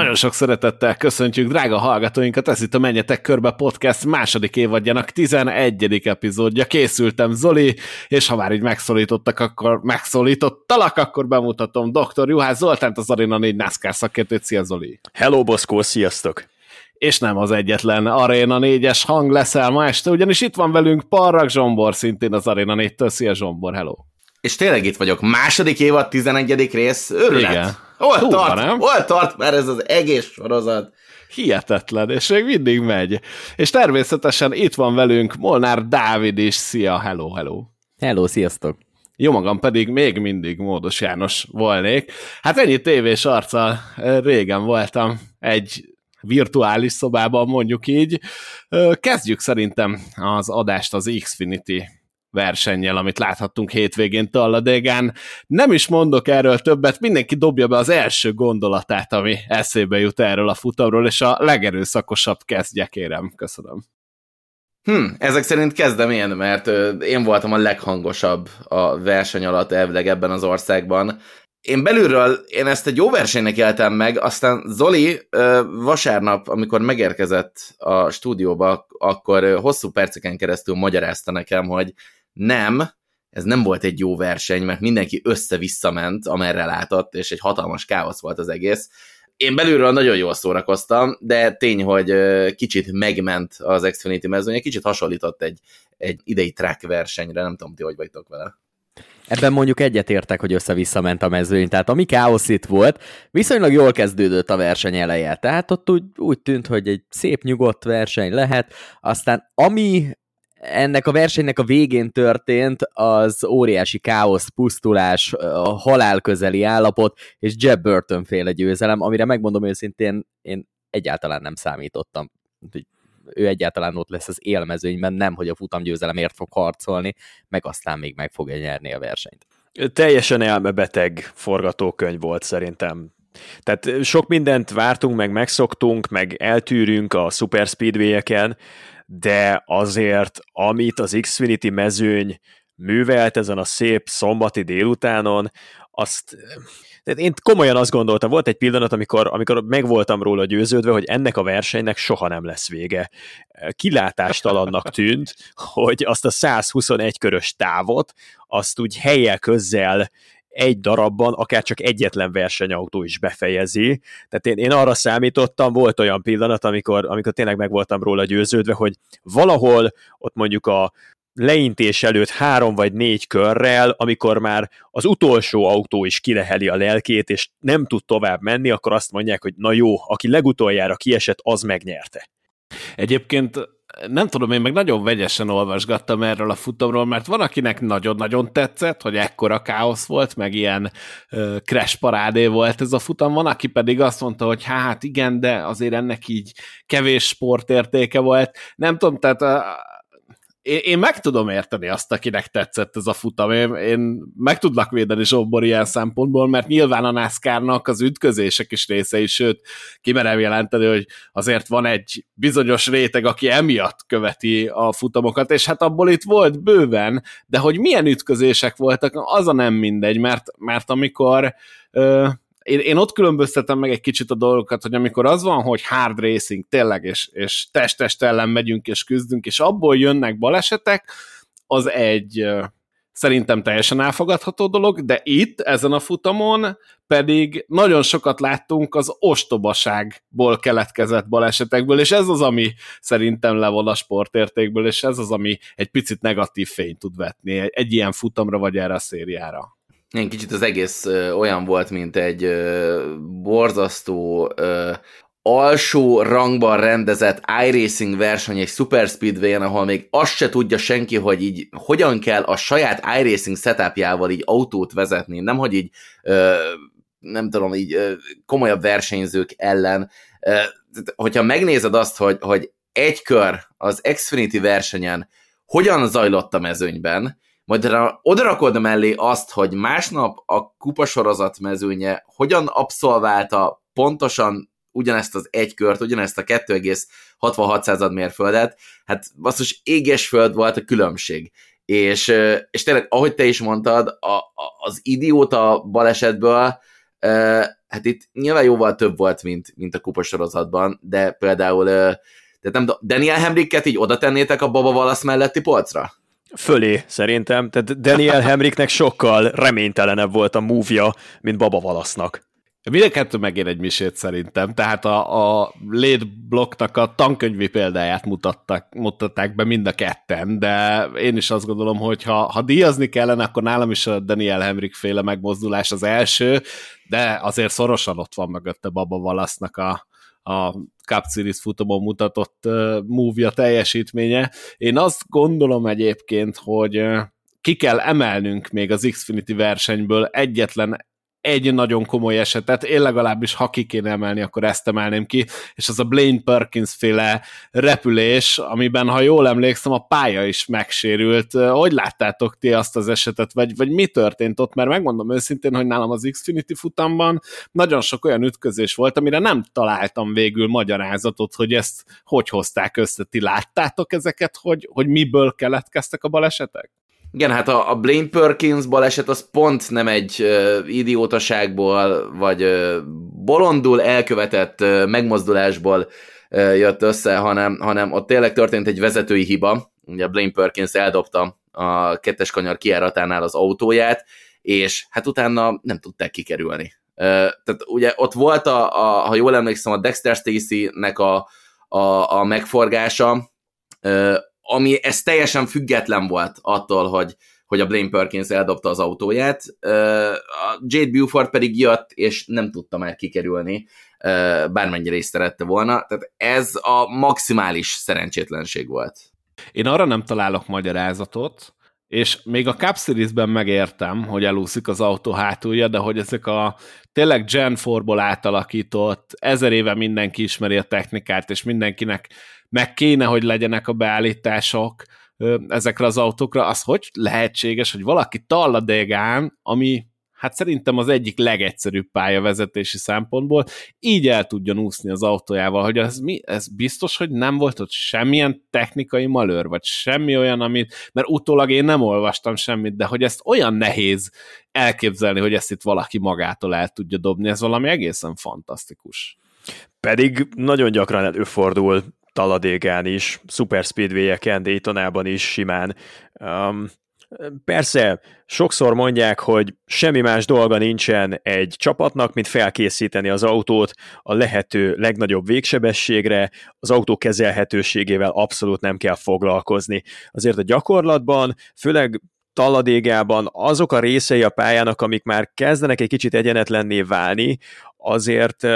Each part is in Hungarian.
Nagyon sok szeretettel köszöntjük drága hallgatóinkat, ez itt a Menjetek Körbe Podcast második évadjának 11. epizódja. Készültem Zoli, és ha már így megszólítottak, akkor megszólítottalak, akkor bemutatom dr. Juhász Zoltánt, az Arena 4 NASCAR szakértőt. Szia Zoli! Hello Boszkó, sziasztok! és nem az egyetlen Arena 4-es hang leszel ma este, ugyanis itt van velünk Parrak Zsombor, szintén az Arena 4-től. Szia Zsombor, hello! És tényleg itt vagyok. Második évad, 11. rész, őrület. Igen. Hol Hú, tart? Nem? Hol tart már ez az egész sorozat? Hihetetlen, és még mindig megy. És természetesen itt van velünk Molnár Dávid is. Szia, hello, hello. Hello, sziasztok. Jó magam pedig még mindig Módos János volnék. Hát ennyi tévés arccal régen voltam egy virtuális szobában, mondjuk így. Kezdjük szerintem az adást az Xfinity versennyel, amit láthattunk hétvégén Talladégán. Nem is mondok erről többet, mindenki dobja be az első gondolatát, ami eszébe jut erről a futamról, és a legerőszakosabb kezdje, kérem. Köszönöm. Hm, ezek szerint kezdem én, mert én voltam a leghangosabb a verseny alatt elvileg ebben az országban. Én belülről, én ezt egy jó versenynek éltem meg, aztán Zoli vasárnap, amikor megérkezett a stúdióba, akkor hosszú perceken keresztül magyarázta nekem, hogy nem, ez nem volt egy jó verseny, mert mindenki össze-vissza ment, amerre látott, és egy hatalmas káosz volt az egész. Én belülről nagyon jól szórakoztam, de tény, hogy kicsit megment az Xfinity mezőnye, kicsit hasonlított egy, egy idei track versenyre, nem tudom, ti hogy vagytok vele. Ebben mondjuk egyetértek, hogy össze-vissza ment a mezőny, tehát ami káosz itt volt, viszonylag jól kezdődött a verseny eleje, tehát ott úgy, úgy tűnt, hogy egy szép nyugodt verseny lehet, aztán ami ennek a versenynek a végén történt az óriási káosz, pusztulás, a halál közeli állapot, és Jeb Burton féle győzelem, amire megmondom őszintén, én egyáltalán nem számítottam. Ő egyáltalán ott lesz az élmezőnyben, nem, hogy a futamgyőzelemért fog harcolni, meg aztán még meg fogja nyerni a versenyt. Teljesen elmebeteg forgatókönyv volt szerintem. Tehát sok mindent vártunk, meg megszoktunk, meg eltűrünk a super speedway-eken, de azért, amit az Xfinity mezőny művelt ezen a szép szombati délutánon, azt tehát én komolyan azt gondoltam, volt egy pillanat, amikor, amikor meg voltam róla győződve, hogy ennek a versenynek soha nem lesz vége. Kilátástalannak tűnt, hogy azt a 121 körös távot, azt úgy helyel közzel egy darabban akár csak egyetlen versenyautó is befejezi. Tehát én, én arra számítottam, volt olyan pillanat, amikor, amikor tényleg meg voltam róla győződve, hogy valahol ott mondjuk a leintés előtt három vagy négy körrel, amikor már az utolsó autó is kileheli a lelkét, és nem tud tovább menni, akkor azt mondják, hogy na jó, aki legutoljára kiesett, az megnyerte. Egyébként nem tudom, én meg nagyon vegyesen olvasgattam erről a futamról, mert van, akinek nagyon-nagyon tetszett, hogy ekkora káosz volt, meg ilyen uh, crash parádé volt ez a futam, van, aki pedig azt mondta, hogy hát igen, de azért ennek így kevés sportértéke volt. Nem tudom, tehát uh, én, én meg tudom érteni azt, akinek tetszett ez a futam. Én, én meg tudlak védeni Zsombor ilyen szempontból, mert nyilván a NASCAR-nak az ütközések is részei, sőt, kimerem jelenteni, hogy azért van egy bizonyos réteg, aki emiatt követi a futamokat, és hát abból itt volt bőven, de hogy milyen ütközések voltak, az a nem mindegy, mert, mert amikor én, én ott különböztetem meg egy kicsit a dolgokat, hogy amikor az van, hogy hard racing tényleg, és, és test-test ellen megyünk és küzdünk, és abból jönnek balesetek, az egy szerintem teljesen elfogadható dolog, de itt, ezen a futamon pedig nagyon sokat láttunk az ostobaságból keletkezett balesetekből, és ez az, ami szerintem levon a sportértékből, és ez az, ami egy picit negatív fényt tud vetni egy, ilyen futamra, vagy erre a szériára. Én kicsit az egész ö, olyan volt, mint egy ö, borzasztó ö, alsó rangban rendezett iRacing verseny egy Super speedway ahol még azt se tudja senki, hogy így hogyan kell a saját iRacing setupjával így autót vezetni, nem hogy így ö, nem tudom, így ö, komolyabb versenyzők ellen. Ö, hogyha megnézed azt, hogy, hogy egy kör az Xfinity versenyen hogyan zajlott a mezőnyben, majd odarakod mellé azt, hogy másnap a kupasorozat mezőnye hogyan abszolválta pontosan ugyanezt az egy kört, ugyanezt a 2,66% mérföldet, hát basszus éges föld volt a különbség. És, és tényleg, ahogy te is mondtad, a, a, az idióta balesetből hát itt nyilván jóval több volt, mint, mint a kupasorozatban, de például de nem, Daniel Hemricket így oda tennétek a Baba Valasz melletti polcra? Fölé, szerintem. Tehát Daniel Hemricknek sokkal reménytelenebb volt a múvja, mint Baba Valasznak. Mind kettő megér egy misét szerintem, tehát a, a Late Blocknak a tankönyvi példáját mutattak, mutatták be mind a ketten, de én is azt gondolom, hogy ha, ha díjazni kellene, akkor nálam is a Daniel Hemrick féle megmozdulás az első, de azért szorosan ott van mögötte Baba Valasznak a, a Cup Series futamon mutatott uh, teljesítménye. Én azt gondolom egyébként, hogy uh, ki kell emelnünk még az Xfinity versenyből egyetlen egy nagyon komoly esetet, én legalábbis ha ki kéne emelni, akkor ezt emelném ki, és az a Blaine Perkins féle repülés, amiben, ha jól emlékszem, a pálya is megsérült. Hogy láttátok ti azt az esetet, vagy, vagy mi történt ott? Mert megmondom őszintén, hogy nálam az Xfinity futamban nagyon sok olyan ütközés volt, amire nem találtam végül magyarázatot, hogy ezt hogy hozták össze. Ti láttátok ezeket, hogy, hogy miből keletkeztek a balesetek? Igen, hát a, a Blaine Perkins baleset az pont nem egy uh, idiótaságból, vagy uh, bolondul elkövetett uh, megmozdulásból uh, jött össze, hanem, hanem ott tényleg történt egy vezetői hiba. Ugye Blaine Perkins eldobta a kettes kanyar kiáratánál az autóját, és hát utána nem tudták kikerülni. Uh, tehát ugye ott volt, a, a, ha jól emlékszem, a Dexter Stacy-nek a, a, a megforgása, ami ez teljesen független volt attól, hogy, hogy a Blaine Perkins eldobta az autóját. A Jade Buford pedig jött, és nem tudta már kikerülni, bármennyire is szerette volna. Tehát ez a maximális szerencsétlenség volt. Én arra nem találok magyarázatot, és még a Cup Series-ben megértem, hogy elúszik az autó hátulja, de hogy ezek a tényleg Gen 4-ból átalakított, ezer éve mindenki ismeri a technikát, és mindenkinek meg kéne, hogy legyenek a beállítások ezekre az autókra, az hogy lehetséges, hogy valaki talladégán, ami hát szerintem az egyik legegyszerűbb pályavezetési szempontból, így el tudjon úszni az autójával, hogy ez, mi, ez biztos, hogy nem volt ott semmilyen technikai malőr, vagy semmi olyan, amit, mert utólag én nem olvastam semmit, de hogy ezt olyan nehéz elképzelni, hogy ezt itt valaki magától el tudja dobni, ez valami egészen fantasztikus. Pedig nagyon gyakran előfordul Taladégán is, Super Speedway-eken, Daytonában is simán. Um, Persze, sokszor mondják, hogy semmi más dolga nincsen egy csapatnak, mint felkészíteni az autót a lehető legnagyobb végsebességre, az autó kezelhetőségével abszolút nem kell foglalkozni. Azért a gyakorlatban, főleg talladégában azok a részei a pályának, amik már kezdenek egy kicsit egyenetlenné válni, azért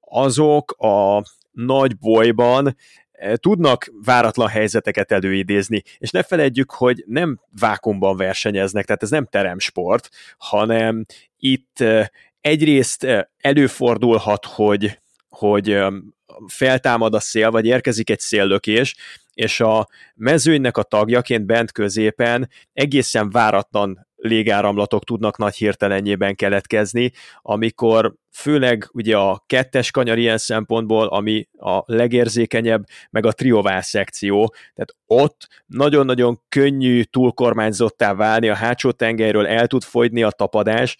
azok a nagy bolyban tudnak váratlan helyzeteket előidézni, és ne felejtjük, hogy nem vákumban versenyeznek, tehát ez nem teremsport, hanem itt eh, egyrészt eh, előfordulhat, hogy, hogy feltámad a szél, vagy érkezik egy széllökés, és a mezőnynek a tagjaként bent középen egészen váratlan légáramlatok tudnak nagy hirtelenjében keletkezni, amikor főleg ugye a kettes kanyar ilyen szempontból, ami a legérzékenyebb, meg a triovál szekció, tehát ott nagyon-nagyon könnyű túlkormányzottá válni, a hátsó tengelyről el tud fogyni a tapadás,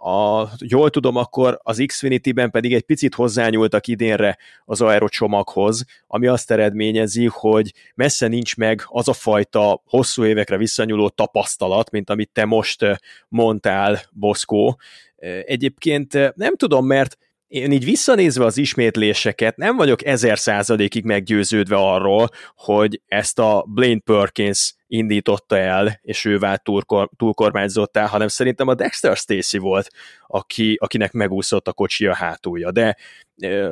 a, jól tudom, akkor az Xfinity-ben pedig egy picit hozzányúltak idénre az aerocsomaghoz, ami azt eredményezi, hogy messze nincs meg az a fajta hosszú évekre visszanyúló tapasztalat, mint amit te most eh, mondtál, Boszkó. Eh, egyébként eh, nem tudom, mert én így visszanézve az ismétléseket nem vagyok ezer százalékig meggyőződve arról, hogy ezt a Blaine Perkins indította el, és ő vált túlkor, túlkormányzottá, hanem szerintem a Dexter Stacy volt, aki, akinek megúszott a kocsi a hátulja. De uh,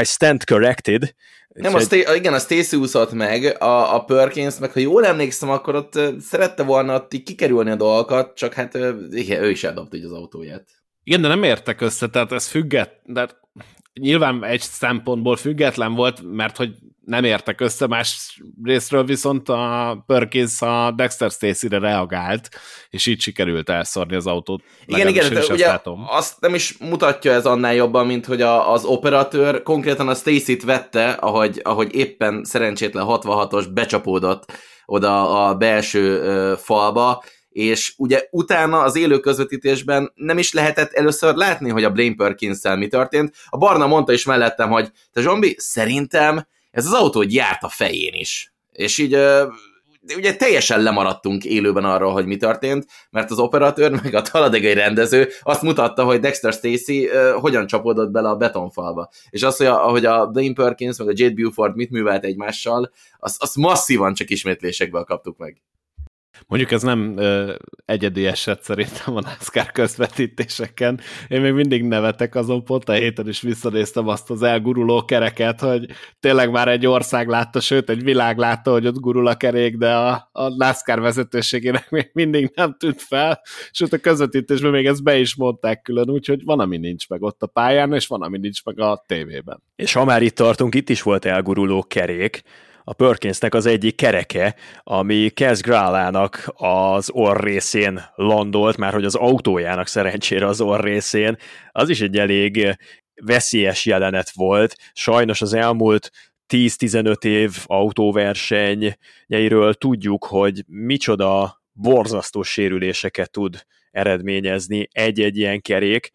I stand corrected. Nem, a St- igen, a Stacy úszott meg, a, a Perkins, meg ha jól emlékszem, akkor ott szerette volna ott kikerülni a dolgokat, csak hát igen, ő is eldobta az autóját. Igen, de nem értek össze, tehát ez függet, de nyilván egy szempontból független volt, mert hogy nem értek össze, más részről viszont a Perkins a Dexter Stacy-re reagált, és így sikerült elszorni az autót. Igen, igen, de ugye látom. azt nem is mutatja ez annál jobban, mint hogy a, az operatőr konkrétan a Stacy-t vette, ahogy, ahogy éppen szerencsétlen 66-os becsapódott oda a belső ö, falba, és ugye utána az élő közvetítésben nem is lehetett először látni, hogy a Blaine perkins mi történt. A Barna mondta is mellettem, hogy te Zsombi, szerintem ez az autó járt a fején is. És így ugye teljesen lemaradtunk élőben arról, hogy mi történt, mert az operatőr, meg a taladegai rendező azt mutatta, hogy Dexter Stacy uh, hogyan csapódott bele a betonfalba. És az, hogy a, ahogy a Dane Perkins, meg a Jade Buford mit művelt egymással, azt, azt masszívan csak ismétlésekből kaptuk meg. Mondjuk ez nem ö, egyedi eset szerintem a NASCAR közvetítéseken. Én még mindig nevetek azon, pont a héten is visszanéztem azt az elguruló kereket, hogy tényleg már egy ország látta, sőt egy világ látta, hogy ott gurul a kerék, de a, a NASCAR vezetőségének még mindig nem tűnt fel, sőt a közvetítésben még ezt be is mondták külön, úgyhogy van, ami nincs meg ott a pályán, és van, ami nincs meg a tévében. És ha már itt tartunk, itt is volt elguruló kerék, a Perkinsnek az egyik kereke, ami Kez Grálának az orr részén landolt, már hogy az autójának szerencsére az orr részén, az is egy elég veszélyes jelenet volt. Sajnos az elmúlt 10-15 év autóversenyeiről tudjuk, hogy micsoda borzasztó sérüléseket tud eredményezni egy-egy ilyen kerék,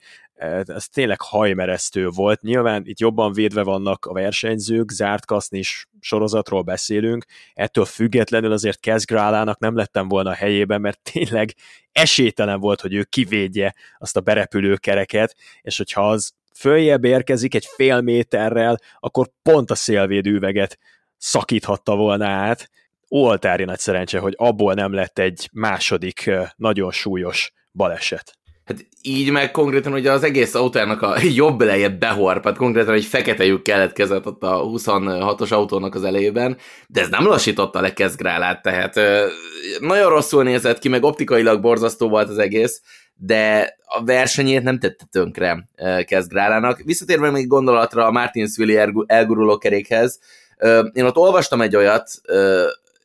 ez tényleg hajmeresztő volt. Nyilván itt jobban védve vannak a versenyzők, zárt kasznis sorozatról beszélünk, ettől függetlenül azért Kezgrálának nem lettem volna a helyében, mert tényleg esélytelen volt, hogy ő kivédje azt a berepülő kereket, és hogyha az följebb érkezik egy fél méterrel, akkor pont a szélvédő szakíthatta volna át. Oltári nagy szerencse, hogy abból nem lett egy második nagyon súlyos baleset. Hát így meg konkrétan ugye az egész autónak a jobb eleje behorpat, konkrétan egy fekete lyuk keletkezett ott a 26-os autónak az elejében, de ez nem lassította le Kezgrálát, tehát nagyon rosszul nézett ki, meg optikailag borzasztó volt az egész, de a versenyét nem tette tönkre Kezgrálának. Visszatérve még gondolatra a Martinsville elguruló kerékhez, én ott olvastam egy olyat,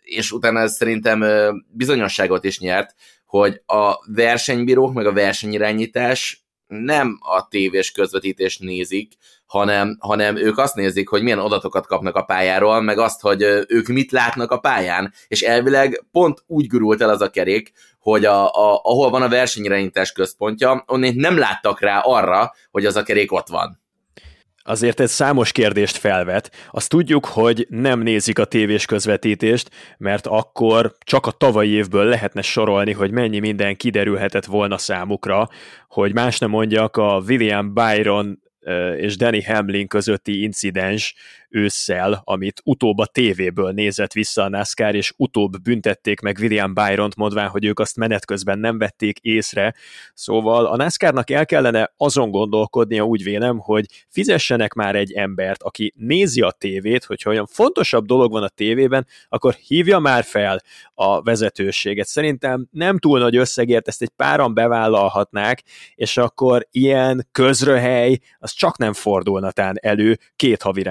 és utána ez szerintem bizonyosságot is nyert, hogy a versenybírók meg a versenyirányítás nem a tévés közvetítést nézik, hanem, hanem ők azt nézik, hogy milyen adatokat kapnak a pályáról, meg azt, hogy ők mit látnak a pályán, és elvileg pont úgy gurult el az a kerék, hogy a, a, ahol van a versenyirányítás központja, onnét nem láttak rá arra, hogy az a kerék ott van azért ez számos kérdést felvet. Azt tudjuk, hogy nem nézik a tévés közvetítést, mert akkor csak a tavalyi évből lehetne sorolni, hogy mennyi minden kiderülhetett volna számukra, hogy más nem mondjak, a William Byron és Danny Hamlin közötti incidens ősszel, amit utóbb a tévéből nézett vissza a NASCAR, és utóbb büntették meg William Byron-t, mondván, hogy ők azt menet közben nem vették észre. Szóval a NASCAR-nak el kellene azon gondolkodnia, úgy vélem, hogy fizessenek már egy embert, aki nézi a tévét, hogyha olyan fontosabb dolog van a tévében, akkor hívja már fel a vezetőséget. Szerintem nem túl nagy összegért ezt egy páran bevállalhatnák, és akkor ilyen közröhely, az csak nem fordulna tán elő két havi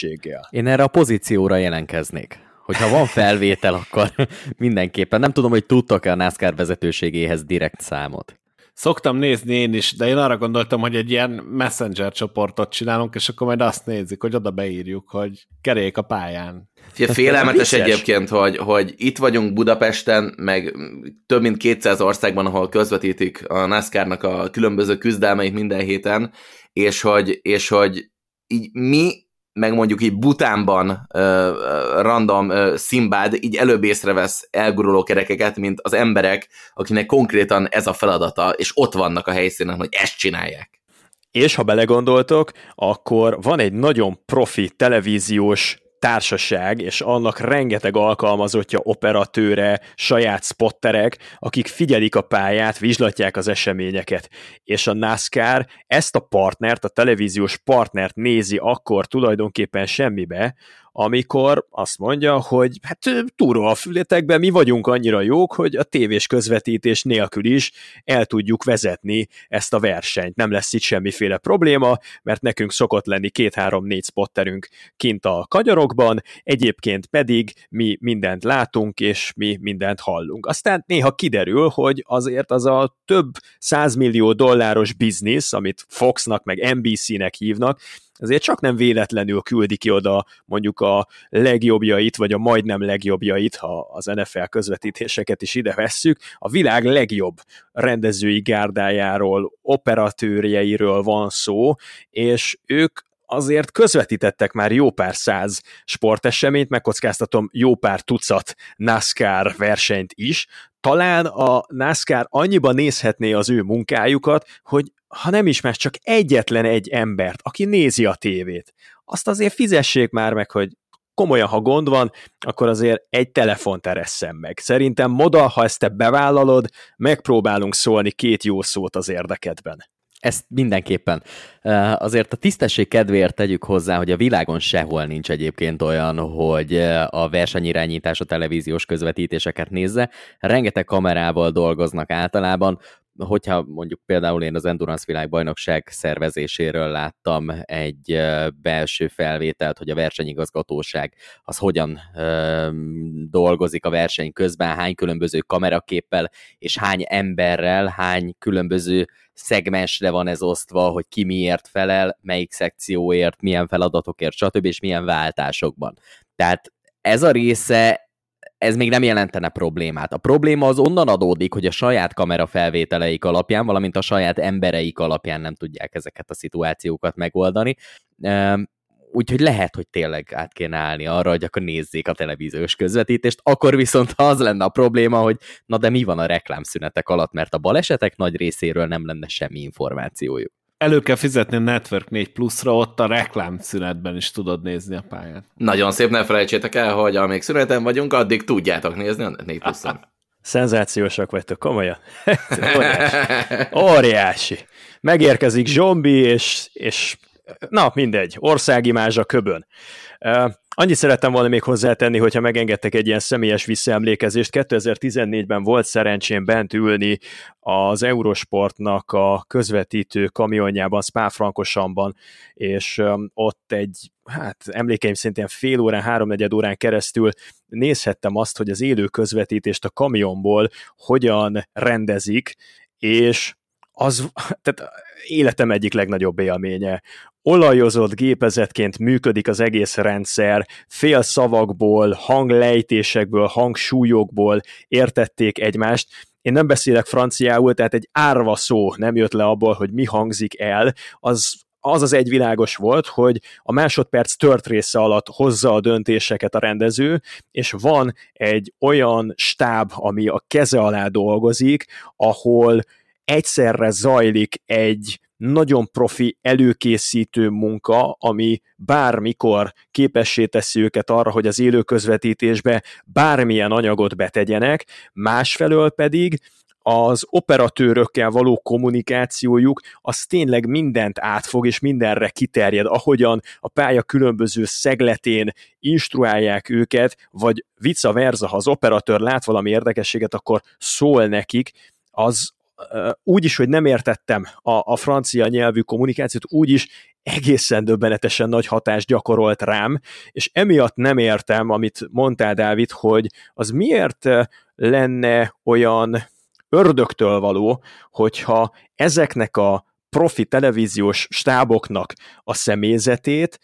rendszerességgel. Én erre a pozícióra jelentkeznék. Hogyha van felvétel, akkor mindenképpen. Nem tudom, hogy tudtak-e a NASCAR vezetőségéhez direkt számot. Szoktam nézni én is, de én arra gondoltam, hogy egy ilyen messenger csoportot csinálunk, és akkor majd azt nézik, hogy oda beírjuk, hogy kerék a pályán. Fia, félelmetes egyébként, hogy, hogy itt vagyunk Budapesten, meg több mint 200 országban, ahol közvetítik a NASCAR-nak a különböző küzdelmeit minden héten, és hogy, és hogy így mi, meg mondjuk így Butánban uh, random uh, Szimbád így előbb észrevesz elguruló kerekeket, mint az emberek, akinek konkrétan ez a feladata, és ott vannak a helyszínen, hogy ezt csinálják. És ha belegondoltok, akkor van egy nagyon profi televíziós társaság, és annak rengeteg alkalmazottja, operatőre, saját spotterek, akik figyelik a pályát, vizslatják az eseményeket. És a NASCAR ezt a partnert, a televíziós partnert nézi akkor tulajdonképpen semmibe, amikor azt mondja, hogy hát túró a fületekben mi vagyunk annyira jók, hogy a tévés közvetítés nélkül is el tudjuk vezetni ezt a versenyt. Nem lesz itt semmiféle probléma, mert nekünk szokott lenni két-három-négy spotterünk kint a kagyarokban, egyébként pedig mi mindent látunk, és mi mindent hallunk. Aztán néha kiderül, hogy azért az a több százmillió dolláros biznisz, amit Foxnak meg NBC-nek hívnak, azért csak nem véletlenül küldi ki oda mondjuk a legjobbjait, vagy a majdnem legjobbjait, ha az NFL közvetítéseket is ide vesszük, a világ legjobb rendezői gárdájáról, operatőrjeiről van szó, és ők azért közvetítettek már jó pár száz sporteseményt, megkockáztatom jó pár tucat NASCAR versenyt is, talán a NASCAR annyiban nézhetné az ő munkájukat, hogy ha nem is más, csak egyetlen egy embert, aki nézi a tévét, azt azért fizessék már meg, hogy komolyan, ha gond van, akkor azért egy telefont eresszen meg. Szerintem moda, ha ezt te bevállalod, megpróbálunk szólni két jó szót az érdekedben. Ezt mindenképpen. Azért a tisztesség kedvéért tegyük hozzá, hogy a világon sehol nincs egyébként olyan, hogy a versenyirányítás a televíziós közvetítéseket nézze. Rengeteg kamerával dolgoznak általában, hogyha mondjuk például én az Endurance világbajnokság szervezéséről láttam egy belső felvételt, hogy a versenyigazgatóság az hogyan ö, dolgozik a verseny közben, hány különböző kameraképpel és hány emberrel, hány különböző szegmensre van ez osztva, hogy ki miért felel, melyik szekcióért, milyen feladatokért, stb. és milyen váltásokban. Tehát ez a része ez még nem jelentene problémát. A probléma az onnan adódik, hogy a saját kamera felvételeik alapján, valamint a saját embereik alapján nem tudják ezeket a szituációkat megoldani. Úgyhogy lehet, hogy tényleg át kéne állni arra, hogy akkor nézzék a televíziós közvetítést, akkor viszont az lenne a probléma, hogy na de mi van a reklámszünetek alatt, mert a balesetek nagy részéről nem lenne semmi információjuk elő kell fizetni a Network 4 Plus-ra, ott a reklám szünetben is tudod nézni a pályát. Nagyon szép, ne felejtsétek el, hogy amíg szüneten vagyunk, addig tudjátok nézni a 4 Plus-on. Szenzációsak vagytok, komolyan. Óriási. Óriási. Megérkezik zombi, és, és na, mindegy, országimázsa köbön. Annyit szerettem volna még hozzátenni, hogyha megengedtek egy ilyen személyes visszaemlékezést. 2014-ben volt szerencsém bent ülni az Eurosportnak a közvetítő kamionjában, Spa-Francorchamban, és ott egy, hát emlékeim szintén fél órán, háromnegyed órán keresztül nézhettem azt, hogy az élő közvetítést a kamionból hogyan rendezik, és az, tehát életem egyik legnagyobb élménye olajozott gépezetként működik az egész rendszer, fél szavakból, hanglejtésekből, hangsúlyokból értették egymást. Én nem beszélek franciául, tehát egy árva szó nem jött le abból, hogy mi hangzik el, az az az egy világos volt, hogy a másodperc tört része alatt hozza a döntéseket a rendező, és van egy olyan stáb, ami a keze alá dolgozik, ahol egyszerre zajlik egy nagyon profi előkészítő munka, ami bármikor képessé teszi őket arra, hogy az élő közvetítésbe bármilyen anyagot betegyenek, másfelől pedig az operatőrökkel való kommunikációjuk az tényleg mindent átfog, és mindenre kiterjed, ahogyan a pálya különböző szegletén instruálják őket, vagy vice versa, ha az operatőr lát valami érdekességet, akkor szól nekik, az, úgy is, hogy nem értettem a, a francia nyelvű kommunikációt, úgy is egészen döbbenetesen nagy hatást gyakorolt rám, és emiatt nem értem, amit mondtál, Dávid, hogy az miért lenne olyan ördögtől való, hogyha ezeknek a profi televíziós stáboknak a személyzetét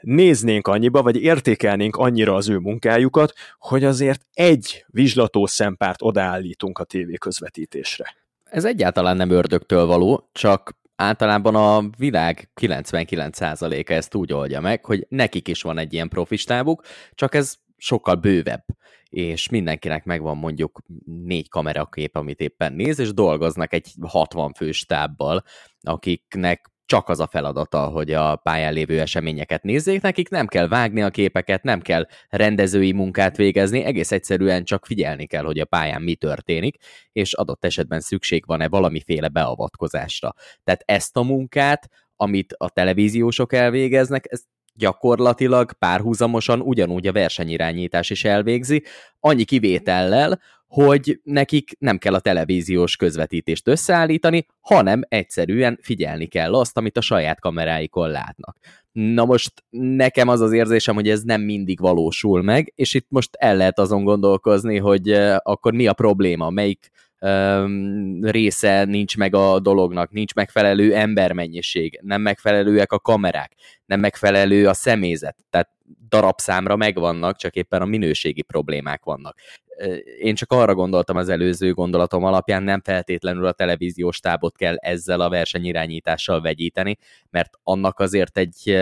néznénk annyiba, vagy értékelnénk annyira az ő munkájukat, hogy azért egy vizslató szempárt odaállítunk a tévéközvetítésre ez egyáltalán nem ördögtől való, csak általában a világ 99%-a ezt úgy oldja meg, hogy nekik is van egy ilyen profistábuk, csak ez sokkal bővebb, és mindenkinek megvan mondjuk négy kamerakép, amit éppen néz, és dolgoznak egy 60 fős tábbal, akiknek csak az a feladata, hogy a pályán lévő eseményeket nézzék, nekik nem kell vágni a képeket, nem kell rendezői munkát végezni, egész egyszerűen csak figyelni kell, hogy a pályán mi történik, és adott esetben szükség van-e valamiféle beavatkozásra. Tehát ezt a munkát, amit a televíziósok elvégeznek, ezt gyakorlatilag párhuzamosan ugyanúgy a versenyirányítás is elvégzi, annyi kivétellel, hogy nekik nem kell a televíziós közvetítést összeállítani, hanem egyszerűen figyelni kell azt, amit a saját kameráikon látnak. Na most nekem az az érzésem, hogy ez nem mindig valósul meg, és itt most el lehet azon gondolkozni, hogy akkor mi a probléma, melyik öm, része nincs meg a dolognak, nincs megfelelő embermennyiség, nem megfelelőek a kamerák, nem megfelelő a személyzet, tehát darabszámra megvannak, csak éppen a minőségi problémák vannak. Én csak arra gondoltam az előző gondolatom alapján, nem feltétlenül a televíziós tábot kell ezzel a versenyirányítással vegyíteni, mert annak azért egy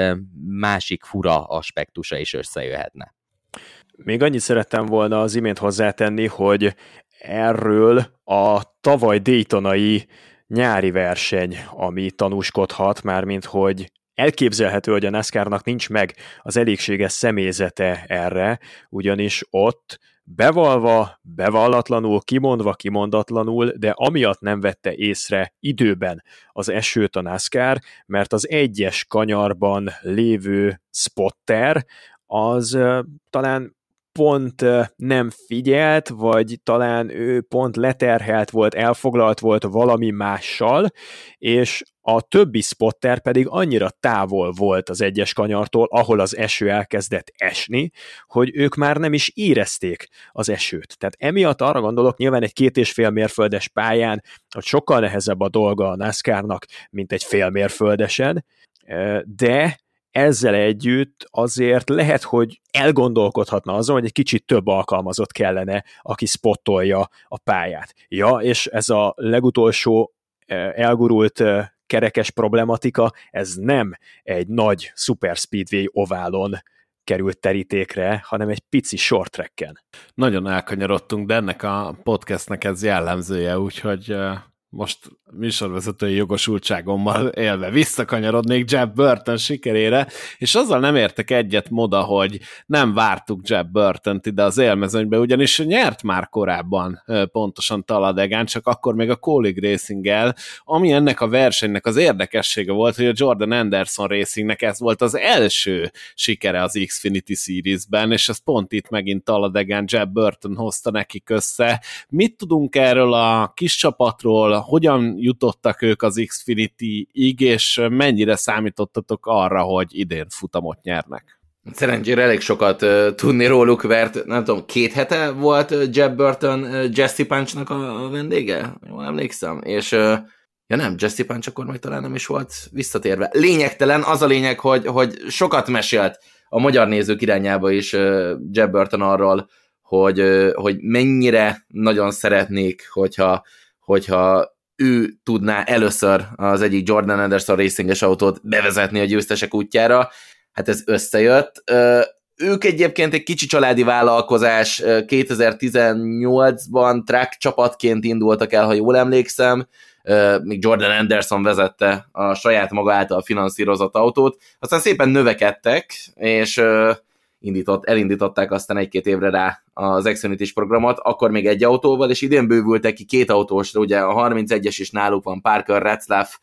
másik fura aspektusa is összejöhetne. Még annyit szerettem volna az imént hozzátenni, hogy erről a tavaly Daytonai nyári verseny, ami tanúskodhat, mármint hogy elképzelhető, hogy a NASCAR-nak nincs meg az elégséges személyzete erre, ugyanis ott bevalva, bevallatlanul, kimondva, kimondatlanul, de amiatt nem vette észre időben az esőt a NASCAR, mert az egyes kanyarban lévő spotter az talán pont nem figyelt, vagy talán ő pont leterhelt volt, elfoglalt volt valami mással, és a többi spotter pedig annyira távol volt az egyes kanyartól, ahol az eső elkezdett esni, hogy ők már nem is érezték az esőt. Tehát emiatt arra gondolok, nyilván egy két és fél mérföldes pályán, hogy sokkal nehezebb a dolga a NASCAR-nak, mint egy fél mérföldesen, de ezzel együtt azért lehet, hogy elgondolkodhatna azon, hogy egy kicsit több alkalmazott kellene, aki spottolja a pályát. Ja, és ez a legutolsó elgurult kerekes problematika, ez nem egy nagy super speedway oválon került terítékre, hanem egy pici short tracken. Nagyon elkanyarodtunk, de ennek a podcastnek ez jellemzője, úgyhogy most műsorvezetői jogosultságommal élve visszakanyarodnék Jeb Burton sikerére, és azzal nem értek egyet moda, hogy nem vártuk Jeb Burton-t ide az élmezőnybe, ugyanis nyert már korábban pontosan Taladegán, csak akkor még a Colleague racing ami ennek a versenynek az érdekessége volt, hogy a Jordan Anderson Racingnek ez volt az első sikere az Xfinity Series-ben, és ez pont itt megint Taladegán Jeb Burton hozta nekik össze. Mit tudunk erről a kis csapatról, hogyan jutottak ők az Xfinity-ig, és mennyire számítottatok arra, hogy idén futamot nyernek? Szerencsére elég sokat uh, tudni róluk, mert nem tudom, két hete volt uh, Jeb Burton uh, Jesse Punchnak a, a vendége? Jól emlékszem. És uh, ja nem, Jesse Punch akkor meg talán nem is volt visszatérve. Lényegtelen, az a lényeg, hogy, hogy sokat mesélt a magyar nézők irányába is uh, Jeb Burton arról, hogy, hogy mennyire nagyon szeretnék, hogyha, hogyha ő tudná először az egyik Jordan Anderson racinges autót bevezetni a győztesek útjára. Hát ez összejött. Ők egyébként egy kicsi családi vállalkozás, 2018-ban track csapatként indultak el, ha jól emlékszem, még Jordan Anderson vezette a saját maga által finanszírozott autót, aztán szépen növekedtek, és indított, elindították aztán egy-két évre rá az Xfinity programot, akkor még egy autóval, és idén bővültek ki két autósra, ugye a 31-es is náluk van Parker Retzlaff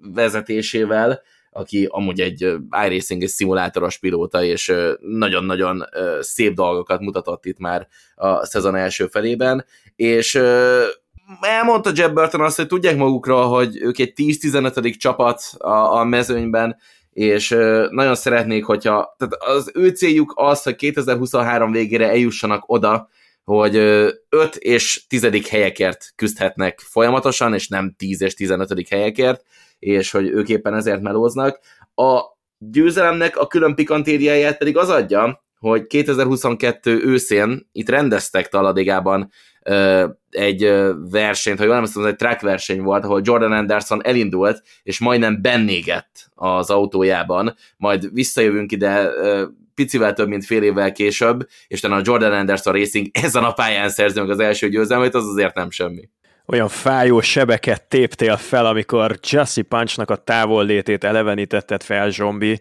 vezetésével, aki amúgy egy iRacing és szimulátoros pilóta, és nagyon-nagyon szép dolgokat mutatott itt már a szezon első felében, és elmondta Jeb Burton azt, hogy tudják magukra, hogy ők egy 10-15. csapat a, a mezőnyben, és nagyon szeretnék, hogyha, tehát az ő céljuk az, hogy 2023 végére eljussanak oda, hogy 5 és 10. helyekért küzdhetnek folyamatosan, és nem 10 és 15. helyekért, és hogy ők éppen ezért melóznak. A győzelemnek a külön pikantériáját pedig az adja, hogy 2022 őszén itt rendeztek Taladégában egy versenyt, ha jól nem tudom, egy track verseny volt, ahol Jordan Anderson elindult, és majdnem bennégett az autójában, majd visszajövünk ide picivel több, mint fél évvel később, és talán a Jordan Anderson Racing ezen a pályán szerzi meg az első győzelmét, az azért nem semmi olyan fájó sebeket téptél fel, amikor Jesse Punchnak a távollétét elevenítetted fel, Zsombi.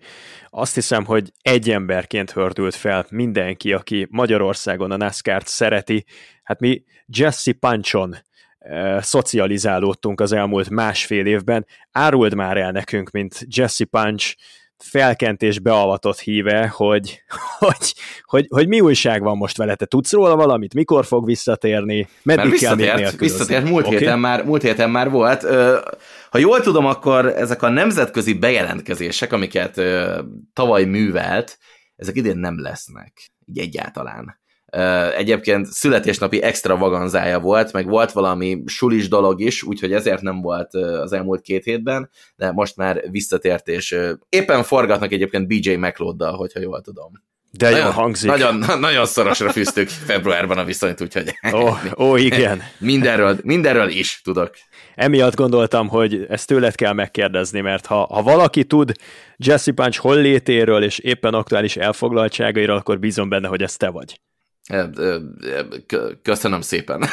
Azt hiszem, hogy egy emberként hördült fel mindenki, aki Magyarországon a NASCAR-t szereti. Hát mi Jesse Punchon e, szocializálódtunk az elmúlt másfél évben. Áruld már el nekünk, mint Jesse Punch felkent és beavatott híve, hogy, hogy, hogy, hogy mi újság van most vele. Te tudsz róla valamit? Mikor fog visszatérni? Meddig kell még Visszatért, múlt, okay. héten már, múlt héten már volt. Ha jól tudom, akkor ezek a nemzetközi bejelentkezések, amiket tavaly művelt, ezek idén nem lesznek, így egyáltalán. Egyébként születésnapi extravaganzája volt, meg volt valami sulis dolog is, úgyhogy ezért nem volt az elmúlt két hétben, de most már visszatért, és éppen forgatnak egyébként BJ McLeoddal, hogyha jól tudom. De nagyon, jól hangzik. Nagyon, nagyon szorosra fűztük februárban a viszonyt, úgyhogy... Ó, ó igen. mindenről, mindenről is tudok. Emiatt gondoltam, hogy ezt tőled kell megkérdezni, mert ha, ha valaki tud Jesse Punch hollétéről és éppen aktuális elfoglaltságairól, akkor bízom benne, hogy ez te vagy. Köszönöm szépen.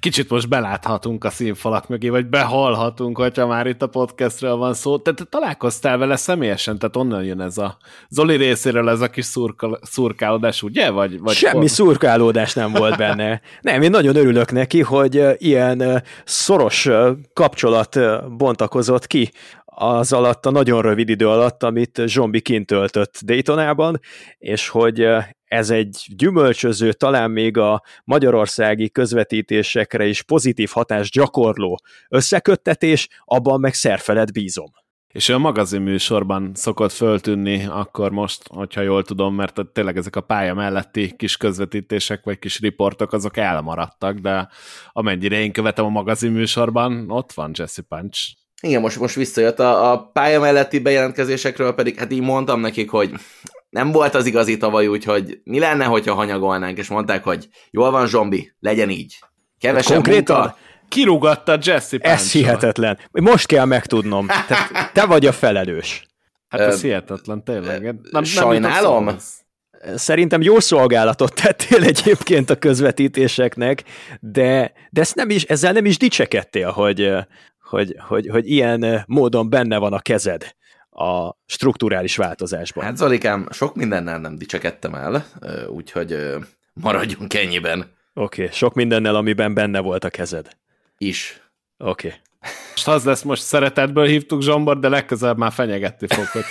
Kicsit most beláthatunk a színfalak mögé, vagy behallhatunk, hogyha már itt a podcastről van szó. Te, te találkoztál vele személyesen, tehát onnan jön ez a Zoli részéről ez a kis szurka, szurkálódás, ugye? Vagy, vagy Semmi hol? szurkálódás nem volt benne. Nem, én nagyon örülök neki, hogy ilyen szoros kapcsolat bontakozott ki az alatt a nagyon rövid idő alatt, amit Zsombi kint töltött Daytonában, és hogy ez egy gyümölcsöző, talán még a magyarországi közvetítésekre is pozitív hatást gyakorló összeköttetés, abban meg szerfelet bízom. És ő a magazinműsorban szokott föltűnni akkor most, hogyha jól tudom, mert tényleg ezek a pálya melletti kis közvetítések vagy kis riportok, azok elmaradtak, de amennyire én követem a magazinműsorban, ott van Jesse Punch. Igen, most, most visszajött a, a pálya melletti bejelentkezésekről, pedig hát így mondtam nekik, hogy nem volt az igazi tavaly, úgyhogy mi lenne, hogyha hanyagolnánk, és mondták, hogy jól van, zombi, legyen így. Kevesebb Konkrétan munka. Kirúgatta Jesse Punch. Ez hihetetlen. Most kell megtudnom. Te, te vagy a felelős. Hát ez Ö, hihetetlen, tényleg. Nem, nem sajnálom. Nem Szerintem jó szolgálatot tettél egyébként a közvetítéseknek, de, de ezt nem is, ezzel nem is dicsekedtél, hogy, hogy, hogy, hogy ilyen módon benne van a kezed a strukturális változásban. Hát Zolikám, sok mindennel nem dicsekedtem el, úgyhogy maradjunk ennyiben. Oké, okay, sok mindennel, amiben benne volt a kezed. Is. Oké. Okay. Most az lesz, most szeretetből hívtuk Zsombor, de legközelebb már fenyegetni fog, hogy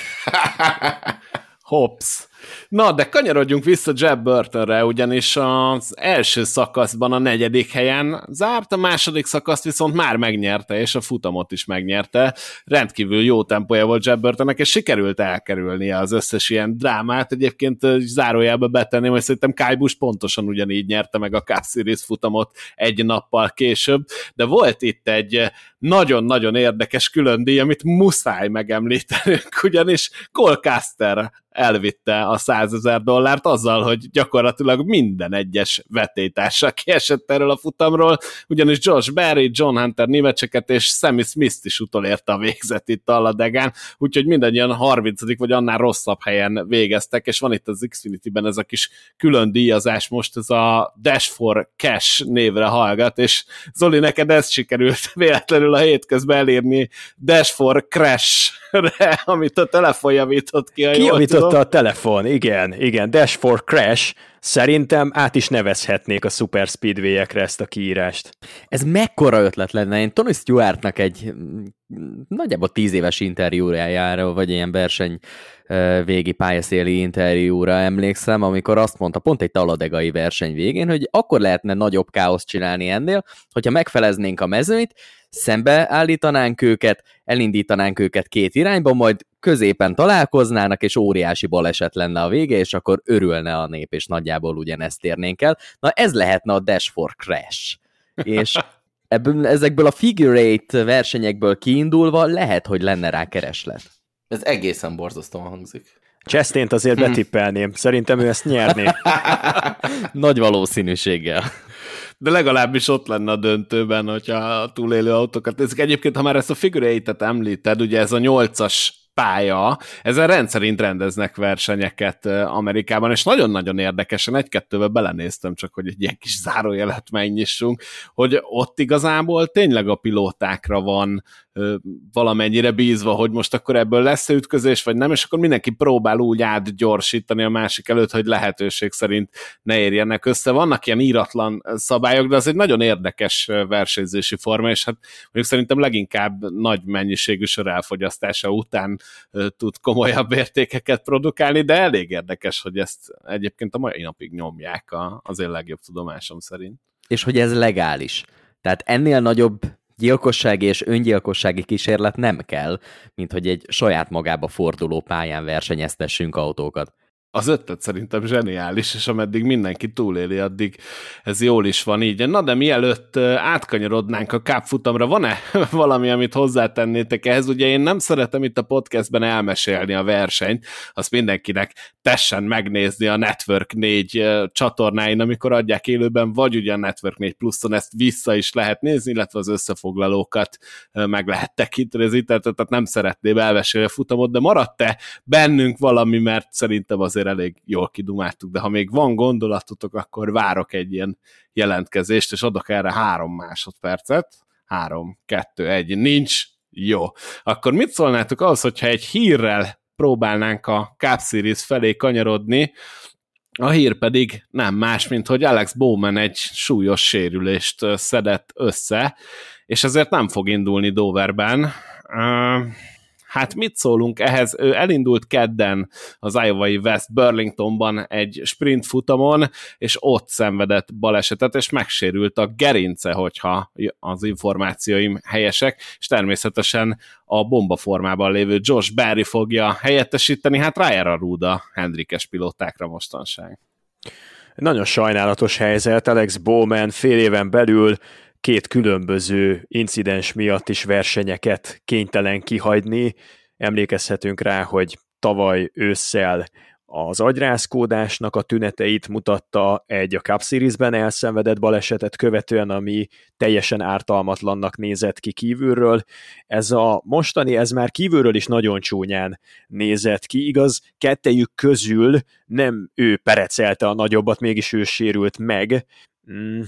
hops. Na, de kanyarodjunk vissza Jeb Burtonre, ugyanis az első szakaszban a negyedik helyen zárt, a második szakaszt viszont már megnyerte, és a futamot is megnyerte. Rendkívül jó tempója volt Jeb Burtonnek, és sikerült elkerülnie az összes ilyen drámát. Egyébként zárójelbe betenném, hogy szerintem Kai Busch pontosan ugyanígy nyerte meg a Cup futamot egy nappal később, de volt itt egy nagyon-nagyon érdekes külön díj, amit muszáj megemlítenünk, ugyanis Cole elvitte a 100 ezer dollárt azzal, hogy gyakorlatilag minden egyes vetétársa kiesett erről a futamról, ugyanis Josh Berry, John Hunter némecseket és Sammy Smith-t is utolérte a végzet itt a Ladegán, úgyhogy mindannyian 30 vagy annál rosszabb helyen végeztek, és van itt az Xfinity-ben ez a kis külön díjazás most, ez a Dash for Cash névre hallgat, és Zoli, neked ez sikerült véletlenül a hétközben elérni Dash for Crash-re, amit a telefon javított ki. Ki javította a telefon, igen, igen, Dash for Crash, Szerintem át is nevezhetnék a Super Speedway-ekre ezt a kiírást. Ez mekkora ötlet lenne? Én Tony Stewartnak egy mm, nagyjából tíz éves interjújára, vagy ilyen verseny végi pályaszéli interjúra emlékszem, amikor azt mondta pont egy taladegai verseny végén, hogy akkor lehetne nagyobb káoszt csinálni ennél, hogyha megfeleznénk a mezőnyt, szembeállítanánk őket, elindítanánk őket két irányba, majd középen találkoznának, és óriási baleset lenne a vége, és akkor örülne a nép, és nagyjából ugyanezt érnénk el. Na ez lehetne a Dash for Crash. És ebből, ezekből a figure eight versenyekből kiindulva lehet, hogy lenne rá kereslet. Ez egészen borzasztóan hangzik. Chastain-t azért hmm. betippelném. Szerintem ő ezt nyerné. Nagy valószínűséggel de legalábbis ott lenne a döntőben, hogyha a túlélő autókat nézik. Egyébként, ha már ezt a figure említed, ugye ez a nyolcas pálya, ezen rendszerint rendeznek versenyeket Amerikában, és nagyon-nagyon érdekesen, egy-kettőbe belenéztem, csak hogy egy ilyen kis zárójelet megnyissunk, hogy ott igazából tényleg a pilótákra van valamennyire bízva, hogy most akkor ebből lesz -e ütközés, vagy nem, és akkor mindenki próbál úgy átgyorsítani a másik előtt, hogy lehetőség szerint ne érjenek össze. Vannak ilyen íratlan szabályok, de az egy nagyon érdekes versenyzési forma, és hát mondjuk szerintem leginkább nagy mennyiségű sor elfogyasztása után tud komolyabb értékeket produkálni, de elég érdekes, hogy ezt egyébként a mai napig nyomják az én legjobb tudomásom szerint. És hogy ez legális. Tehát ennél nagyobb gyilkossági és öngyilkossági kísérlet nem kell, mint hogy egy saját magába forduló pályán versenyeztessünk autókat. Az ötlet szerintem zseniális, és ameddig mindenki túléli, addig ez jól is van így. Na de mielőtt átkanyarodnánk a Cup futamra, van-e valami, amit hozzátennétek ehhez? Ugye én nem szeretem itt a podcastben elmesélni a versenyt, azt mindenkinek tessen megnézni a Network 4 csatornáin, amikor adják élőben, vagy ugye a Network 4 pluszon ezt vissza is lehet nézni, illetve az összefoglalókat meg lehet tekinteni az internetet, tehát nem szeretném elmesélni a futamot, de maradt-e bennünk valami, mert szerintem azért azért elég jól kidumáltuk, de ha még van gondolatotok, akkor várok egy ilyen jelentkezést, és adok erre három másodpercet. Három, kettő, egy, nincs, jó. Akkor mit szólnátok ahhoz, hogyha egy hírrel próbálnánk a Cup Series felé kanyarodni, a hír pedig nem más, mint hogy Alex Bowman egy súlyos sérülést szedett össze, és ezért nem fog indulni Doverben. Hát mit szólunk ehhez? Ő elindult kedden az Iowa West Burlingtonban egy sprint futamon, és ott szenvedett balesetet, és megsérült a gerince, hogyha az információim helyesek, és természetesen a bomba formában lévő Josh Barry fogja helyettesíteni, hát rájár a rúda Hendrikes pilótákra mostanság. Nagyon sajnálatos helyzet, Alex Bowman fél éven belül két különböző incidens miatt is versenyeket kénytelen kihagyni. Emlékezhetünk rá, hogy tavaly ősszel az agyrázkódásnak a tüneteit mutatta egy a Cup Series-ben elszenvedett balesetet követően, ami teljesen ártalmatlannak nézett ki kívülről. Ez a mostani, ez már kívülről is nagyon csúnyán nézett ki, igaz, kettejük közül nem ő perecelte a nagyobbat, mégis ő sérült meg. Mm,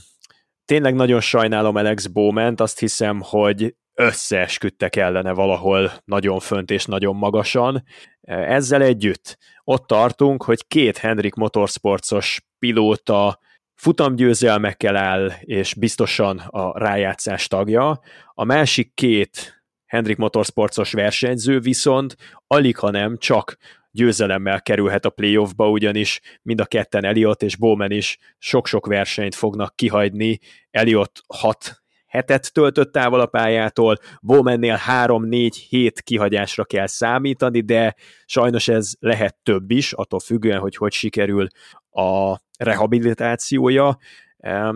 tényleg nagyon sajnálom Alex Bowman, azt hiszem, hogy összeesküdtek ellene valahol nagyon fönt és nagyon magasan. Ezzel együtt ott tartunk, hogy két Hendrik Motorsportsos pilóta futamgyőzelmekkel áll, és biztosan a rájátszás tagja. A másik két Hendrik Motorsportsos versenyző viszont alig, ha nem csak győzelemmel kerülhet a playoffba, ugyanis mind a ketten Eliott és Bowman is sok-sok versenyt fognak kihagyni. Eliott hat hetet töltött távol a pályától, Bowmannél 3-4-7 kihagyásra kell számítani, de sajnos ez lehet több is, attól függően, hogy hogy sikerül a rehabilitációja,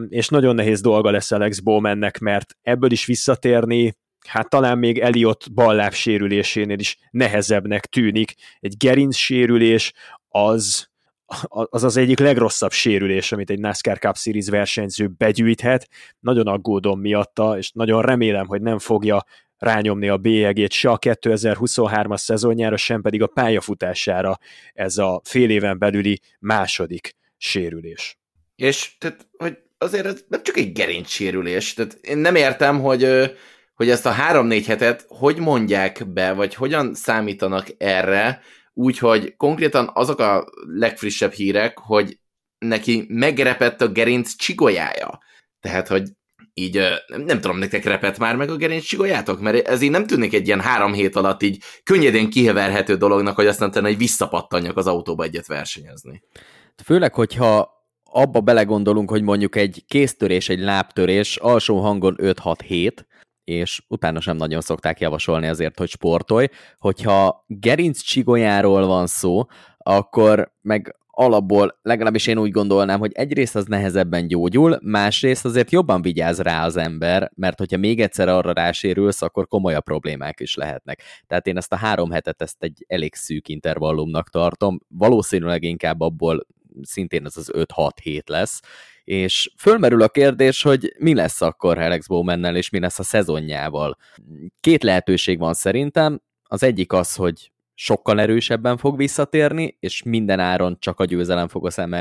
és nagyon nehéz dolga lesz Alex Bowmannek, mert ebből is visszatérni hát talán még Eliott balláb sérülésénél is nehezebbnek tűnik. Egy gerinc sérülés az, az az egyik legrosszabb sérülés, amit egy NASCAR Cup Series versenyző begyűjthet. Nagyon aggódom miatta, és nagyon remélem, hogy nem fogja rányomni a bélyegét se a 2023-as szezonjára, sem pedig a pályafutására ez a fél éven belüli második sérülés. És tehát, hogy azért ez nem csak egy gerinc sérülés, tehát én nem értem, hogy hogy ezt a három-négy hetet hogy mondják be, vagy hogyan számítanak erre, úgyhogy konkrétan azok a legfrissebb hírek, hogy neki megrepett a gerinc csigolyája. Tehát, hogy így nem, tudom, nektek repett már meg a gerinc csigolyátok? Mert ez így nem tűnik egy ilyen három hét alatt így könnyedén kiheverhető dolognak, hogy aztán tenni, hogy visszapattanjak az autóba egyet versenyezni. Főleg, hogyha abba belegondolunk, hogy mondjuk egy kéztörés, egy lábtörés alsó hangon 5-6-7, és utána sem nagyon szokták javasolni azért, hogy sportolj. Hogyha gerinc csigolyáról van szó, akkor meg alapból legalábbis én úgy gondolnám, hogy egyrészt az nehezebben gyógyul, másrészt azért jobban vigyáz rá az ember, mert hogyha még egyszer arra rásérülsz, akkor komolyabb problémák is lehetnek. Tehát én ezt a három hetet ezt egy elég szűk intervallumnak tartom, valószínűleg inkább abból szintén ez az 5-6 hét lesz, és fölmerül a kérdés, hogy mi lesz akkor Alex Bowmannel, és mi lesz a szezonjával. Két lehetőség van szerintem, az egyik az, hogy sokkal erősebben fog visszatérni, és minden áron csak a győzelem fog a szem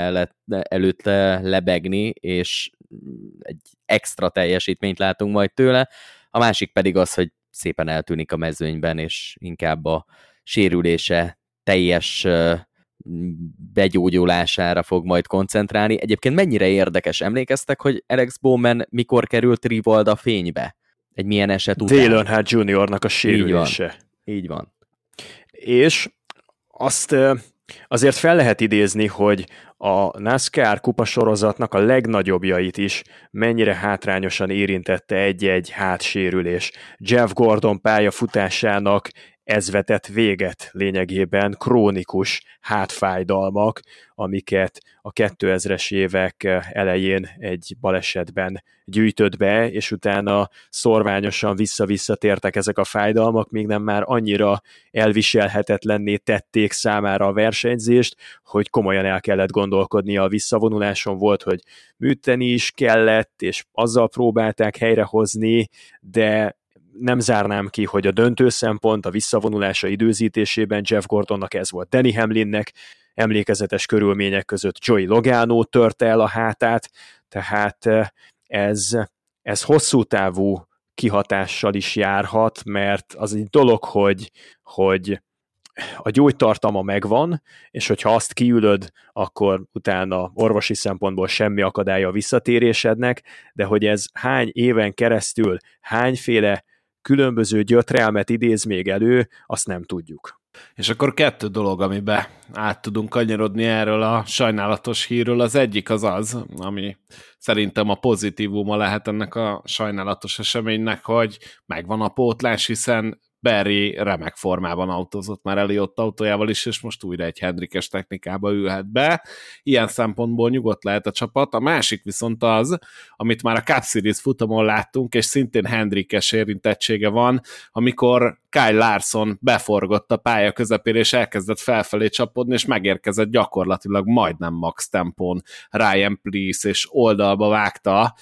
előtt lebegni, és egy extra teljesítményt látunk majd tőle. A másik pedig az, hogy szépen eltűnik a mezőnyben, és inkább a sérülése teljes begyógyulására fog majd koncentrálni. Egyébként mennyire érdekes, emlékeztek, hogy Alex Bowman mikor került Rivalda fénybe? Egy milyen eset után? Dale Earnhardt Juniornak a sérülése. Így van. Így van. És azt azért fel lehet idézni, hogy a NASCAR kupasorozatnak a legnagyobbjait is mennyire hátrányosan érintette egy-egy hátsérülés. Jeff Gordon pályafutásának ez vetett véget lényegében krónikus hátfájdalmak, amiket a 2000-es évek elején egy balesetben gyűjtött be, és utána szorványosan vissza-visszatértek ezek a fájdalmak, még nem már annyira elviselhetetlenné tették számára a versenyzést, hogy komolyan el kellett gondolkodnia a visszavonuláson volt, hogy műteni is kellett, és azzal próbálták helyrehozni, de nem zárnám ki, hogy a döntő szempont a visszavonulása időzítésében Jeff Gordonnak ez volt. Danny Hamlinnek emlékezetes körülmények között Joey Logano törte el a hátát, tehát eh, ez, ez hosszú távú kihatással is járhat, mert az egy dolog, hogy, hogy a gyógytartama megvan, és hogyha azt kiülöd, akkor utána orvosi szempontból semmi akadálya a visszatérésednek, de hogy ez hány éven keresztül, hányféle különböző gyötrelmet idéz még elő, azt nem tudjuk. És akkor kettő dolog, amibe át tudunk kanyarodni erről a sajnálatos hírről. Az egyik az az, ami szerintem a pozitívuma lehet ennek a sajnálatos eseménynek, hogy megvan a pótlás, hiszen Berry remek formában autózott már Eliott autójával is, és most újra egy Hendrikes technikába ülhet be. Ilyen szempontból nyugodt lehet a csapat. A másik viszont az, amit már a Cup Series futamon láttunk, és szintén Hendrikes érintettsége van, amikor Kyle Larson beforgott a pálya közepére, és elkezdett felfelé csapodni, és megérkezett gyakorlatilag majdnem max tempón Ryan Please, és oldalba vágta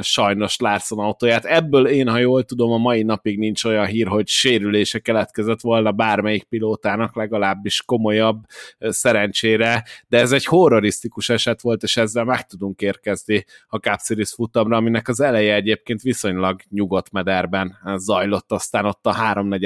sajnos Larson autóját. Ebből én, ha jól tudom, a mai napig nincs olyan hír, hogy sérülése keletkezett volna bármelyik pilótának, legalábbis komolyabb szerencsére, de ez egy horrorisztikus eset volt, és ezzel meg tudunk érkezni a Cup Series futamra, aminek az eleje egyébként viszonylag nyugodt mederben zajlott, aztán ott a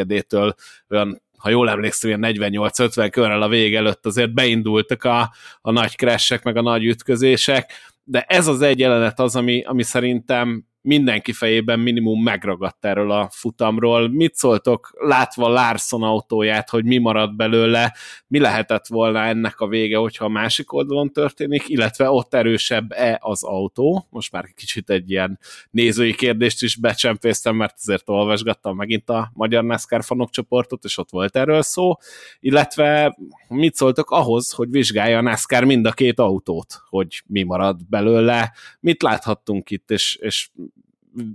háromnegyedétől olyan ha jól emlékszem, ilyen 48-50 körrel a vég előtt azért beindultak a, a nagy crashek, meg a nagy ütközések, de ez az egy jelenet az, ami, ami szerintem mindenki fejében minimum megragadt erről a futamról. Mit szóltok, látva Larson autóját, hogy mi maradt belőle, mi lehetett volna ennek a vége, hogyha a másik oldalon történik, illetve ott erősebb-e az autó? Most már kicsit egy ilyen nézői kérdést is becsempésztem, mert azért olvasgattam megint a Magyar NASCAR fanok csoportot, és ott volt erről szó, illetve mit szóltok ahhoz, hogy vizsgálja a NASCAR mind a két autót, hogy mi marad belőle, mit láthattunk itt, és, és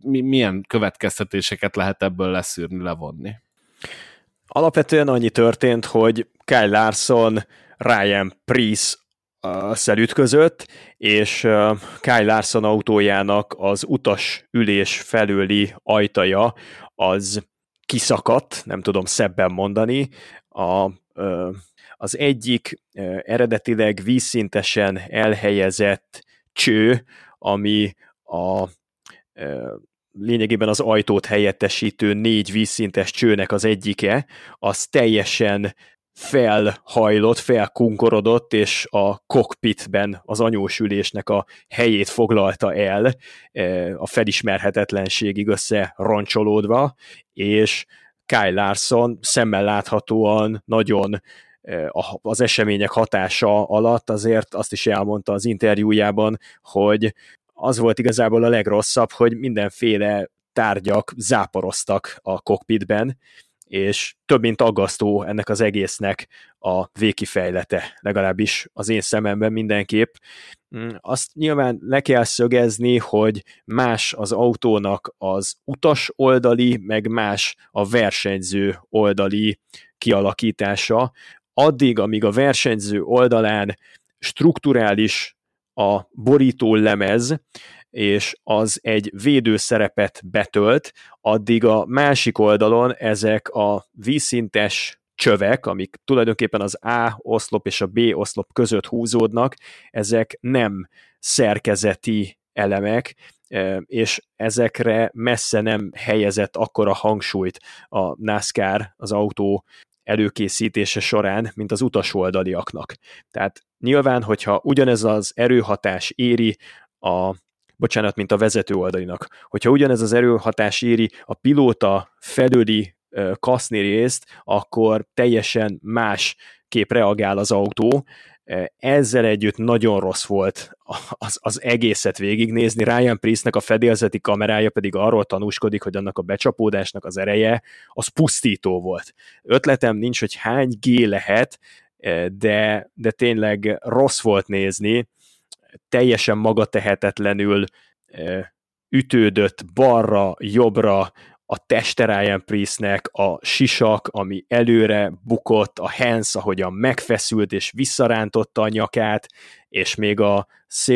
mi, milyen következtetéseket lehet ebből leszűrni, levonni? Alapvetően annyi történt, hogy Kyle Larson Ryan Priest ütközött, és Kyle Larson autójának az utas ülés felőli ajtaja az kiszakadt, nem tudom szebben mondani, a, az egyik eredetileg vízszintesen elhelyezett cső, ami a lényegében az ajtót helyettesítő négy vízszintes csőnek az egyike, az teljesen felhajlott, felkunkorodott, és a kokpitben az anyósülésnek a helyét foglalta el, a felismerhetetlenségig összeroncsolódva, és Kyle Larson szemmel láthatóan nagyon az események hatása alatt azért azt is elmondta az interjújában, hogy az volt igazából a legrosszabb, hogy mindenféle tárgyak záporoztak a kokpitben, és több mint aggasztó ennek az egésznek a végkifejlete, legalábbis az én szememben mindenképp. Mm, azt nyilván le kell szögezni, hogy más az autónak az utas oldali, meg más a versenyző oldali kialakítása. Addig, amíg a versenyző oldalán strukturális a borító lemez, és az egy védőszerepet betölt, addig a másik oldalon ezek a vízszintes csövek, amik tulajdonképpen az A oszlop és a B oszlop között húzódnak, ezek nem szerkezeti elemek, e, és ezekre messze nem helyezett akkora hangsúlyt a NASCAR az autó előkészítése során, mint az utasoldaliaknak. Tehát nyilván, hogyha ugyanez az erőhatás éri a bocsánat, mint a vezető oldalinak. Hogyha ugyanez az erőhatás éri a pilóta felőli kaszni részt, akkor teljesen más kép reagál az autó, ezzel együtt nagyon rossz volt az, az egészet végignézni. Ryan Priestnek a fedélzeti kamerája pedig arról tanúskodik, hogy annak a becsapódásnak az ereje az pusztító volt. Ötletem nincs, hogy hány G lehet, de, de tényleg rossz volt nézni, teljesen magatehetetlenül ütődött balra, jobbra, a teste Ryan Priestnek, a sisak, ami előre bukott, a hands, ahogyan megfeszült és visszarántotta a nyakát, és még a,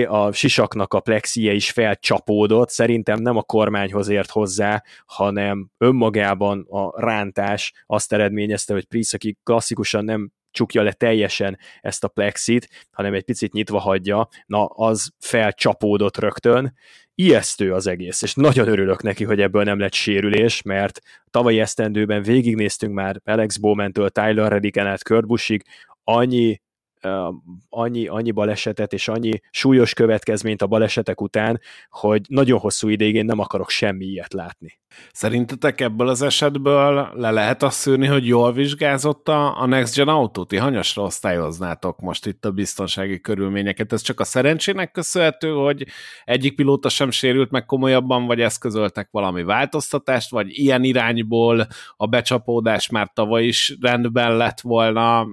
a sisaknak a plexie is felcsapódott, szerintem nem a kormányhoz ért hozzá, hanem önmagában a rántás azt eredményezte, hogy Priest, aki klasszikusan nem csukja le teljesen ezt a plexit, hanem egy picit nyitva hagyja, na az felcsapódott rögtön, ijesztő az egész, és nagyon örülök neki, hogy ebből nem lett sérülés, mert tavalyi esztendőben végignéztünk már Alex Bowman-től Tyler Reddicken át Kurt Buschig, annyi annyi, annyi balesetet és annyi súlyos következményt a balesetek után, hogy nagyon hosszú ideig én nem akarok semmi ilyet látni. Szerintetek ebből az esetből le lehet azt szűrni, hogy jól vizsgázott a, a Next Gen autó? Ti hanyasra osztályoznátok most itt a biztonsági körülményeket? Ez csak a szerencsének köszönhető, hogy egyik pilóta sem sérült meg komolyabban, vagy eszközöltek valami változtatást, vagy ilyen irányból a becsapódás már tavaly is rendben lett volna.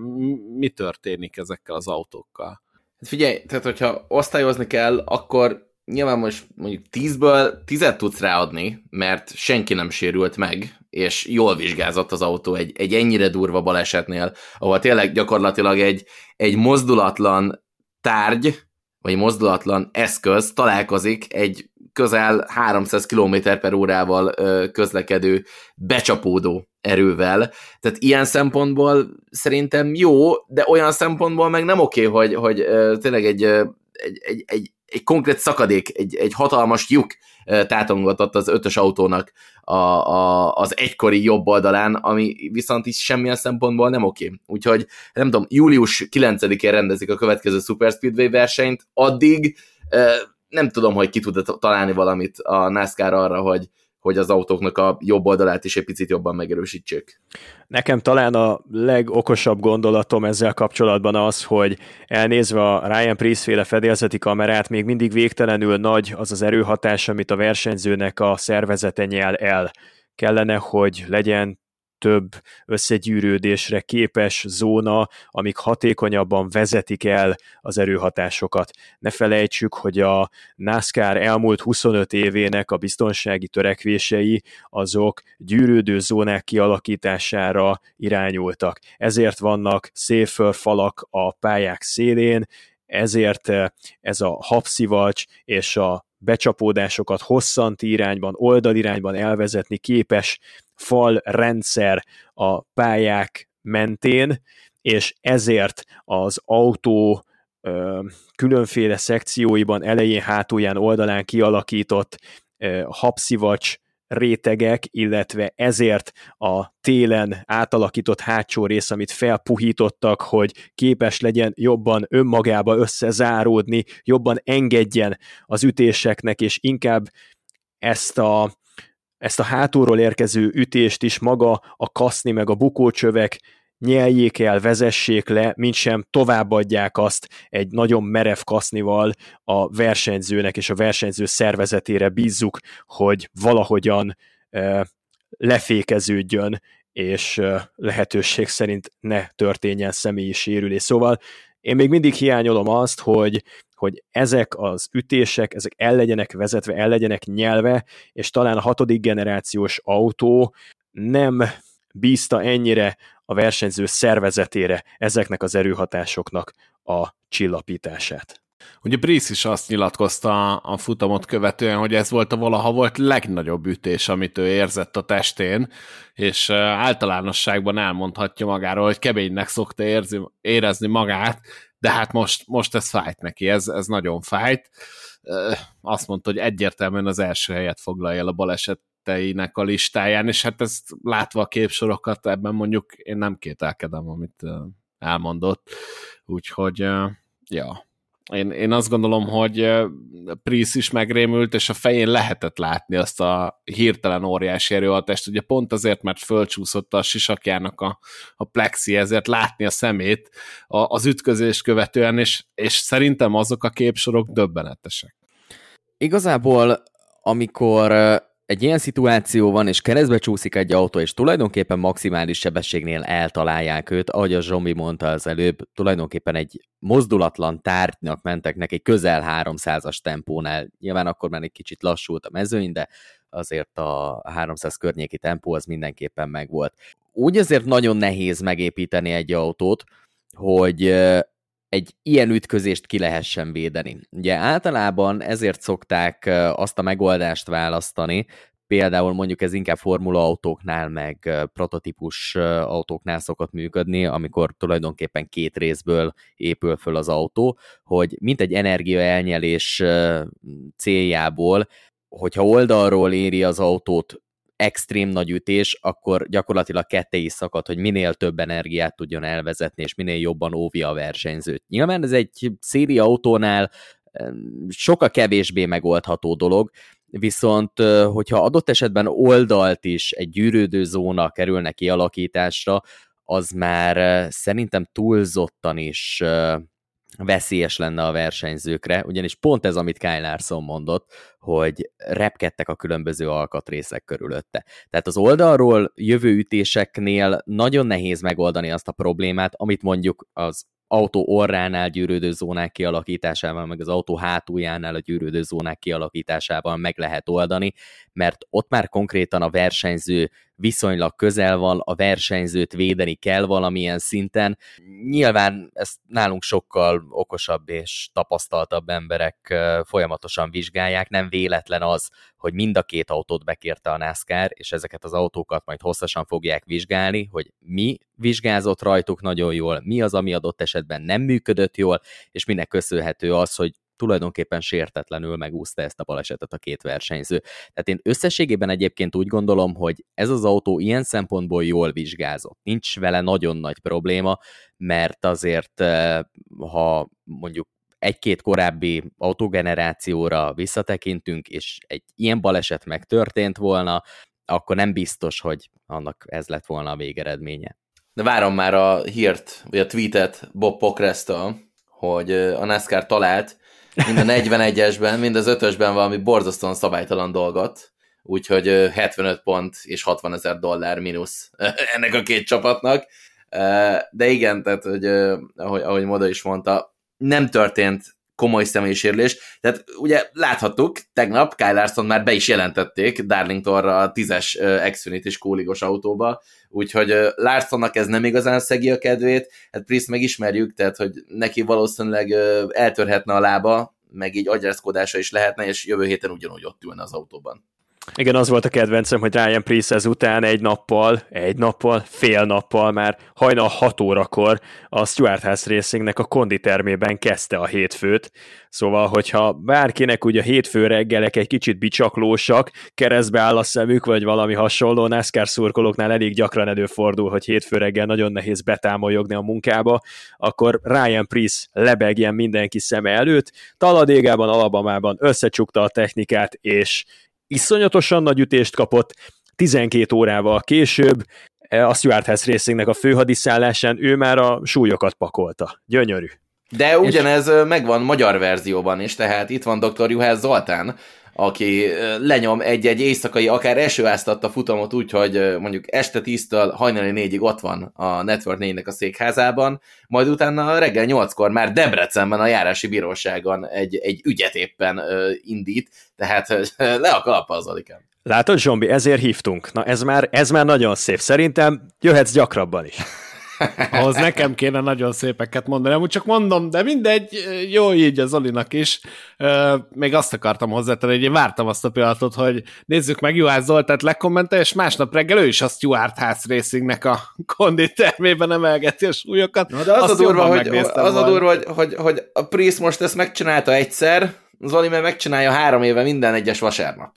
Mi történik ezekkel az autókkal? Hát figyelj, tehát hogyha osztályozni kell, akkor nyilván most mondjuk 10-ből 10 tudsz ráadni, mert senki nem sérült meg, és jól vizsgázott az autó egy, egy ennyire durva balesetnél, ahol tényleg gyakorlatilag egy, egy mozdulatlan tárgy, vagy mozdulatlan eszköz találkozik egy közel 300 km per órával közlekedő, becsapódó erővel. Tehát ilyen szempontból szerintem jó, de olyan szempontból meg nem oké, hogy, hogy tényleg egy, egy, egy, egy egy konkrét szakadék, egy, egy hatalmas lyuk tátongatott az ötös autónak a, a, az egykori jobb oldalán, ami viszont is semmilyen szempontból nem oké. Úgyhogy nem tudom, július 9-én rendezik a következő Super Speedway versenyt, addig nem tudom, hogy ki tud találni valamit a NASCAR arra, hogy, hogy az autóknak a jobb oldalát is egy picit jobban megerősítsék. Nekem talán a legokosabb gondolatom ezzel kapcsolatban az, hogy elnézve a Ryan Priest féle fedélzeti kamerát, még mindig végtelenül nagy az az erőhatás, amit a versenyzőnek a szervezete nyel el. Kellene, hogy legyen több összegyűrődésre képes zóna, amik hatékonyabban vezetik el az erőhatásokat. Ne felejtsük, hogy a NASCAR elmúlt 25 évének a biztonsági törekvései azok gyűrődő zónák kialakítására irányultak. Ezért vannak safer falak a pályák szélén, ezért ez a habszivacs és a becsapódásokat hosszanti irányban, oldalirányban elvezetni képes fal rendszer a pályák mentén, és ezért az autó ö, különféle szekcióiban, elején, hátulján, oldalán kialakított ö, habszivacs rétegek, illetve ezért a télen átalakított hátsó rész, amit felpuhítottak, hogy képes legyen jobban önmagába összezáródni, jobban engedjen az ütéseknek, és inkább ezt a ezt a hátulról érkező ütést is maga a kaszni meg a bukócsövek nyeljék el, vezessék le, mint sem továbbadják azt egy nagyon merev kasznival a versenyzőnek és a versenyző szervezetére bízzuk, hogy valahogyan e, lefékeződjön, és e, lehetőség szerint ne történjen személyi sérülés. Szóval én még mindig hiányolom azt, hogy hogy ezek az ütések, ezek el legyenek vezetve, el legyenek nyelve, és talán a hatodik generációs autó nem bízta ennyire a versenyző szervezetére ezeknek az erőhatásoknak a csillapítását. Ugye Brice is azt nyilatkozta a futamot követően, hogy ez volt a valaha volt legnagyobb ütés, amit ő érzett a testén, és általánosságban elmondhatja magáról, hogy keménynek szokta érzi, érezni magát, de hát most, most ez fájt neki, ez, ez nagyon fájt. Azt mondta, hogy egyértelműen az első helyet foglalja el a baleseteinek a listáján, és hát ezt látva a képsorokat, ebben mondjuk én nem kételkedem, amit elmondott. Úgyhogy, ja, én, én azt gondolom, hogy Priest is megrémült, és a fején lehetett látni azt a hirtelen óriási erőhatást, ugye pont azért, mert fölcsúszott a sisakjának a, a plexi, ezért látni a szemét az ütközést követően, és, és szerintem azok a képsorok döbbenetesek. Igazából, amikor egy ilyen szituáció van, és keresztbe csúszik egy autó, és tulajdonképpen maximális sebességnél eltalálják őt, ahogy a Zsombi mondta az előbb, tulajdonképpen egy mozdulatlan tárgynak mentek neki közel 300-as tempónál. Nyilván akkor már egy kicsit lassult a mezőny, de azért a 300 környéki tempó az mindenképpen megvolt. Úgy azért nagyon nehéz megépíteni egy autót, hogy egy ilyen ütközést ki lehessen védeni. Ugye általában ezért szokták azt a megoldást választani, például mondjuk ez inkább formula autóknál, meg prototípus autóknál szokott működni, amikor tulajdonképpen két részből épül föl az autó, hogy mint egy energiaelnyelés céljából, hogyha oldalról éri az autót extrém nagy ütés, akkor gyakorlatilag ketté is szakad, hogy minél több energiát tudjon elvezetni, és minél jobban óvja a versenyzőt. Nyilván ez egy széri autónál sokkal kevésbé megoldható dolog, viszont hogyha adott esetben oldalt is egy gyűrődő zóna kerülne kialakításra, az már szerintem túlzottan is veszélyes lenne a versenyzőkre, ugyanis pont ez, amit Kyle Larson mondott, hogy repkedtek a különböző alkatrészek körülötte. Tehát az oldalról jövő ütéseknél nagyon nehéz megoldani azt a problémát, amit mondjuk az autó orránál gyűrődő zónák kialakításával, meg az autó hátuljánál a gyűrődő zónák kialakításával meg lehet oldani, mert ott már konkrétan a versenyző viszonylag közel van, a versenyzőt védeni kell valamilyen szinten. Nyilván ezt nálunk sokkal okosabb és tapasztaltabb emberek folyamatosan vizsgálják, nem véletlen az, hogy mind a két autót bekérte a NASCAR, és ezeket az autókat majd hosszasan fogják vizsgálni, hogy mi vizsgázott rajtuk nagyon jól, mi az, ami adott esetben nem működött jól, és minek köszönhető az, hogy tulajdonképpen sértetlenül megúszta ezt a balesetet a két versenyző. Tehát én összességében egyébként úgy gondolom, hogy ez az autó ilyen szempontból jól vizsgázott. Nincs vele nagyon nagy probléma, mert azért, eh, ha mondjuk egy-két korábbi autógenerációra visszatekintünk, és egy ilyen baleset megtörtént volna, akkor nem biztos, hogy annak ez lett volna a végeredménye. De várom már a hírt, vagy a tweetet Bob Pocresta, hogy eh, a NASCAR talált mind a 41-esben, mind az 5-ösben valami borzasztóan szabálytalan dolgot, úgyhogy 75 pont és 60 ezer dollár mínusz ennek a két csapatnak. De igen, tehát, hogy, ahogy, ahogy Moda is mondta, nem történt komoly személyisérülés. Tehát ugye láthattuk, tegnap Kyle Larson már be is jelentették Darlingtonra a tízes Xfinity-s kóligos autóba, úgyhogy Larsonnak ez nem igazán szegi a kedvét, hát Priest megismerjük, tehát hogy neki valószínűleg eltörhetne a lába, meg így agyarszkodása is lehetne, és jövő héten ugyanúgy ott ülne az autóban. Igen, az volt a kedvencem, hogy Ryan Priest ezután egy nappal, egy nappal, fél nappal, már hajnal 6 órakor a Stuart House Racingnek a konditermében kezdte a hétfőt. Szóval, hogyha bárkinek ugye a hétfő reggelek egy kicsit bicsaklósak, keresztbe áll a szemük, vagy valami hasonló, NASCAR szurkolóknál elég gyakran előfordul, hogy hétfő reggel nagyon nehéz betámolyogni a munkába, akkor Ryan Priest lebegjen mindenki szeme előtt, taladégában, Alabamában összecsukta a technikát, és iszonyatosan nagy ütést kapott, 12 órával később e, a Stuart House Racingnek a főhadiszállásán ő már a súlyokat pakolta. Gyönyörű. De ugyanez és... megvan magyar verzióban is, tehát itt van dr. Juhász Zoltán, aki lenyom egy-egy éjszakai, akár esőáztatta futamot úgy, hogy mondjuk este 10-től hajnali 4-ig ott van a Network 4-nek a székházában, majd utána reggel 8-kor már Debrecenben a járási bíróságon egy, egy ügyet éppen indít, tehát le a kalappa az alikám. Látod, Zsombi, ezért hívtunk. Na ez már, ez már nagyon szép. Szerintem jöhetsz gyakrabban is. Ahhoz nekem kéne nagyon szépeket mondani, amúgy csak mondom, de mindegy, jó így az Olinak is. Még azt akartam hozzátenni, hogy én vártam azt a pillanatot, hogy nézzük meg Juhász Zoltát lekommentel, és másnap reggel ő is a Stuart House Racingnek a konditermében emelgeti a súlyokat. Na, de az azt a durva, hogy, az a durva hogy, hogy, hogy a Priest most ezt megcsinálta egyszer, Zoli meg megcsinálja három éve minden egyes vasárnap.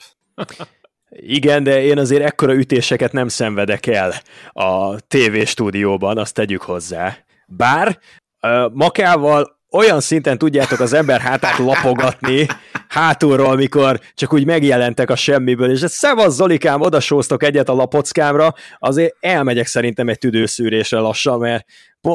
Igen, de én azért ekkora ütéseket nem szenvedek el a TV stúdióban, azt tegyük hozzá. Bár uh, Makával olyan szinten tudjátok az ember hátát lapogatni hátulról, amikor csak úgy megjelentek a semmiből, és szevasz Zolikám, odasóztok egyet a lapockámra, azért elmegyek szerintem egy tüdőszűrésre lassan, mert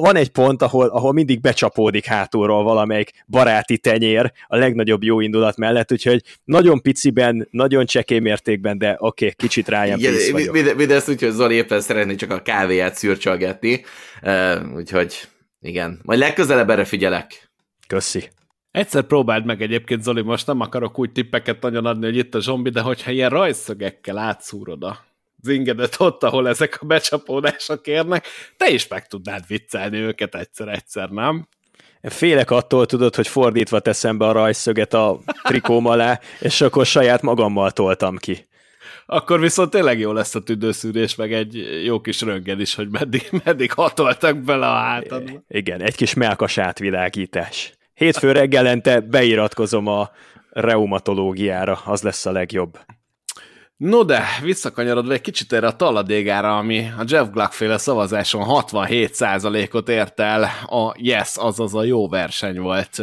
van egy pont, ahol, ahol mindig becsapódik hátulról valamelyik baráti tenyér a legnagyobb jó indulat mellett, úgyhogy nagyon piciben, nagyon csekély mértékben, de oké, okay, kicsit ráján vagyok. Mindezt úgy, hogy Zoli éppen szeretné csak a kávéját szürcsölgetni, uh, úgyhogy igen, majd legközelebb erre figyelek. Köszi. Egyszer próbáld meg egyébként, Zoli, most nem akarok úgy tippeket nagyon adni, hogy itt a zombi, de hogyha ilyen rajszögekkel átszúrod a zingedet ott, ahol ezek a becsapódások érnek, te is meg tudnád viccelni őket egyszer-egyszer, nem? Félek attól, tudod, hogy fordítva teszem be a rajszöget a trikóm alá, és akkor saját magammal toltam ki. Akkor viszont tényleg jó lesz a tüdőszűrés, meg egy jó kis röntgen is, hogy meddig, meddig hatoltak bele a hátadba. Igen, egy kis melkas átvilágítás. Hétfő reggelente beiratkozom a reumatológiára, az lesz a legjobb. No de, visszakanyarodva egy kicsit erre a taladégára, ami a Jeff Gluck féle szavazáson 67%-ot ért el a yes, azaz a jó verseny volt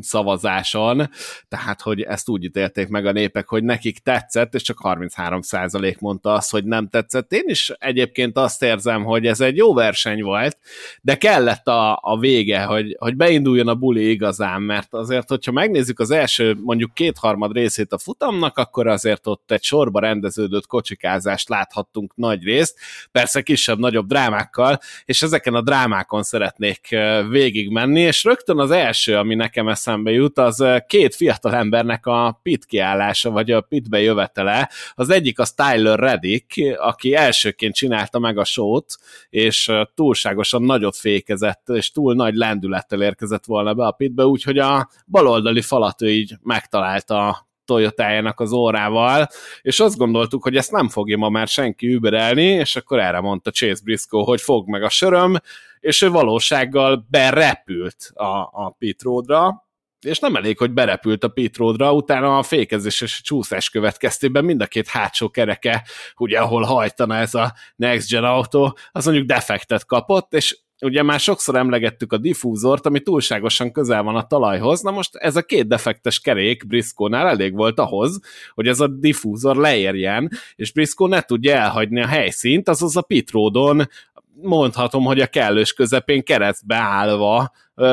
szavazáson, tehát hogy ezt úgy ítélték meg a népek, hogy nekik tetszett, és csak 33% mondta azt, hogy nem tetszett. Én is egyébként azt érzem, hogy ez egy jó verseny volt, de kellett a, a vége, hogy, hogy beinduljon a buli igazán, mert azért, hogyha megnézzük az első mondjuk kétharmad részét a futamnak, akkor azért ott egy sorba rend rendeződött kocsikázást láthattunk nagy részt, persze kisebb-nagyobb drámákkal, és ezeken a drámákon szeretnék végigmenni, és rögtön az első, ami nekem eszembe jut, az két fiatal embernek a pit kiállása, vagy a pitbe jövetele. Az egyik az Tyler Reddick, aki elsőként csinálta meg a sót, és túlságosan nagyot fékezett, és túl nagy lendülettel érkezett volna be a pitbe, úgyhogy a baloldali falat ő így megtalálta Toyotájának az órával, és azt gondoltuk, hogy ezt nem fogja ma már senki überelni, és akkor erre mondta Chase Briscoe, hogy fog meg a söröm, és ő valósággal berepült a, a pit roadra, és nem elég, hogy berepült a pit roadra, utána a fékezés és a csúszás következtében mind a két hátsó kereke, ugye ahol hajtana ez a Next Gen autó, az mondjuk defektet kapott, és ugye már sokszor emlegettük a diffúzort, ami túlságosan közel van a talajhoz, na most ez a két defektes kerék Briscoe-nál elég volt ahhoz, hogy ez a diffúzor leérjen, és Briscoe ne tudja elhagyni a helyszínt, azaz a pitródon mondhatom, hogy a kellős közepén keresztbe állva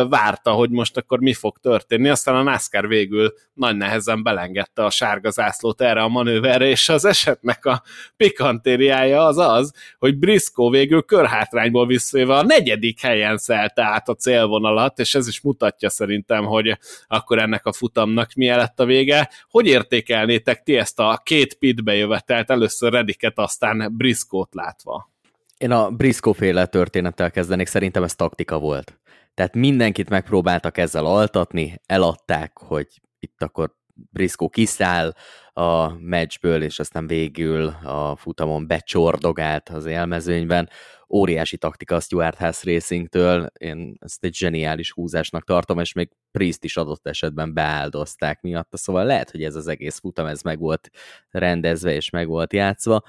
várta, hogy most akkor mi fog történni, aztán a NASCAR végül nagy nehezen belengedte a sárga zászlót erre a manőverre, és az esetnek a pikantériája az az, hogy Briscoe végül körhátrányból visszajöve a negyedik helyen szelte át a célvonalat, és ez is mutatja szerintem, hogy akkor ennek a futamnak mi lett a vége. Hogy értékelnétek ti ezt a két pitbe jövetelt, először Rediket, aztán Briscoe-t látva? Én a Briscoe féle történettel kezdenék, szerintem ez taktika volt. Tehát mindenkit megpróbáltak ezzel altatni, eladták, hogy itt akkor Briscoe kiszáll a meccsből, és aztán végül a futamon becsordogált az élmezőnyben. Óriási taktika a Stuart House Racingtől, én ezt egy zseniális húzásnak tartom, és még Priest is adott esetben beáldozták miatta, szóval lehet, hogy ez az egész futam ez meg volt rendezve és meg volt játszva.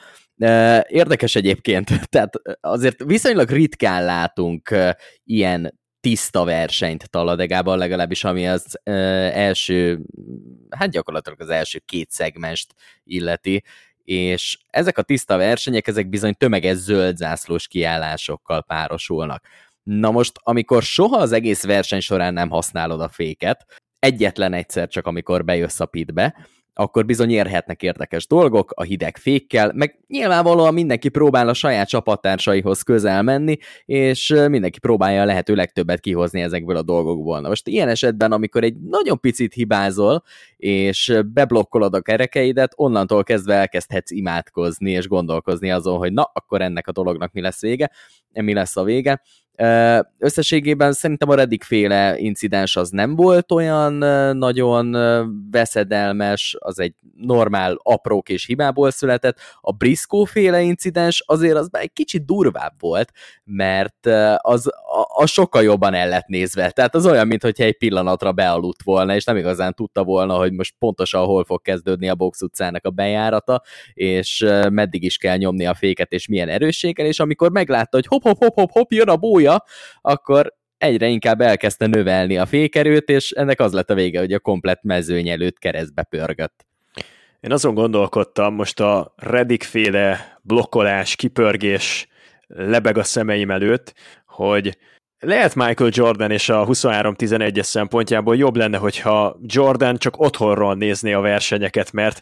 Érdekes egyébként, tehát azért viszonylag ritkán látunk ilyen tiszta versenyt Taladegában, legalábbis ami az első, hát gyakorlatilag az első két szegmest illeti, és ezek a tiszta versenyek, ezek bizony tömeges zöld zászlós kiállásokkal párosulnak. Na most, amikor soha az egész verseny során nem használod a féket, egyetlen egyszer csak, amikor bejössz a pitbe, akkor bizony érhetnek érdekes dolgok a hideg fékkel, meg nyilvánvalóan mindenki próbál a saját csapattársaihoz közel menni, és mindenki próbálja a lehető legtöbbet kihozni ezekből a dolgokból. Na most ilyen esetben, amikor egy nagyon picit hibázol, és beblokkolod a kerekeidet, onnantól kezdve elkezdhetsz imádkozni, és gondolkozni azon, hogy na, akkor ennek a dolognak mi lesz vége, mi lesz a vége, Összességében szerintem a Reddick féle incidens az nem volt olyan nagyon veszedelmes, az egy normál aprók és hibából született. A Briscoe féle incidens azért az már egy kicsit durvább volt, mert az, az sokkal jobban el lett nézve. Tehát az olyan, mintha egy pillanatra bealudt volna, és nem igazán tudta volna, hogy most pontosan hol fog kezdődni a box utcának a bejárata, és meddig is kell nyomni a féket, és milyen erősséggel, és amikor meglátta, hogy hop, hop, hop, hop, jön a bója, akkor egyre inkább elkezdte növelni a fékerőt, és ennek az lett a vége, hogy a komplet mezőny előtt keresztbe pörgött. Én azon gondolkodtam, most a Reddick féle blokkolás, kipörgés lebeg a szemeim előtt, hogy lehet Michael Jordan és a 23-11-es szempontjából jobb lenne, hogyha Jordan csak otthonról nézné a versenyeket, mert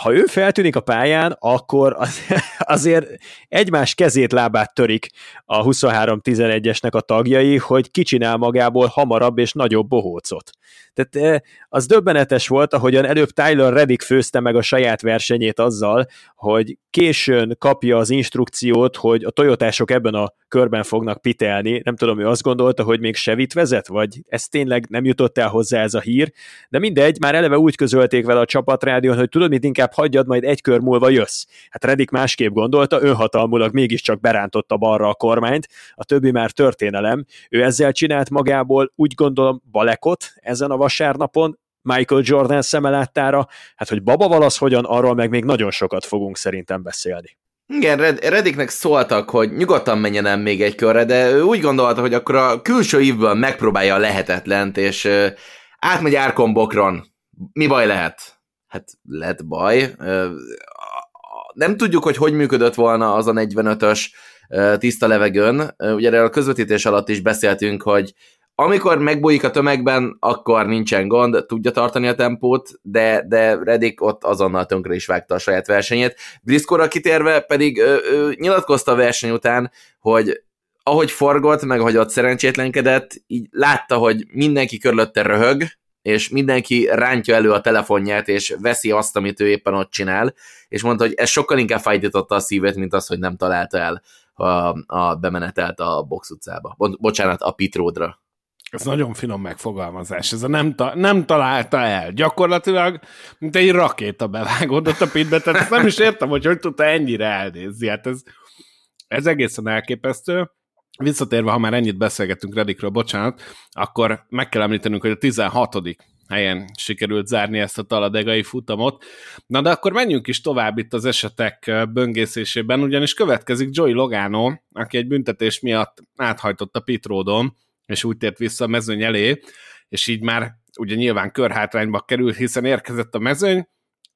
ha ő feltűnik a pályán, akkor az, azért egymás kezét, lábát törik a 23-11-esnek a tagjai, hogy kicsinál magából hamarabb és nagyobb bohócot. Tehát eh, az döbbenetes volt, ahogyan előbb Tyler Reddick főzte meg a saját versenyét azzal, hogy későn kapja az instrukciót, hogy a toyotások ebben a körben fognak pitelni. Nem tudom, ő azt gondolta, hogy még Sevit vezet, vagy ez tényleg nem jutott el hozzá ez a hír, de mindegy, már eleve úgy közölték vele a csapatrádión, hogy tudod, mit inkább hagyjad, majd egy kör múlva jössz. Hát Reddick másképp gondolta, önhatalmulag mégiscsak berántotta balra a kormányt, a többi már történelem. Ő ezzel csinált magából, úgy gondolom, balekot ezen a vasárnapon, Michael Jordan szemelátára, hát hogy Baba Valasz hogyan, arról meg még nagyon sokat fogunk szerintem beszélni. Igen, Red, Rediknek szóltak, hogy nyugodtan menjen el még egy körre, de ő úgy gondolta, hogy akkor a külső évből megpróbálja a lehetetlent, és uh, átmegy Árkon. Mi baj lehet? Hát lett baj. Nem tudjuk, hogy hogy működött volna az a 45-ös uh, tiszta levegőn. Ugye erről a közvetítés alatt is beszéltünk, hogy amikor megbújik a tömegben, akkor nincsen gond, tudja tartani a tempót, de, de Redik ott azonnal tönkre is vágta a saját versenyét. Briscoe-ra kitérve pedig ő, ő nyilatkozta a verseny után, hogy ahogy forgott, meg ahogy ott szerencsétlenkedett, így látta, hogy mindenki körülötte röhög, és mindenki rántja elő a telefonját, és veszi azt, amit ő éppen ott csinál, és mondta, hogy ez sokkal inkább fájtította a szívét, mint az, hogy nem találta el a, a bemenetelt a box utcába. Bo- bocsánat, a pitródra. Ez nagyon finom megfogalmazás. Ez a nem, ta, nem találta el. Gyakorlatilag, mint egy rakéta bevágódott a pitbe, tehát ezt nem is értem, hogy hogy tudta ennyire elnézni. Hát ez, ez egészen elképesztő. Visszatérve, ha már ennyit beszélgetünk Redikről, bocsánat, akkor meg kell említenünk, hogy a 16 helyen sikerült zárni ezt a taladegai futamot. Na de akkor menjünk is tovább itt az esetek böngészésében, ugyanis következik Joey Logano, aki egy büntetés miatt áthajtott a pitródon, és úgy tért vissza a mezőny elé, és így már ugye nyilván körhátrányba került, hiszen érkezett a mezőny,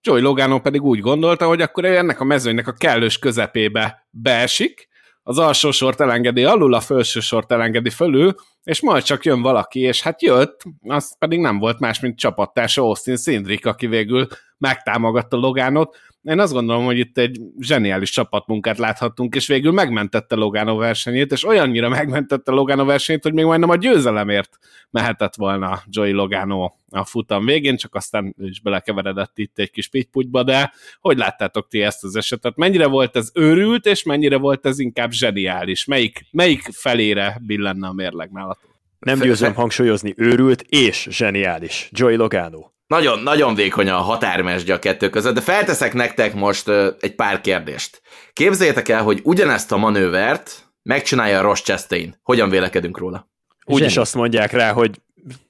Joey Logano pedig úgy gondolta, hogy akkor ennek a mezőnynek a kellős közepébe beesik, az alsó sort elengedi alul, a felső sort elengedi fölül, és majd csak jön valaki, és hát jött, az pedig nem volt más, mint csapattársa Austin Szindrik, aki végül megtámogatta Logánot, én azt gondolom, hogy itt egy zseniális csapatmunkát láthattunk, és végül megmentette Logano versenyét, és olyannyira megmentette Logano versenyét, hogy még majdnem a győzelemért mehetett volna Joey Logano a futam végén, csak aztán ő is belekeveredett itt egy kis pittyputyba, de hogy láttátok ti ezt az esetet? Mennyire volt ez őrült, és mennyire volt ez inkább zseniális? Melyik, melyik felére billenne a mérleg nálatok? Nem győzöm hangsúlyozni, őrült és zseniális. Joey Logano. Nagyon, nagyon vékony a határmesdje a kettő között, de felteszek nektek most egy pár kérdést. Képzeljétek el, hogy ugyanezt a manővert megcsinálja Ross Chastain. Hogyan vélekedünk róla? Úgy is azt mondják rá, hogy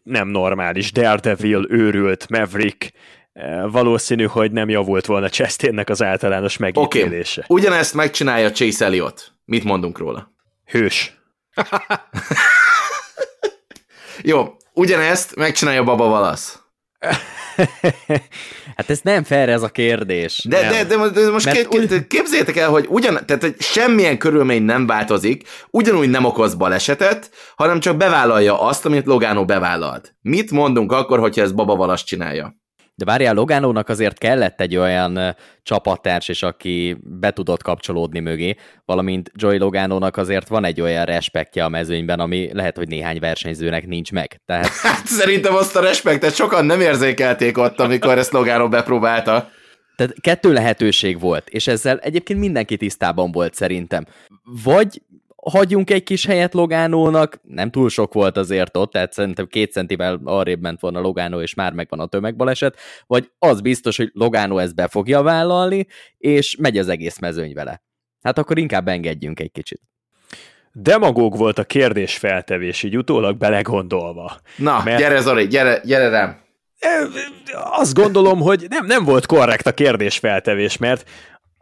nem normális, Daredevil, őrült, Maverick, valószínű, hogy nem javult volna Chastainnek az általános megítélése. Okay. Ugyanezt megcsinálja Chase Elliot. Mit mondunk róla? Hős. Jó, ugyanezt megcsinálja Baba Valasz. hát ez nem fair ez a kérdés. De, de, de, de most Mert ké, képzeljétek el, hogy ugyan, tehát hogy semmilyen körülmény nem változik, ugyanúgy nem okoz balesetet, hanem csak bevállalja azt, amit Logano bevállalt. Mit mondunk akkor, hogyha ez Baba Valas csinálja? De várjál, Logánónak azért kellett egy olyan csapattárs is, aki be tudott kapcsolódni mögé, valamint Joy Logánónak azért van egy olyan respektje a mezőnyben, ami lehet, hogy néhány versenyzőnek nincs meg. Tehát... Hát szerintem azt a respektet sokan nem érzékelték ott, amikor ezt Logánó bepróbálta. Tehát kettő lehetőség volt, és ezzel egyébként mindenki tisztában volt szerintem. Vagy hagyjunk egy kis helyet Logánónak, nem túl sok volt azért ott, tehát szerintem két centivel arrébb ment volna Logánó, és már megvan a tömegbaleset, vagy az biztos, hogy Logánó ezt be fogja vállalni, és megy az egész mezőny vele. Hát akkor inkább engedjünk egy kicsit. Demagóg volt a kérdés feltevés, így utólag belegondolva. Na, mert... gyere Zoli, gyere, gyere rám! Azt gondolom, hogy nem, nem volt korrekt a kérdés feltevés, mert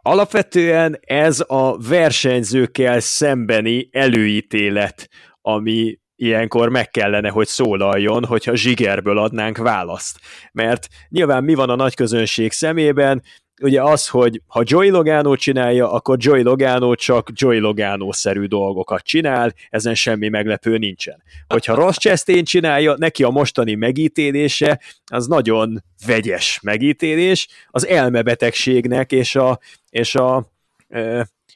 Alapvetően ez a versenyzőkkel szembeni előítélet, ami ilyenkor meg kellene, hogy szólaljon, hogyha zsigerből adnánk választ. Mert nyilván mi van a nagy közönség szemében, ugye az, hogy ha Joey Logano csinálja, akkor Joey Logano csak Joey Logano-szerű dolgokat csinál, ezen semmi meglepő nincsen. Hogyha Ross Chastain csinálja, neki a mostani megítélése az nagyon vegyes megítélés, az elmebetegségnek és, a, és, a,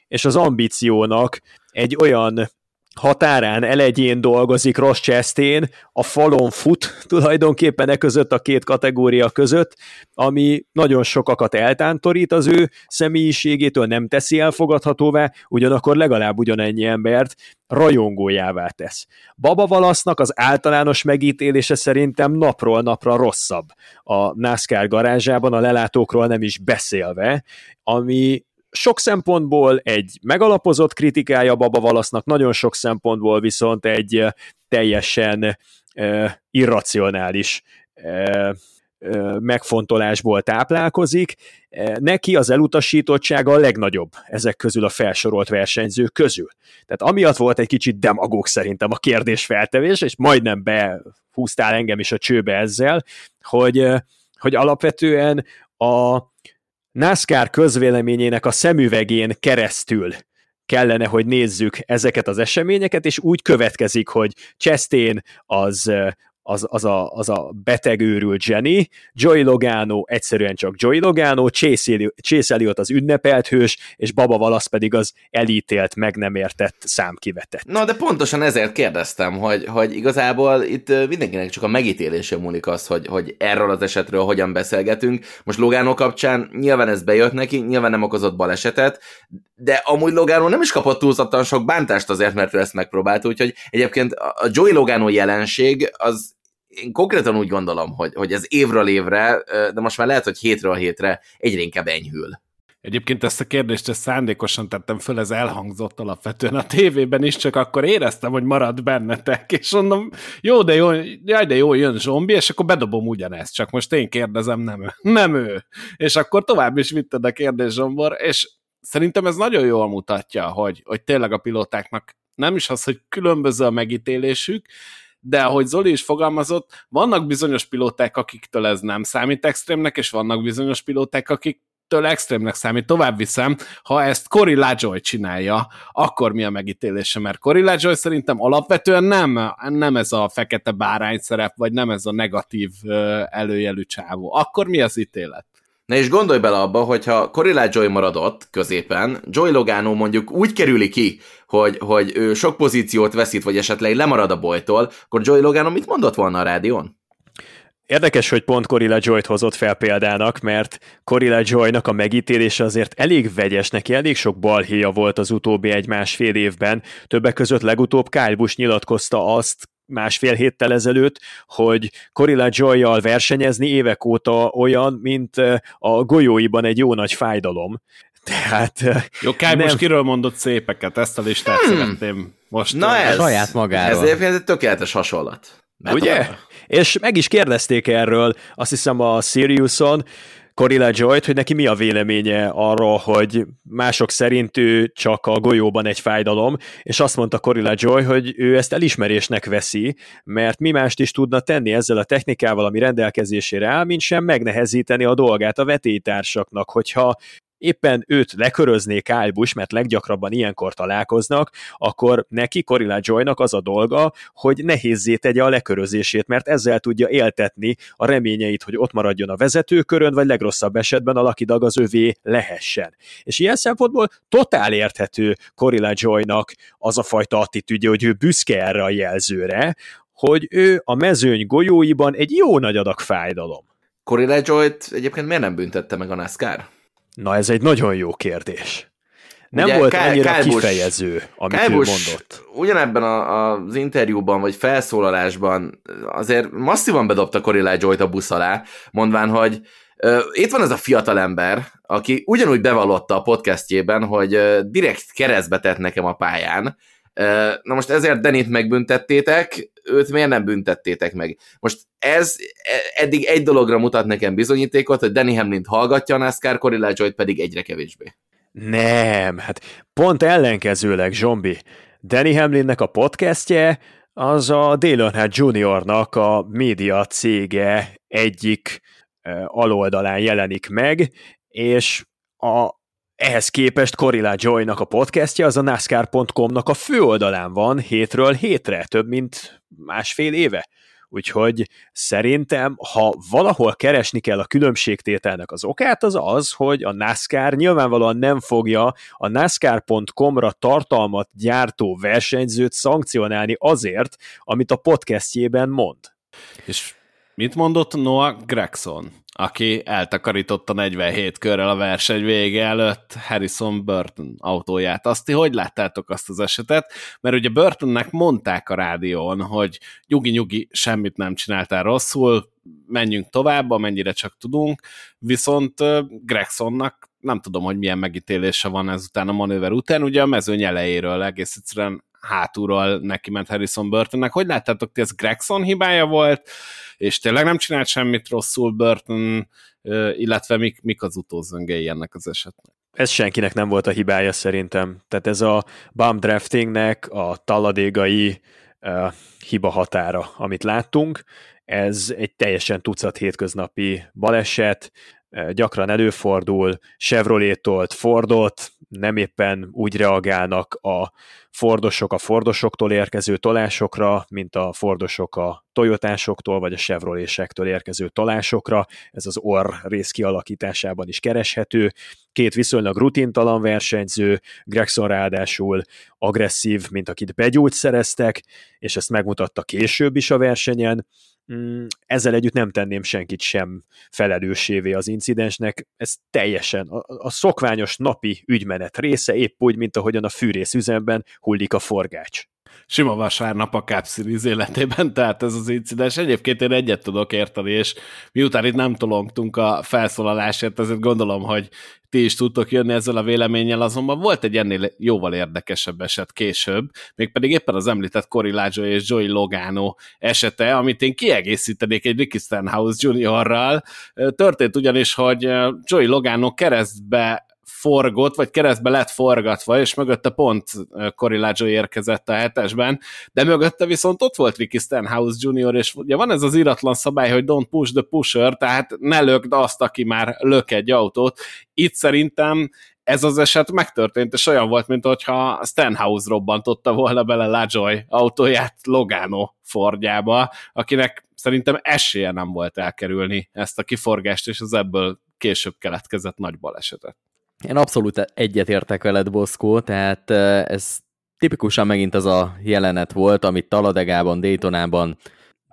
és az ambíciónak egy olyan határán elegyén dolgozik Ross Chastain, a falon fut tulajdonképpen e között a két kategória között, ami nagyon sokakat eltántorít az ő személyiségétől, nem teszi elfogadhatóvá, ugyanakkor legalább ugyanennyi embert rajongójává tesz. Baba Valasznak az általános megítélése szerintem napról napra rosszabb a NASCAR garázsában, a lelátókról nem is beszélve, ami sok szempontból egy megalapozott kritikája Baba Valasznak, nagyon sok szempontból viszont egy teljesen irracionális megfontolásból táplálkozik. Neki az elutasítottsága a legnagyobb ezek közül a felsorolt versenyzők közül. Tehát amiatt volt egy kicsit demagóg szerintem a kérdés feltevés, és majdnem behúztál engem is a csőbe ezzel, hogy, hogy alapvetően a, NASCAR közvéleményének a szemüvegén keresztül kellene, hogy nézzük ezeket az eseményeket, és úgy következik, hogy Chastain az az, az, a, az a beteg őrült Jenny, Joey Logano egyszerűen csak Joey Logano, Chase Elliot az ünnepelt hős, és Baba Valasz pedig az elítélt, meg nem értett számkivetett. Na, de pontosan ezért kérdeztem, hogy, hogy igazából itt mindenkinek csak a megítélése múlik az, hogy, hogy erről az esetről hogyan beszélgetünk. Most Logano kapcsán nyilván ez bejött neki, nyilván nem okozott balesetet, de amúgy Logano nem is kapott túlzottan sok bántást azért, mert ő ezt megpróbált, úgyhogy egyébként a Joey Logano jelenség az én konkrétan úgy gondolom, hogy, hogy ez évről évre, de most már lehet, hogy hétről hétre egyre inkább enyhül. Egyébként ezt a kérdést ezt szándékosan tettem föl, ez elhangzott alapvetően a tévében is, csak akkor éreztem, hogy marad bennetek, és mondom, jó, de jó, jaj, de jó, jön zombi, és akkor bedobom ugyanezt, csak most én kérdezem, nem ő. Nem ő. És akkor tovább is vitted a kérdés, Zsombor, és szerintem ez nagyon jól mutatja, hogy, hogy tényleg a pilótáknak nem is az, hogy különböző a megítélésük, de ahogy Zoli is fogalmazott, vannak bizonyos pilóták, akiktől ez nem számít extrémnek, és vannak bizonyos pilóták, akik től extrémnek számít. Tovább viszem, ha ezt Cory LaJoy csinálja, akkor mi a megítélése? Mert Cory LaJoy szerintem alapvetően nem, nem ez a fekete bárány szerep, vagy nem ez a negatív előjelű csávó. Akkor mi az ítélet? Na és gondolj bele abba, hogyha Corilla Joy maradott középen, Joy Logano mondjuk úgy kerüli ki, hogy, hogy ő sok pozíciót veszít, vagy esetleg lemarad a bolytól, akkor Joy Logano mit mondott volna a rádión? Érdekes, hogy pont Corilla Joy-t hozott fel példának, mert Corilla Joy-nak a megítélése azért elég vegyes, neki elég sok balhéja volt az utóbbi egy-másfél évben. Többek között legutóbb Kyle Busch nyilatkozta azt másfél héttel ezelőtt, hogy Corilla joy versenyezni évek óta olyan, mint a golyóiban egy jó nagy fájdalom. Tehát... Jó, Kyle nem... most kiről mondott szépeket, ezt a listát hmm. szeretném most. Na ez, saját magáról. Ez egy tökéletes hasonlat. Mert Ugye? A... És meg is kérdezték erről, azt hiszem a Siriuson, Corilla joy hogy neki mi a véleménye arról, hogy mások szerint ő csak a golyóban egy fájdalom, és azt mondta Corilla Joy, hogy ő ezt elismerésnek veszi, mert mi mást is tudna tenni ezzel a technikával, ami rendelkezésére áll, mint sem megnehezíteni a dolgát a vetélytársaknak, hogyha éppen őt lekörözné Kyle mert leggyakrabban ilyenkor találkoznak, akkor neki, Corilla Joynak az a dolga, hogy nehézzé tegye a lekörözését, mert ezzel tudja éltetni a reményeit, hogy ott maradjon a vezetőkörön, vagy legrosszabb esetben a Lucky Dog az övé lehessen. És ilyen szempontból totál érthető Corilla Joynak az a fajta attitűdje, hogy ő büszke erre a jelzőre, hogy ő a mezőny golyóiban egy jó nagy adag fájdalom. Corilla Joy-t egyébként miért nem büntette meg a NASCAR? Na ez egy nagyon jó kérdés. Nem Ugye, volt Kál, annyira Kálbus, kifejező, amit Kálbus, ő mondott. Ugyanebben a, az interjúban, vagy felszólalásban azért masszívan bedobta Corilla Joy-t a busz alá, mondván, hogy uh, itt van ez a fiatal ember, aki ugyanúgy bevallotta a podcastjében, hogy uh, direkt keresztbe tett nekem a pályán, Na most ezért Denit megbüntettétek, őt miért nem büntettétek meg? Most ez e, eddig egy dologra mutat nekem bizonyítékot, hogy Danny Hamlin hallgatja a NASCAR, Corilla joy pedig egyre kevésbé. Nem, hát pont ellenkezőleg, Zsombi. Danny Hamlinnek a podcastje az a Dale Earnhardt Juniornak a média cége egyik aloldalán jelenik meg, és a, ehhez képest Corilla Joy-nak a podcastja az a NASCAR.com-nak a főoldalán van hétről hétre, több mint másfél éve. Úgyhogy szerintem, ha valahol keresni kell a különbségtételnek az okát, az az, hogy a NASCAR nyilvánvalóan nem fogja a NASCAR.com-ra tartalmat gyártó versenyzőt szankcionálni azért, amit a podcastjében mond. És mit mondott Noah Gregson? Aki eltakarította 47 körrel a verseny vége előtt Harrison Burton autóját. Azt ti hogy láttátok azt az esetet? Mert ugye Burtonnek mondták a rádión, hogy nyugi-nyugi, semmit nem csináltál rosszul, menjünk tovább, amennyire csak tudunk, viszont Gregsonnak nem tudom, hogy milyen megítélése van ezután a manőver után, ugye a mezőny elejéről egész egyszerűen hátulról neki ment Harrison Burtonnek. Hogy láttátok, ti ez Gregson hibája volt, és tényleg nem csinált semmit rosszul Burton, illetve mik, mik az utózöngei ennek az esetnek? Ez senkinek nem volt a hibája szerintem. Tehát ez a bum draftingnek a taladégai uh, hiba határa, amit láttunk, ez egy teljesen tucat hétköznapi baleset, gyakran előfordul, Chevrolet-tolt Fordot, nem éppen úgy reagálnak a Fordosok a Fordosoktól érkező tolásokra, mint a Fordosok a Toyotásoktól, vagy a Chevrolésektől érkező tolásokra. Ez az orr rész kialakításában is kereshető. Két viszonylag rutintalan versenyző, Gregson ráadásul agresszív, mint akit begyógyszereztek, és ezt megmutatta később is a versenyen, ezzel együtt nem tenném senkit sem felelőssévé az incidensnek, ez teljesen a, a szokványos napi ügymenet része, épp úgy, mint ahogyan a fűrész üzemben hullik a forgács sima vasárnap a Cup Series életében, tehát ez az incidens. Egyébként én egyet tudok érteni, és miután itt nem tolongtunk a felszólalásért, ezért gondolom, hogy ti is tudtok jönni ezzel a véleménnyel, azonban volt egy ennél jóval érdekesebb eset később, mégpedig éppen az említett Cory Laggio és Joey Logano esete, amit én kiegészítenék egy Ricky Stenhouse Juniorral. Történt ugyanis, hogy Joey Logano keresztbe forgott, vagy keresztbe lett forgatva, és mögötte pont Cory Laggio érkezett a hetesben, de mögötte viszont ott volt Ricky Stenhouse Jr., és ugye van ez az iratlan szabály, hogy don't push the pusher, tehát ne lökd azt, aki már lök egy autót. Itt szerintem ez az eset megtörtént, és olyan volt, mint hogyha Stenhouse robbantotta volna bele Lajoy autóját Logano Fordjába, akinek szerintem esélye nem volt elkerülni ezt a kiforgást, és az ebből később keletkezett nagy balesetet. Én abszolút egyetértek veled, Boszkó, tehát ez tipikusan megint az a jelenet volt, amit Taladegában, Daytonában,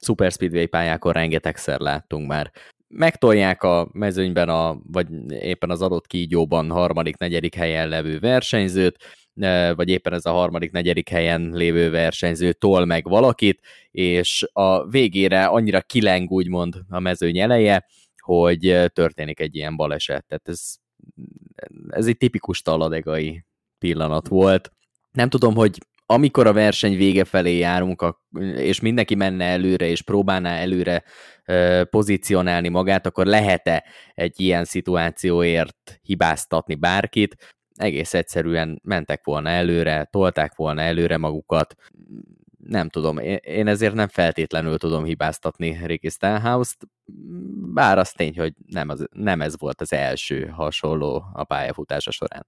Super Speedway pályákon rengetegszer láttunk már. Megtolják a mezőnyben, a, vagy éppen az adott kígyóban harmadik, negyedik helyen levő versenyzőt, vagy éppen ez a harmadik, negyedik helyen lévő versenyző tol meg valakit, és a végére annyira kileng úgymond a mezőny eleje, hogy történik egy ilyen baleset. Tehát ez ez egy tipikus taladegai pillanat volt. Nem tudom, hogy amikor a verseny vége felé járunk, és mindenki menne előre, és próbálná előre pozícionálni magát, akkor lehet-e egy ilyen szituációért hibáztatni bárkit? Egész egyszerűen mentek volna előre, tolták volna előre magukat, nem tudom, én ezért nem feltétlenül tudom hibáztatni Ricky Stenhouse-t, bár az tény, hogy nem, az, nem ez volt az első hasonló a pályafutása során.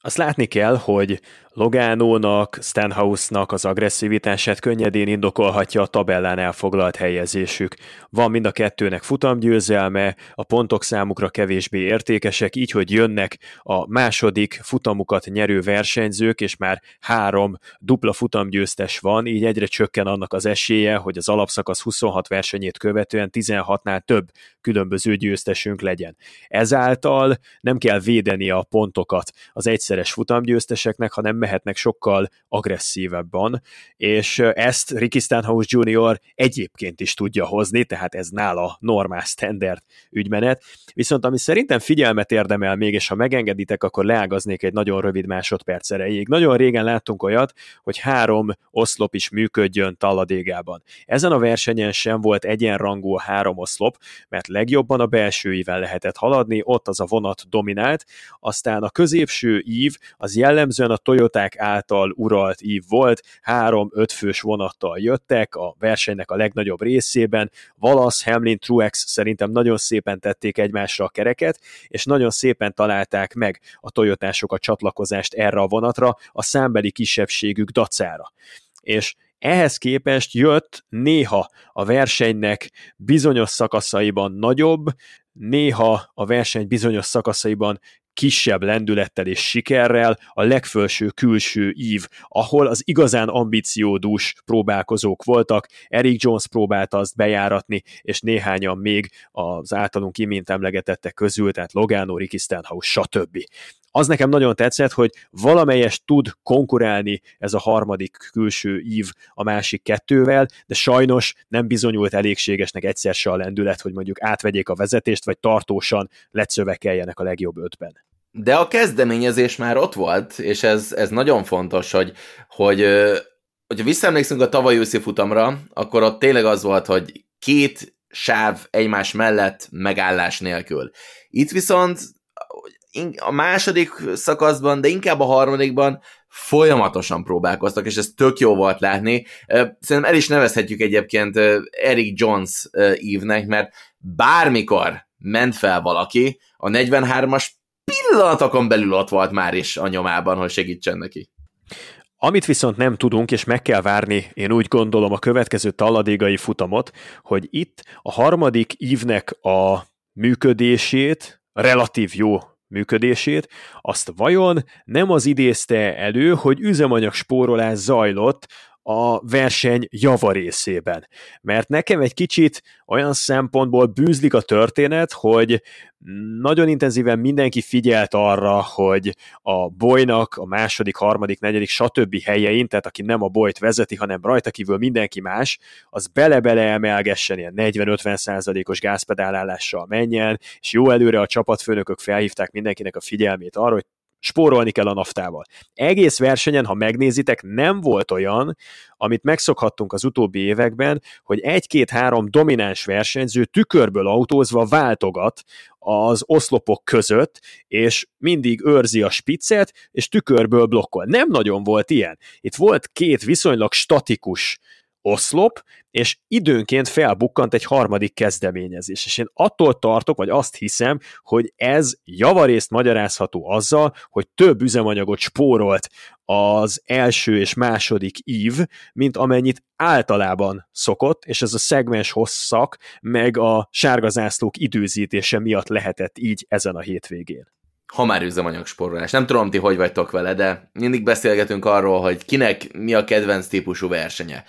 Azt látni kell, hogy Logánónak, Stenhouse-nak az agresszivitását könnyedén indokolhatja a tabellán elfoglalt helyezésük. Van mind a kettőnek futamgyőzelme, a pontok számukra kevésbé értékesek, így, hogy jönnek a második futamukat nyerő versenyzők, és már három dupla futamgyőztes van, így egyre csökken annak az esélye, hogy az alapszakasz 26 versenyét követően 16-nál több különböző győztesünk legyen. Ezáltal nem kell védeni a pontokat az egyszeres futamgyőzteseknek, hanem mehetnek sokkal agresszívebben, és ezt Ricky Stenhouse Jr. egyébként is tudja hozni, tehát ez nála normál standard ügymenet. Viszont ami szerintem figyelmet érdemel még, és ha megengeditek, akkor leágaznék egy nagyon rövid másodperc erejéig. Nagyon régen láttunk olyat, hogy három oszlop is működjön talladégában. Ezen a versenyen sem volt egyenrangú a három oszlop, mert legjobban a belső íven lehetett haladni, ott az a vonat dominált, aztán a középső ív, az jellemzően a Toyoták által uralt ív volt, három-öt fős vonattal jöttek a versenynek a legnagyobb részében, Wallace, Hamlin, Truex szerintem nagyon szépen tették egymásra a kereket, és nagyon szépen találták meg a Toyotások a csatlakozást erre a vonatra a számbeli kisebbségük dacára. És ehhez képest jött néha a versenynek bizonyos szakaszaiban nagyobb, néha a verseny bizonyos szakaszaiban kisebb lendülettel és sikerrel a legfelső külső ív, ahol az igazán ambiciódús próbálkozók voltak, Eric Jones próbálta azt bejáratni, és néhányan még az általunk imént emlegetettek közül, tehát Logano, Ricky Stenhouse, stb. Az nekem nagyon tetszett, hogy valamelyes tud konkurálni ez a harmadik külső ív a másik kettővel, de sajnos nem bizonyult elégségesnek egyszer se a lendület, hogy mondjuk átvegyék a vezetést, vagy tartósan lecövekeljenek a legjobb ötben. De a kezdeményezés már ott volt, és ez, ez nagyon fontos, hogy, hogy hogyha visszaemlékszünk a tavaly őszi futamra, akkor ott tényleg az volt, hogy két sáv egymás mellett megállás nélkül. Itt viszont a második szakaszban, de inkább a harmadikban folyamatosan próbálkoztak, és ez tök jó volt látni. Szerintem el is nevezhetjük egyébként Eric Jones ívnek, mert bármikor ment fel valaki, a 43-as pillanatokon belül ott volt már is a nyomában, hogy segítsen neki. Amit viszont nem tudunk, és meg kell várni, én úgy gondolom a következő talladégai futamot, hogy itt a harmadik ívnek a működését, relatív jó működését, azt vajon nem az idézte elő, hogy üzemanyag spórolás zajlott a verseny javarészében. Mert nekem egy kicsit olyan szempontból bűzlik a történet, hogy nagyon intenzíven mindenki figyelt arra, hogy a bolynak a második, harmadik, negyedik, stb. helyein, tehát aki nem a bolyt vezeti, hanem rajta kívül mindenki más, az bele-bele emelgessen ilyen 40-50 százalékos gázpedálállással menjen, és jó előre a csapatfőnökök felhívták mindenkinek a figyelmét arra, hogy spórolni kell a naftával. Egész versenyen, ha megnézitek, nem volt olyan, amit megszokhattunk az utóbbi években, hogy egy-két-három domináns versenyző tükörből autózva váltogat az oszlopok között, és mindig őrzi a spiccet, és tükörből blokkol. Nem nagyon volt ilyen. Itt volt két viszonylag statikus oszlop, és időnként felbukkant egy harmadik kezdeményezés. És én attól tartok, vagy azt hiszem, hogy ez javarészt magyarázható azzal, hogy több üzemanyagot spórolt az első és második ív, mint amennyit általában szokott, és ez a szegmens hosszak, meg a sárgazászlók időzítése miatt lehetett így ezen a hétvégén ha már üzemanyagspórolás. Nem tudom, ti hogy vagytok vele, de mindig beszélgetünk arról, hogy kinek mi a kedvenc típusú versenye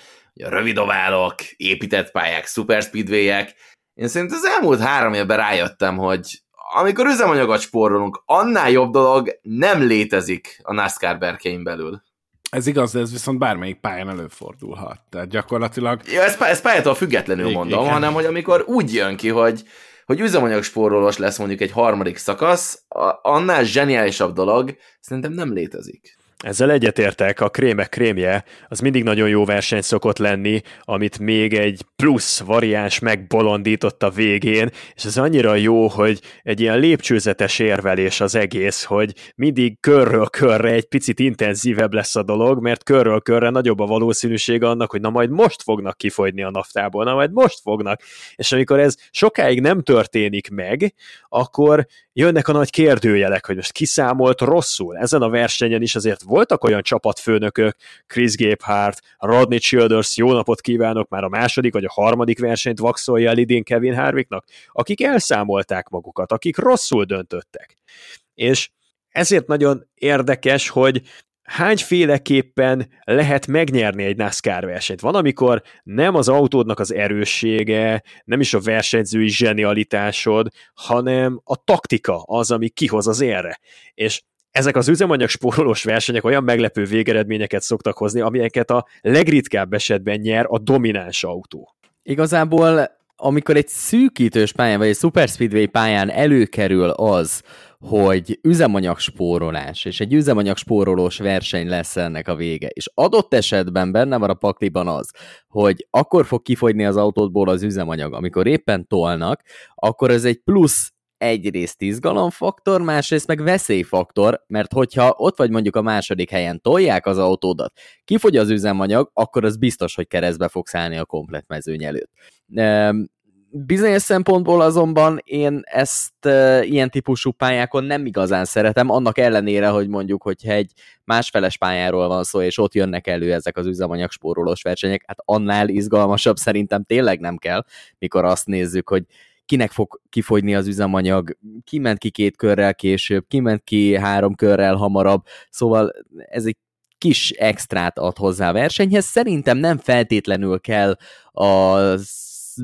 rövidoválok, épített pályák, super speedwayek. Én szerintem az elmúlt három évben rájöttem, hogy amikor üzemanyagot spórolunk, annál jobb dolog nem létezik a NASCAR berkein belül. Ez igaz, de ez viszont bármelyik pályán előfordulhat. Tehát gyakorlatilag... Ja, ez, ez pályától függetlenül I- mondom, igen. hanem hogy amikor úgy jön ki, hogy, hogy üzemanyagspórolós lesz mondjuk egy harmadik szakasz, annál zseniálisabb dolog szerintem nem létezik. Ezzel egyetértek, a krémek krémje az mindig nagyon jó verseny szokott lenni, amit még egy plusz variáns megbolondított a végén, és ez annyira jó, hogy egy ilyen lépcsőzetes érvelés az egész, hogy mindig körről körre egy picit intenzívebb lesz a dolog, mert körről körre nagyobb a valószínűség annak, hogy na majd most fognak kifogyni a naftából, na majd most fognak. És amikor ez sokáig nem történik meg, akkor jönnek a nagy kérdőjelek, hogy most kiszámolt rosszul. Ezen a versenyen is azért voltak olyan csapatfőnökök, Chris Gephardt, Rodney Childers, jó napot kívánok, már a második vagy a harmadik versenyt vaxolja el idén Kevin Harvicknak, akik elszámolták magukat, akik rosszul döntöttek. És ezért nagyon érdekes, hogy hányféleképpen lehet megnyerni egy NASCAR versenyt. Van, amikor nem az autódnak az erőssége, nem is a versenyzői zsenialitásod, hanem a taktika az, ami kihoz az érre. És ezek az üzemanyag spórolós versenyek olyan meglepő végeredményeket szoktak hozni, amelyeket a legritkább esetben nyer a domináns autó. Igazából amikor egy szűkítős pályán, vagy egy super speedway pályán előkerül az, hogy üzemanyagspórolás, és egy üzemanyagspórolós verseny lesz ennek a vége. És adott esetben benne van a pakliban az, hogy akkor fog kifogyni az autódból az üzemanyag, amikor éppen tolnak, akkor ez egy plusz egyrészt izgalomfaktor, másrészt meg veszélyfaktor, mert hogyha ott vagy mondjuk a második helyen, tolják az autódat, kifogy az üzemanyag, akkor az biztos, hogy keresztbe fogsz állni a komplet mezőny előtt. Bizonyos szempontból azonban én ezt e, ilyen típusú pályákon nem igazán szeretem, annak ellenére, hogy mondjuk, hogyha egy másfeles pályáról van szó, és ott jönnek elő ezek az üzemanyag spórolós versenyek, hát annál izgalmasabb szerintem tényleg nem kell, mikor azt nézzük, hogy kinek fog kifogyni az üzemanyag, ki ment ki két körrel később, ki ment ki három körrel hamarabb, szóval ez egy kis extrát ad hozzá a versenyhez. Szerintem nem feltétlenül kell az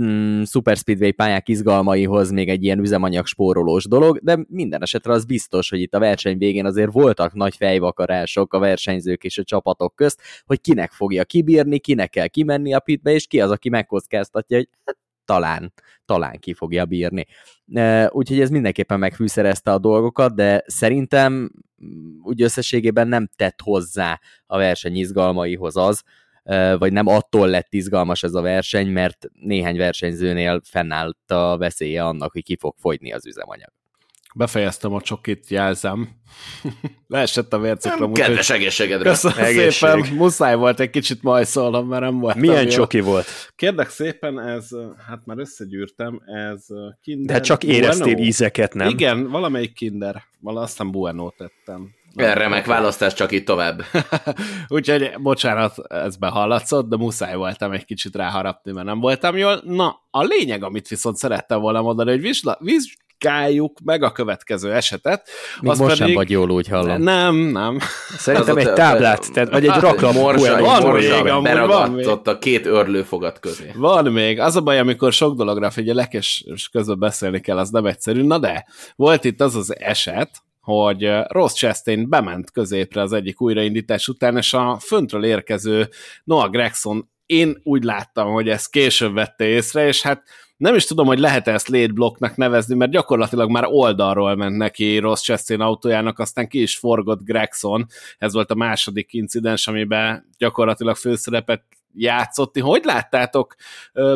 mm, Super Speedway pályák izgalmaihoz még egy ilyen üzemanyag spórolós dolog, de minden esetre az biztos, hogy itt a verseny végén azért voltak nagy fejvakarások a versenyzők és a csapatok közt, hogy kinek fogja kibírni, kinek kell kimenni a pitbe, és ki az, aki megkockáztatja, hogy hát talán, talán ki fogja bírni. Úgyhogy ez mindenképpen megfűszerezte a dolgokat, de szerintem mm, úgy összességében nem tett hozzá a verseny izgalmaihoz az, vagy nem attól lett izgalmas ez a verseny, mert néhány versenyzőnél fennállt a veszélye annak, hogy ki fog fogyni az üzemanyag. Befejeztem a csokit, jelzem. Leesett a vércukrom. Kedves egészségedre. Köszönöm Egészség. szépen. Muszáj volt egy kicsit majszolnom, mert nem volt. Milyen csoki volt? Kérdek szépen, ez, hát már összegyűrtem, ez kinder. De hát csak éreztél bueno. ízeket, nem? Igen, valamelyik kinder. Vala aztán bueno tettem. Remek választás, csak itt tovább. Úgyhogy, bocsánat, ez behallatszott, de muszáj voltam egy kicsit ráharapni, mert nem voltam jól. Na, a lényeg, amit viszont szerettem volna mondani, hogy vizsla, vizsgáljuk meg a következő esetet. Még az most pedig... sem vagy jól, úgy hallom. Nem, nem. Szerintem egy táblát, tehát, vagy egy rakla morsa, van morsa, még, beragadt a két örlőfogat közé. Van még. Az a baj, amikor sok dologra figyelek, és, és közben beszélni kell, az nem egyszerű. Na de, volt itt az az eset, hogy Ross Chastain bement középre az egyik újraindítás után, és a föntről érkező Noah Gregson én úgy láttam, hogy ezt később vette észre, és hát nem is tudom, hogy lehet ezt late blocknak nevezni, mert gyakorlatilag már oldalról ment neki Ross Chastain autójának, aztán ki is forgott Gregson, ez volt a második incidens, amiben gyakorlatilag főszerepet játszott. Hogy láttátok,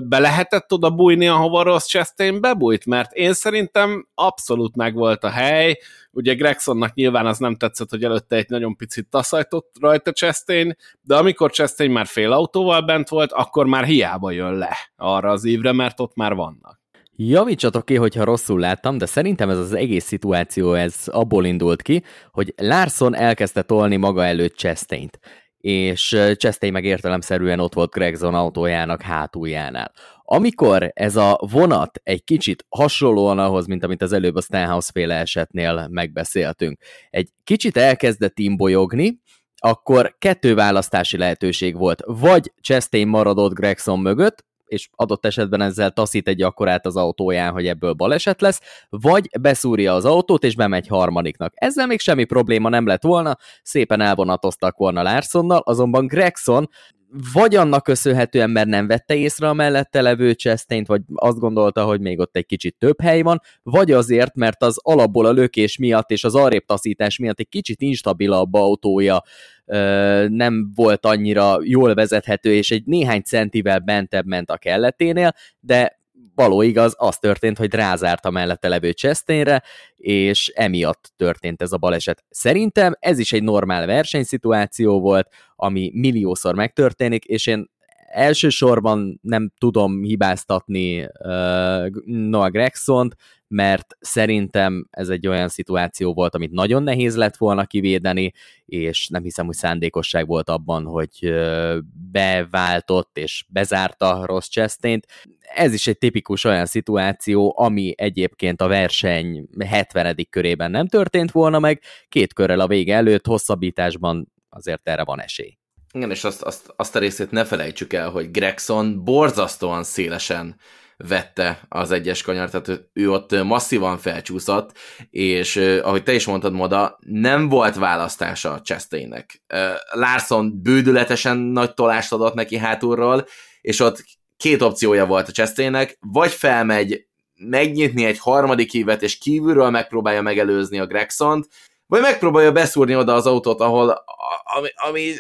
be lehetett oda bújni, ahova Ross Chastain bebújt? Mert én szerintem abszolút megvolt a hely, ugye Gregsonnak nyilván az nem tetszett, hogy előtte egy nagyon picit taszajtott rajta Chastain, de amikor Chastain már fél autóval bent volt, akkor már hiába jön le arra az ívre, mert ott már vannak. Javítsatok ki, hogyha rosszul láttam, de szerintem ez az egész szituáció ez abból indult ki, hogy Larson elkezdte tolni maga előtt Chastain-t és Chastain meg értelemszerűen ott volt Gregson autójának hátuljánál. Amikor ez a vonat egy kicsit hasonlóan ahhoz, mint amit az előbb a Stenhouse féle esetnél megbeszéltünk, egy kicsit elkezdett imbolyogni, akkor kettő választási lehetőség volt. Vagy Chastain maradott Gregson mögött, és adott esetben ezzel taszít egy akkorát az autóján, hogy ebből baleset lesz, vagy beszúrja az autót, és bemegy harmadiknak. Ezzel még semmi probléma nem lett volna, szépen elvonatoztak volna Larsonnal, azonban Gregson vagy annak köszönhetően, mert nem vette észre a mellette levő chastain vagy azt gondolta, hogy még ott egy kicsit több hely van, vagy azért, mert az alapból a lökés miatt és az arrébb taszítás miatt egy kicsit instabilabb autója nem volt annyira jól vezethető, és egy néhány centivel bentebb ment a kelleténél, de való igaz, az történt, hogy rázárt a mellette levő Chastainre, és emiatt történt ez a baleset. Szerintem ez is egy normál versenyszituáció volt, ami milliószor megtörténik, és én elsősorban nem tudom hibáztatni uh, Noah Gregson-t, mert szerintem ez egy olyan szituáció volt, amit nagyon nehéz lett volna kivédeni, és nem hiszem, hogy szándékosság volt abban, hogy beváltott és bezárta Ross chastain Ez is egy tipikus olyan szituáció, ami egyébként a verseny 70. körében nem történt volna meg, két körrel a vége előtt, hosszabbításban azért erre van esély. Igen, és azt, azt, azt a részét ne felejtsük el, hogy Gregson borzasztóan szélesen vette az egyes kanyar, tehát ő ott masszívan felcsúszott, és ahogy te is mondtad, Moda, nem volt választása a Chastainnek. Larson bődületesen nagy tolást adott neki hátulról, és ott két opciója volt a Chastainnek, vagy felmegy megnyitni egy harmadik hívet, és kívülről megpróbálja megelőzni a Gregsont, vagy megpróbálja beszúrni oda az autót, ahol ami, ami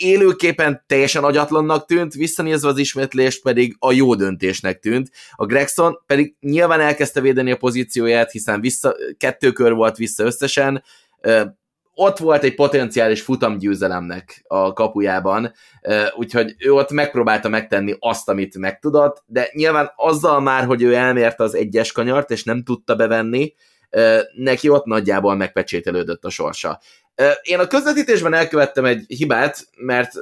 élőképen teljesen agyatlannak tűnt, visszanézve az ismétlést pedig a jó döntésnek tűnt. A Gregson pedig nyilván elkezdte védeni a pozícióját, hiszen vissza, kettő kör volt vissza összesen, ott volt egy potenciális futamgyőzelemnek a kapujában, úgyhogy ő ott megpróbálta megtenni azt, amit megtudott, de nyilván azzal már, hogy ő elmérte az egyes kanyart, és nem tudta bevenni, neki ott nagyjából megpecsételődött a sorsa. Én a közvetítésben elkövettem egy hibát, mert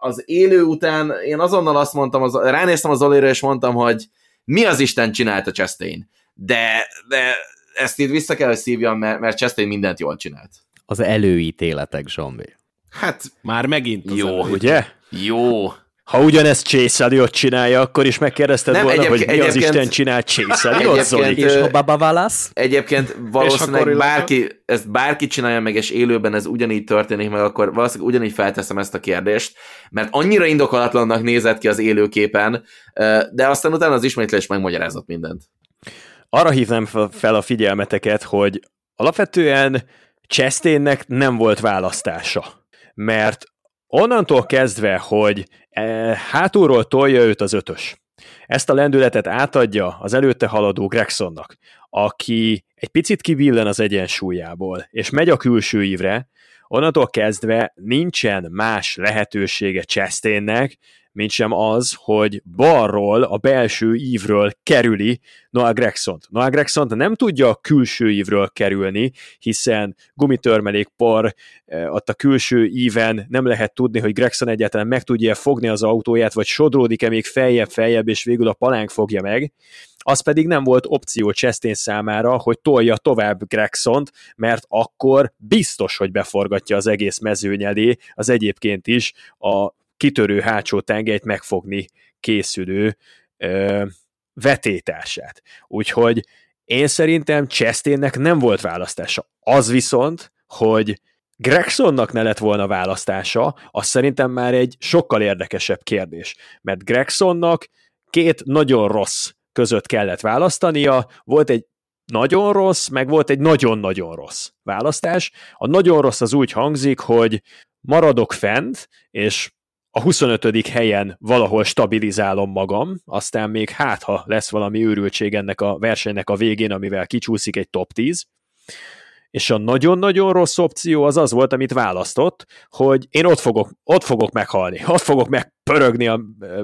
az élő után én azonnal azt mondtam, az, ránéztem az Olira, és mondtam, hogy mi az Isten csinálta Chastain? De, de ezt itt vissza kell, hogy szívjam, mert, mert Chastain mindent jól csinált. Az előítéletek, Zsombi. Hát, már megint az jó, előítéletek. ugye? Jó. Ha ugyanezt Chase Elliot csinálja, akkor is megkérdezted nem, volna, hogy mi az Isten csinált Chase Elliot, Zoli? És ha Baba Válasz? Egyébként valószínűleg bárki, ezt bárki csinálja meg, és élőben ez ugyanígy történik meg, akkor valószínűleg ugyanígy felteszem ezt a kérdést, mert annyira indokolatlannak nézett ki az élőképen, de aztán utána az ismétlés megmagyarázott mindent. Arra hívnám fel a figyelmeteket, hogy alapvetően Chastainnek nem volt választása, mert onnantól kezdve, hogy e, hátulról tolja őt az ötös, ezt a lendületet átadja az előtte haladó Gregsonnak, aki egy picit kivillen az egyensúlyából, és megy a külső ívre, onnantól kezdve nincsen más lehetősége Chastainnek, mint sem az, hogy balról, a belső ívről kerüli Noah Gregsont. Noah Gregsont nem tudja a külső ívről kerülni, hiszen gumitörmelék por eh, ott a külső íven nem lehet tudni, hogy Gregson egyáltalán meg tudja fogni az autóját, vagy sodródik-e még feljebb-feljebb, és végül a palánk fogja meg az pedig nem volt opció Chastain számára, hogy tolja tovább Gregsont, mert akkor biztos, hogy beforgatja az egész mezőny elé, az egyébként is a kitörő hátsó tengelyt megfogni készülő ö, vetétársát. Úgyhogy én szerintem Chastainnek nem volt választása. Az viszont, hogy Gregsonnak ne lett volna választása, az szerintem már egy sokkal érdekesebb kérdés. Mert Gregsonnak két nagyon rossz között kellett választania, volt egy nagyon rossz, meg volt egy nagyon-nagyon rossz választás. A nagyon rossz az úgy hangzik, hogy maradok fent, és a 25. helyen valahol stabilizálom magam, aztán még hát, ha lesz valami őrültség ennek a versenynek a végén, amivel kicsúszik egy top 10, és a nagyon-nagyon rossz opció az az volt, amit választott, hogy én ott fogok, ott fogok meghalni, ott fogok megpörögni a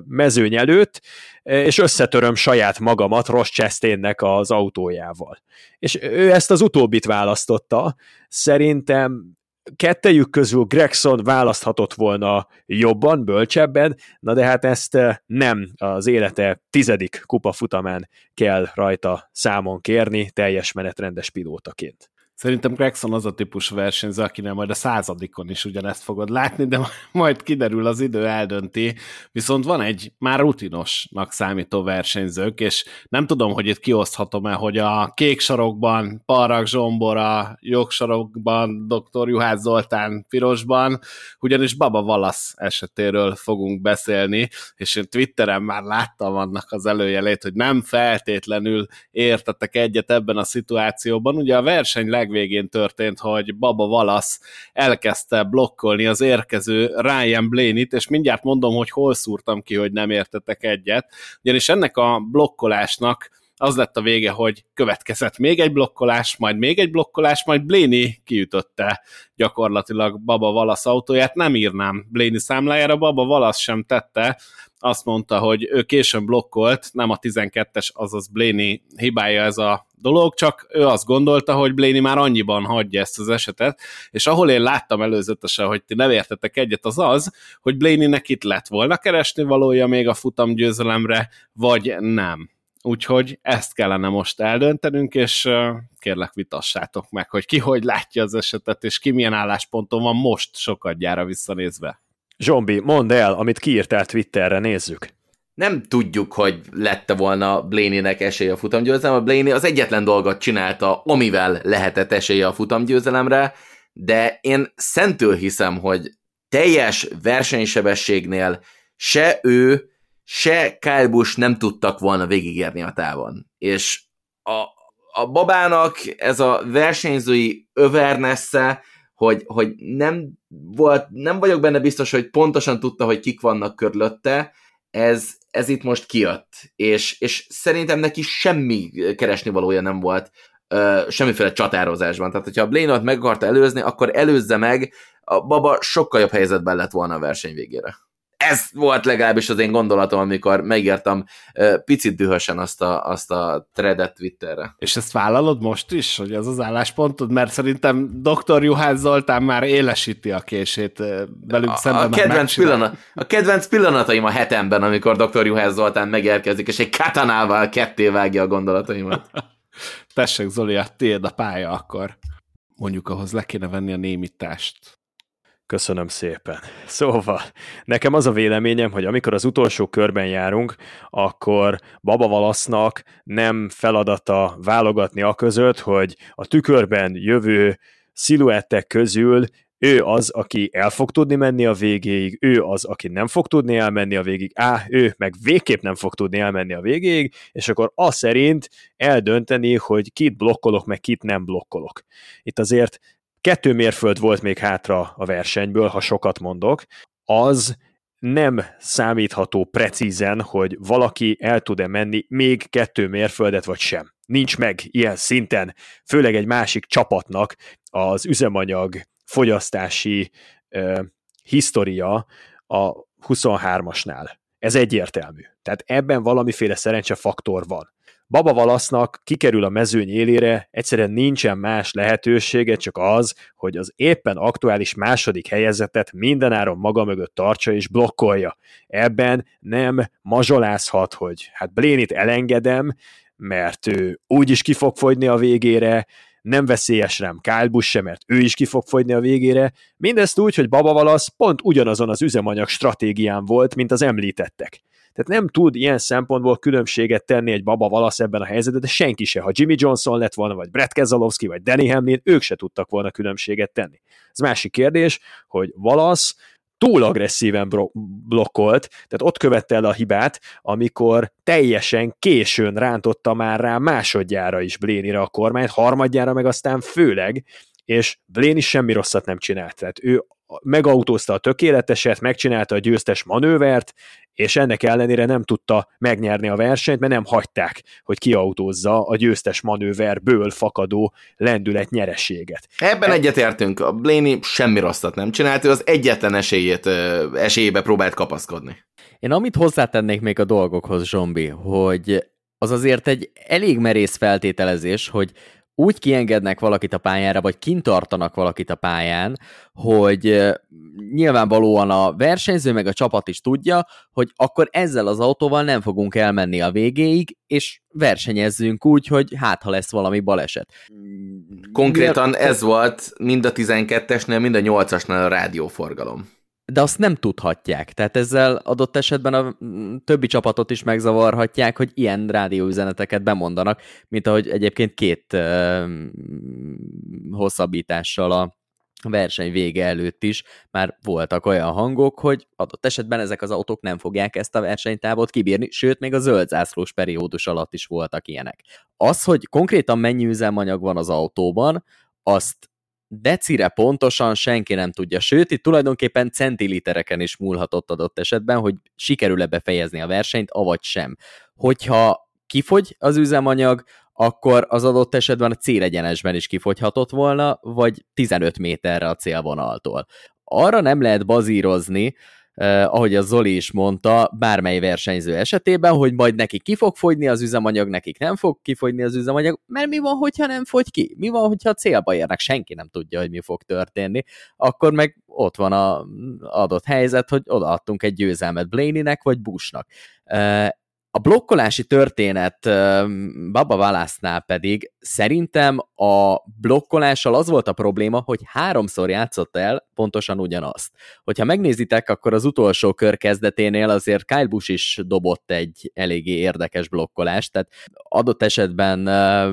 mezőny előtt, és összetöröm saját magamat Ross Chastainnek az autójával. És ő ezt az utóbbit választotta. Szerintem kettejük közül Gregson választhatott volna jobban, bölcsebben, na de hát ezt eh, nem az élete tizedik kupafutamán kell rajta számon kérni teljes menetrendes pilótaként. Szerintem Gregson az a típus versenyző, akinek majd a századikon is ugyanezt fogod látni, de majd kiderül, az idő eldönti. Viszont van egy már rutinosnak számító versenyzők, és nem tudom, hogy itt kioszthatom-e, hogy a kék sarokban Parag Zsombora, jogsarokban dr. Juhász Zoltán pirosban, ugyanis Baba Valasz esetéről fogunk beszélni, és én Twitteren már láttam annak az előjelét, hogy nem feltétlenül értettek egyet ebben a szituációban. Ugye a verseny leg legvégén történt, hogy Baba Valasz elkezdte blokkolni az érkező Ryan Blaney-t, és mindjárt mondom, hogy hol szúrtam ki, hogy nem értetek egyet, ugyanis ennek a blokkolásnak az lett a vége, hogy következett még egy blokkolás, majd még egy blokkolás, majd Blaney kiütötte gyakorlatilag Baba Valasz autóját. Nem írnám Blaney számlájára, Baba Valasz sem tette, azt mondta, hogy ő későn blokkolt, nem a 12-es, azaz Blaney hibája ez a dolog, csak ő azt gondolta, hogy Blaney már annyiban hagyja ezt az esetet, és ahol én láttam előzetesen, hogy ti nem értetek egyet, az az, hogy Blaney-nek itt lett volna keresni valója még a futam győzelemre, vagy nem. Úgyhogy ezt kellene most eldöntenünk, és kérlek vitassátok meg, hogy ki hogy látja az esetet, és ki milyen állásponton van most sokadjára visszanézve. Zsombi, mondd el, amit kiírtál Twitterre, nézzük. Nem tudjuk, hogy lette volna Blaney-nek esélye a futamgyőzelemre. Blaney az egyetlen dolgot csinálta, amivel lehetett esélye a futamgyőzelemre, de én szentől hiszem, hogy teljes versenysebességnél se ő, se Kyle Busch nem tudtak volna végigérni a távon. És a, a babának ez a versenyzői övernesse, hogy, hogy nem, volt, nem vagyok benne biztos, hogy pontosan tudta, hogy kik vannak körülötte, ez, ez itt most kijött, és, és szerintem neki semmi keresni valója nem volt uh, semmiféle csatározásban. Tehát, hogyha a Blaine-ot meg akarta előzni, akkor előzze meg, a baba sokkal jobb helyzetben lett volna a verseny végére ez volt legalábbis az én gondolatom, amikor megírtam picit dühösen azt a, azt a threadet Twitterre. És ezt vállalod most is, hogy az az álláspontod? Mert szerintem dr. Juhász Zoltán már élesíti a kését velünk a, szemben. A kedvenc, pillanat, a kedvenc pillanataim a hetemben, amikor dr. Juhász Zoltán megérkezik, és egy katanával ketté vágja a gondolataimat. Tessék, Zoli, a tiéd a pálya akkor. Mondjuk ahhoz le kéne venni a némítást. Köszönöm szépen. Szóval, nekem az a véleményem, hogy amikor az utolsó körben járunk, akkor Baba Valasznak nem feladata válogatni a között, hogy a tükörben jövő sziluettek közül ő az, aki el fog tudni menni a végéig, ő az, aki nem fog tudni elmenni a végig, á, ő meg végképp nem fog tudni elmenni a végéig, és akkor az szerint eldönteni, hogy kit blokkolok, meg kit nem blokkolok. Itt azért kettő mérföld volt még hátra a versenyből, ha sokat mondok, az nem számítható precízen, hogy valaki el tud-e menni még kettő mérföldet, vagy sem. Nincs meg ilyen szinten, főleg egy másik csapatnak az üzemanyag fogyasztási uh, historia a 23-asnál. Ez egyértelmű. Tehát ebben valamiféle szerencsefaktor van. Baba Valasznak kikerül a mezőny élére, egyszerűen nincsen más lehetősége, csak az, hogy az éppen aktuális második helyezetet mindenáron maga mögött tartsa és blokkolja. Ebben nem mazsolázhat, hogy hát Blénit elengedem, mert ő úgy is ki fog fogyni a végére, nem veszélyes rám Kyle sem, mert ő is ki fog fogyni a végére. Mindezt úgy, hogy Baba Valasz pont ugyanazon az üzemanyag stratégián volt, mint az említettek. Tehát nem tud ilyen szempontból különbséget tenni egy baba valasz ebben a helyzetben, de senki se. Ha Jimmy Johnson lett volna, vagy Brett Keselowski, vagy Danny Hamlin, ők se tudtak volna különbséget tenni. Ez másik kérdés, hogy valasz túl agresszíven blokkolt, tehát ott követte el a hibát, amikor teljesen későn rántotta már rá másodjára is Blénire a kormányt, harmadjára meg aztán főleg, és Bléni semmi rosszat nem csinált. Tehát ő megautózta a tökéleteset, megcsinálta a győztes manővert, és ennek ellenére nem tudta megnyerni a versenyt, mert nem hagyták, hogy kiautózza a győztes manőverből fakadó lendület nyereséget. Ebben e- egyetértünk, a Blaney semmi rosszat nem csinált, ő az egyetlen esélyét, esélyébe próbált kapaszkodni. Én amit hozzátennék még a dolgokhoz, Zsombi, hogy az azért egy elég merész feltételezés, hogy úgy kiengednek valakit a pályára, vagy kint tartanak valakit a pályán, hogy nyilvánvalóan a versenyző meg a csapat is tudja, hogy akkor ezzel az autóval nem fogunk elmenni a végéig, és versenyezzünk úgy, hogy hát ha lesz valami baleset. Konkrétan ez volt mind a 12-esnél, mind a 8-asnál a rádióforgalom de azt nem tudhatják. Tehát ezzel adott esetben a többi csapatot is megzavarhatják, hogy ilyen rádióüzeneteket bemondanak, mint ahogy egyébként két uh, hosszabbítással a verseny vége előtt is már voltak olyan hangok, hogy adott esetben ezek az autók nem fogják ezt a versenytávot kibírni, sőt, még a zöld zászlós periódus alatt is voltak ilyenek. Az, hogy konkrétan mennyi üzemanyag van az autóban, azt decire pontosan senki nem tudja, sőt, itt tulajdonképpen centilitereken is múlhatott adott esetben, hogy sikerül-e befejezni a versenyt, avagy sem. Hogyha kifogy az üzemanyag, akkor az adott esetben a célegyenesben is kifogyhatott volna, vagy 15 méterre a célvonaltól. Arra nem lehet bazírozni, eh, ahogy a Zoli is mondta, bármely versenyző esetében, hogy majd neki ki fog fogyni az üzemanyag, nekik nem fog kifogyni az üzemanyag, mert mi van, hogyha nem fogy ki? Mi van, hogyha célba érnek? Senki nem tudja, hogy mi fog történni. Akkor meg ott van a adott helyzet, hogy odaadtunk egy győzelmet Blaney-nek vagy Bushnak. Eh, a blokkolási történet Baba Valásznál pedig szerintem a blokkolással az volt a probléma, hogy háromszor játszott el pontosan ugyanazt. Hogyha megnézitek, akkor az utolsó kör kezdeténél azért Kyle Busch is dobott egy eléggé érdekes blokkolást, tehát adott esetben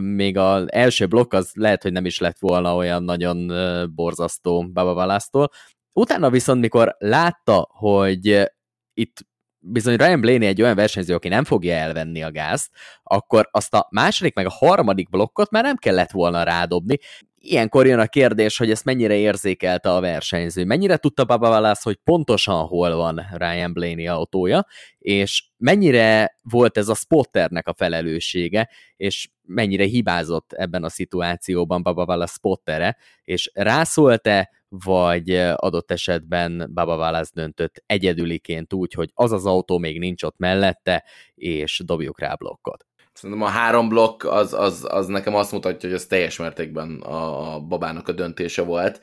még az első blokk az lehet, hogy nem is lett volna olyan nagyon borzasztó Baba Valásztól. Utána viszont, mikor látta, hogy itt bizony Ryan Blaney egy olyan versenyző, aki nem fogja elvenni a gázt, akkor azt a második meg a harmadik blokkot már nem kellett volna rádobni. Ilyenkor jön a kérdés, hogy ezt mennyire érzékelte a versenyző. Mennyire tudta Baba Wallace, hogy pontosan hol van Ryan Blaney autója, és mennyire volt ez a spotternek a felelőssége, és mennyire hibázott ebben a szituációban Baba Wallace spottere, és rászólt-e, vagy adott esetben Baba Wallace döntött egyedüliként úgy, hogy az az autó még nincs ott mellette, és dobjuk rá blokkot. Szerintem a három blokk az, az, az nekem azt mutatja, hogy ez teljes mértékben a, babának a döntése volt.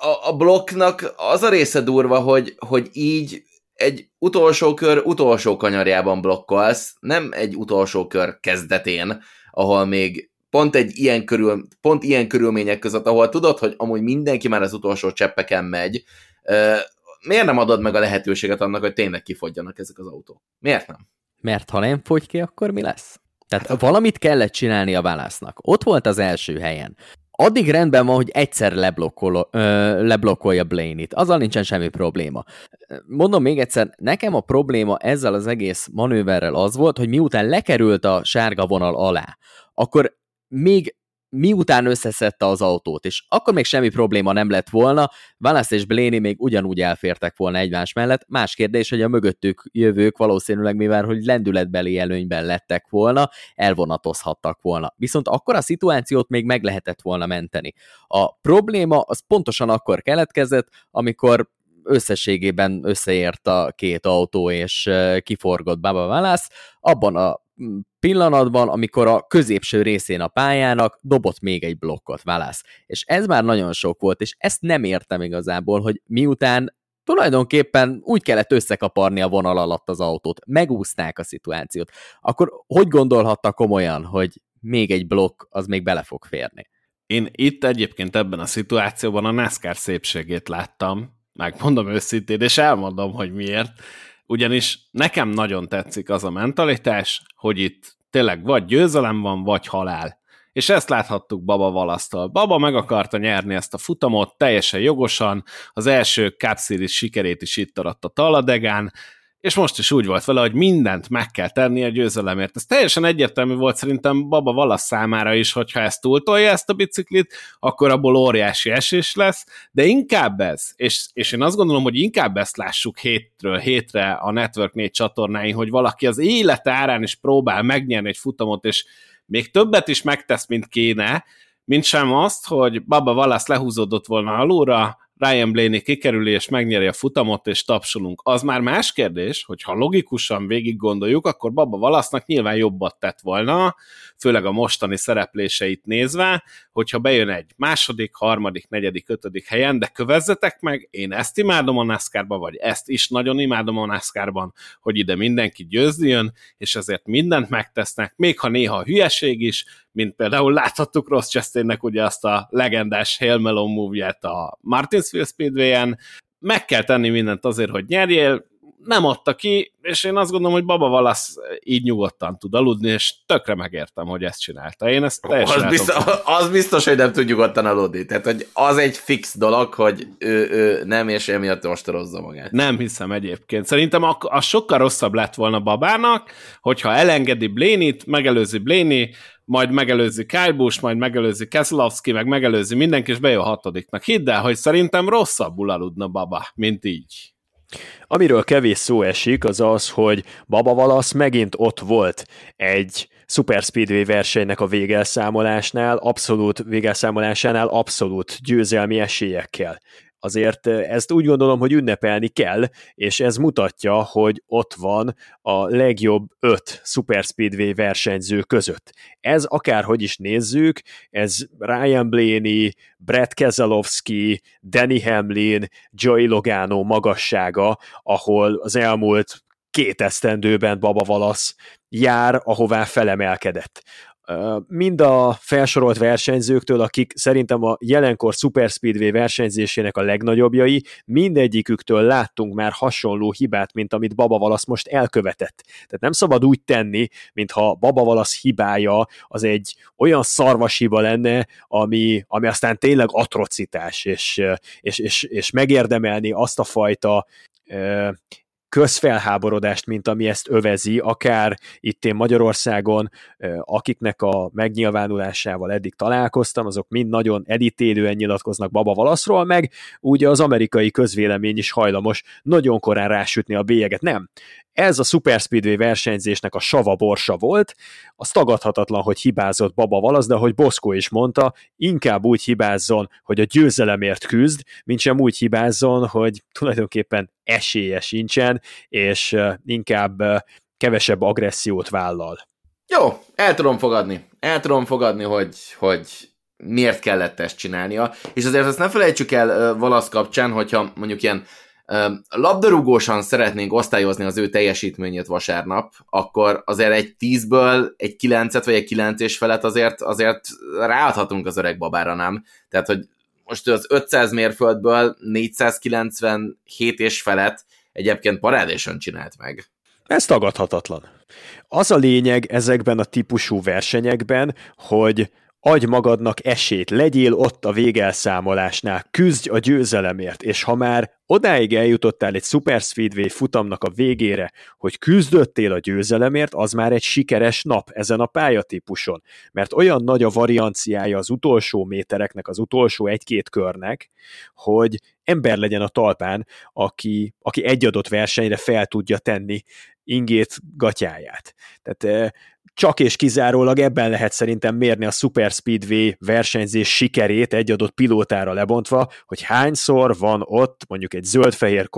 A, a blokknak az a része durva, hogy, hogy így egy utolsó kör utolsó kanyarjában blokkolsz, nem egy utolsó kör kezdetén, ahol még pont egy ilyen körül, pont ilyen körülmények között, ahol tudod, hogy amúgy mindenki már az utolsó cseppeken megy, miért nem adod meg a lehetőséget annak, hogy tényleg kifogjanak ezek az autók? Miért nem? Mert ha nem fogy ki, akkor mi lesz? Tehát hát, valamit kellett csinálni a válasznak. Ott volt az első helyen. Addig rendben van, hogy egyszer leblokkol, ö, leblokkolja Blaney-t. Azzal nincsen semmi probléma. Mondom még egyszer, nekem a probléma ezzel az egész manőverrel az volt, hogy miután lekerült a sárga vonal alá, akkor még miután összeszedte az autót, és akkor még semmi probléma nem lett volna, Wallace és Blaney még ugyanúgy elfértek volna egymás mellett. Más kérdés, hogy a mögöttük jövők valószínűleg, mivel hogy lendületbeli előnyben lettek volna, elvonatozhattak volna. Viszont akkor a szituációt még meg lehetett volna menteni. A probléma az pontosan akkor keletkezett, amikor összességében összeért a két autó, és kiforgott Baba Wallace, abban a pillanatban, amikor a középső részén a pályának dobott még egy blokkot válasz. És ez már nagyon sok volt, és ezt nem értem igazából, hogy miután tulajdonképpen úgy kellett összekaparni a vonal alatt az autót, megúzták a szituációt, akkor hogy gondolhatta komolyan, hogy még egy blokk az még bele fog férni? Én itt egyébként ebben a szituációban a NASCAR szépségét láttam, megmondom őszintén, és elmondom, hogy miért ugyanis nekem nagyon tetszik az a mentalitás, hogy itt tényleg vagy győzelem van, vagy halál. És ezt láthattuk Baba Valasztal. Baba meg akarta nyerni ezt a futamot teljesen jogosan, az első Cup Series sikerét is itt aradt a Taladegán, és most is úgy volt vele, hogy mindent meg kell tenni a győzelemért. Ez teljesen egyértelmű volt szerintem Baba Valasz számára is, hogyha ezt túltolja ezt a biciklit, akkor abból óriási esés lesz, de inkább ez, és, és én azt gondolom, hogy inkább ezt lássuk hétről hétre a Network 4 csatornáin, hogy valaki az élet árán is próbál megnyerni egy futamot, és még többet is megtesz, mint kéne, mint sem azt, hogy Baba Valasz lehúzódott volna alulra, Ryan Blaney kikerüli és megnyeri a futamot, és tapsolunk. Az már más kérdés, hogy ha logikusan végig gondoljuk, akkor Baba Valasznak nyilván jobbat tett volna, főleg a mostani szerepléseit nézve, hogyha bejön egy második, harmadik, negyedik, ötödik helyen, de kövezzetek meg, én ezt imádom a NASCAR-ban, vagy ezt is nagyon imádom a NASCAR-ban, hogy ide mindenki győzzjön, és ezért mindent megtesznek, még ha néha hülyeség is, mint például láthattuk Ross Chastainnek ugye azt a legendás Hail Melon movie a Martinsville Speedway-en, meg kell tenni mindent azért, hogy nyerjél, nem adta ki, és én azt gondolom, hogy Baba Valasz így nyugodtan tud aludni, és tökre megértem, hogy ezt csinálta. Én ezt teljesen az, biztos, az biztos, hogy nem tud nyugodtan aludni. Tehát, hogy az egy fix dolog, hogy ő, ő nem, és emiatt ostorozza magát. Nem hiszem egyébként. Szerintem az sokkal rosszabb lett volna Babának, hogyha elengedi Blénit, megelőzi Bléni, majd megelőzi Kyle majd megelőzi Keselowski, meg megelőzi mindenki, és bejön a hatodiknak. Hidd el, hogy szerintem rosszabbul aludna Baba, mint így. Amiről kevés szó esik, az az, hogy Baba Valasz megint ott volt egy Super Speedway versenynek a végelszámolásnál, abszolút végelszámolásánál abszolút győzelmi esélyekkel azért ezt úgy gondolom, hogy ünnepelni kell, és ez mutatja, hogy ott van a legjobb öt Super Speedway versenyző között. Ez akárhogy is nézzük, ez Ryan Blaney, Brett Keselowski, Danny Hamlin, Joey Logano magassága, ahol az elmúlt két esztendőben Baba Valasz jár, ahová felemelkedett mind a felsorolt versenyzőktől, akik szerintem a jelenkor Super Speedway versenyzésének a legnagyobbjai, mindegyiküktől láttunk már hasonló hibát, mint amit Baba Valasz most elkövetett. Tehát nem szabad úgy tenni, mintha Baba Valasz hibája az egy olyan szarvas hiba lenne, ami, ami aztán tényleg atrocitás, és, és, és, és megérdemelni azt a fajta közfelháborodást, mint ami ezt övezi, akár itt én Magyarországon, akiknek a megnyilvánulásával eddig találkoztam, azok mind nagyon editélően nyilatkoznak Baba Valaszról, meg ugye az amerikai közvélemény is hajlamos nagyon korán rásütni a bélyeget. Nem, ez a Super Speedway versenyzésnek a sava borsa volt, az tagadhatatlan, hogy hibázott Baba Valasz, de ahogy Boszkó is mondta, inkább úgy hibázzon, hogy a győzelemért küzd, mint sem úgy hibázzon, hogy tulajdonképpen esélye sincsen, és inkább kevesebb agressziót vállal. Jó, el tudom fogadni. El tudom fogadni, hogy, hogy miért kellett ezt csinálnia. És azért azt ne felejtsük el Valasz kapcsán, hogyha mondjuk ilyen labdarúgósan szeretnénk osztályozni az ő teljesítményét vasárnap, akkor azért egy 10-ből egy 9-et vagy egy 9 és felett azért, azért ráadhatunk az öreg babára, nem? Tehát, hogy most az 500 mérföldből 497 és felett egyébként parádésen csinált meg. Ez tagadhatatlan. Az a lényeg ezekben a típusú versenyekben, hogy adj magadnak esélyt, legyél ott a végelszámolásnál, küzdj a győzelemért, és ha már odáig eljutottál egy Super Speedway futamnak a végére, hogy küzdöttél a győzelemért, az már egy sikeres nap ezen a pályatípuson, mert olyan nagy a varianciája az utolsó métereknek, az utolsó egy-két körnek, hogy ember legyen a talpán, aki, aki egy adott versenyre fel tudja tenni ingét, gatyáját. Tehát eh, csak és kizárólag ebben lehet szerintem mérni a Super Speedway versenyzés sikerét egy adott pilótára lebontva, hogy hányszor van ott mondjuk egy zöld-fehér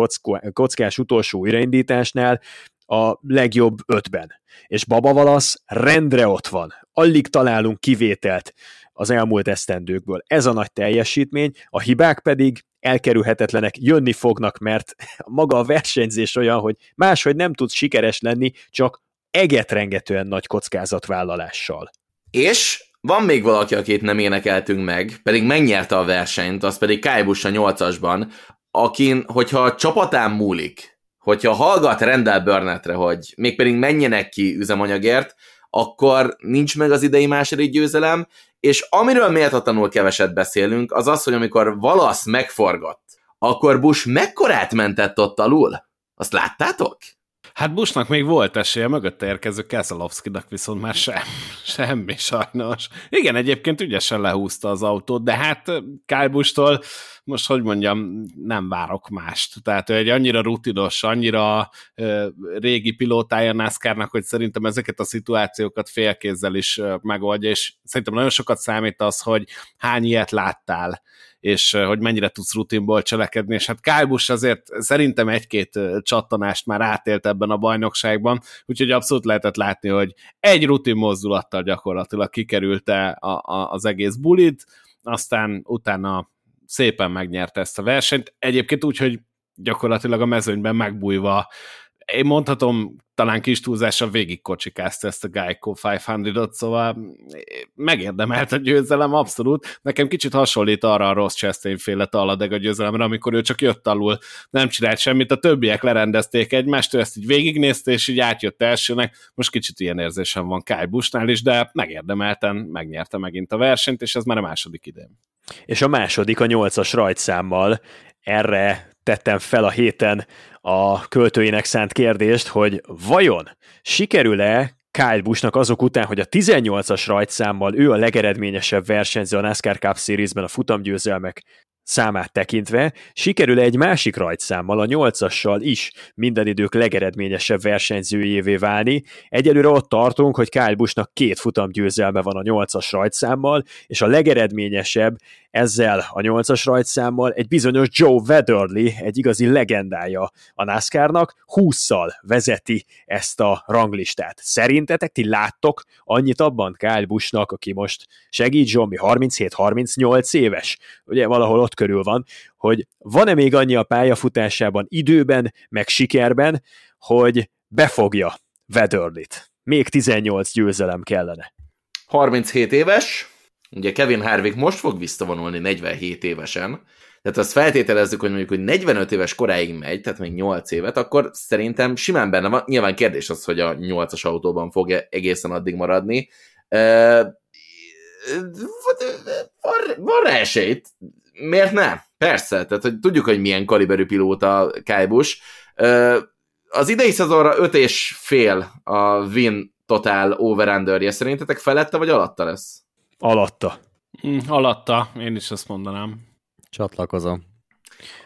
kockás utolsó újraindításnál a legjobb ötben. És Baba Valasz rendre ott van. Alig találunk kivételt az elmúlt esztendőkből. Ez a nagy teljesítmény, a hibák pedig elkerülhetetlenek, jönni fognak, mert maga a versenyzés olyan, hogy máshogy nem tudsz sikeres lenni, csak egetrengetően nagy kockázatvállalással. És van még valaki, akit nem énekeltünk meg, pedig megnyerte a versenyt, az pedig Kyle Busch a nyolcasban, akin, hogyha a csapatán múlik, hogyha hallgat Rendel Burnetre, hogy mégpedig menjenek ki üzemanyagért, akkor nincs meg az idei második győzelem, és amiről méltatlanul keveset beszélünk, az az, hogy amikor Valasz megforgott, akkor Bush mekkorát mentett ott alul? Azt láttátok? Hát Bushnak még volt esélye, mögötte érkező Keselowski-nak viszont már sem, semmi sajnos. Igen, egyébként ügyesen lehúzta az autót, de hát Kyle Busch-tól most hogy mondjam, nem várok mást. Tehát ő egy annyira rutinos, annyira ö, régi pilótája NASCAR-nak, hogy szerintem ezeket a szituációkat félkézzel is megoldja, és szerintem nagyon sokat számít az, hogy hány ilyet láttál és hogy mennyire tudsz rutinból cselekedni, és hát Kyle Busch azért szerintem egy-két csattanást már átélt ebben a bajnokságban, úgyhogy abszolút lehetett látni, hogy egy rutin mozdulattal gyakorlatilag kikerülte a, a, az egész bulit, aztán utána szépen megnyerte ezt a versenyt. Egyébként úgy, hogy gyakorlatilag a mezőnyben megbújva én mondhatom, talán kis túlzással végig kocsikázta ezt a Geico 500-ot, szóval megérdemelt a győzelem, abszolút. Nekem kicsit hasonlít arra a rossz Chastain féle taladeg a győzelemre, amikor ő csak jött alul, nem csinált semmit, a többiek lerendezték egymást, ő ezt így végignézte, és így átjött elsőnek. Most kicsit ilyen érzésem van Kyle Bushnál is, de megérdemelten megnyerte megint a versenyt, és ez már a második idén. És a második a nyolcas rajtszámmal, erre tettem fel a héten a költőinek szánt kérdést, hogy vajon sikerül-e Kyle Buschnak azok után, hogy a 18-as rajtszámmal ő a legeredményesebb versenyző a NASCAR Cup Series-ben a futamgyőzelmek számát tekintve, sikerül egy másik rajtszámmal, a nyolcassal is minden idők legeredményesebb versenyzőjévé válni. Egyelőre ott tartunk, hogy Kyle Buschnak két futamgyőzelme van a nyolcas rajtszámmal, és a legeredményesebb ezzel a nyolcas rajtszámmal egy bizonyos Joe Weatherly, egy igazi legendája a NASCAR-nak, 20-szal vezeti ezt a ranglistát. Szerintetek ti láttok annyit abban Kyle Buschnak, aki most segít Zsombi, 37-38 éves, ugye valahol ott körül van, hogy van-e még annyi a pályafutásában időben, meg sikerben, hogy befogja Weatherlit. Még 18 győzelem kellene. 37 éves, ugye Kevin Harvick most fog visszavonulni 47 évesen, tehát azt feltételezzük, hogy mondjuk, hogy 45 éves koráig megy, tehát még 8 évet, akkor szerintem simán benne van. Nyilván kérdés az, hogy a 8-as autóban fog egészen addig maradni. Van, van rá esélyt, miért nem? Persze, tehát hogy tudjuk, hogy milyen kaliberű pilóta Busch. az idei szezonra öt és fél a win total over Szerintetek felette vagy alatta lesz? Alatta. Mm, alatta, én is azt mondanám. Csatlakozom.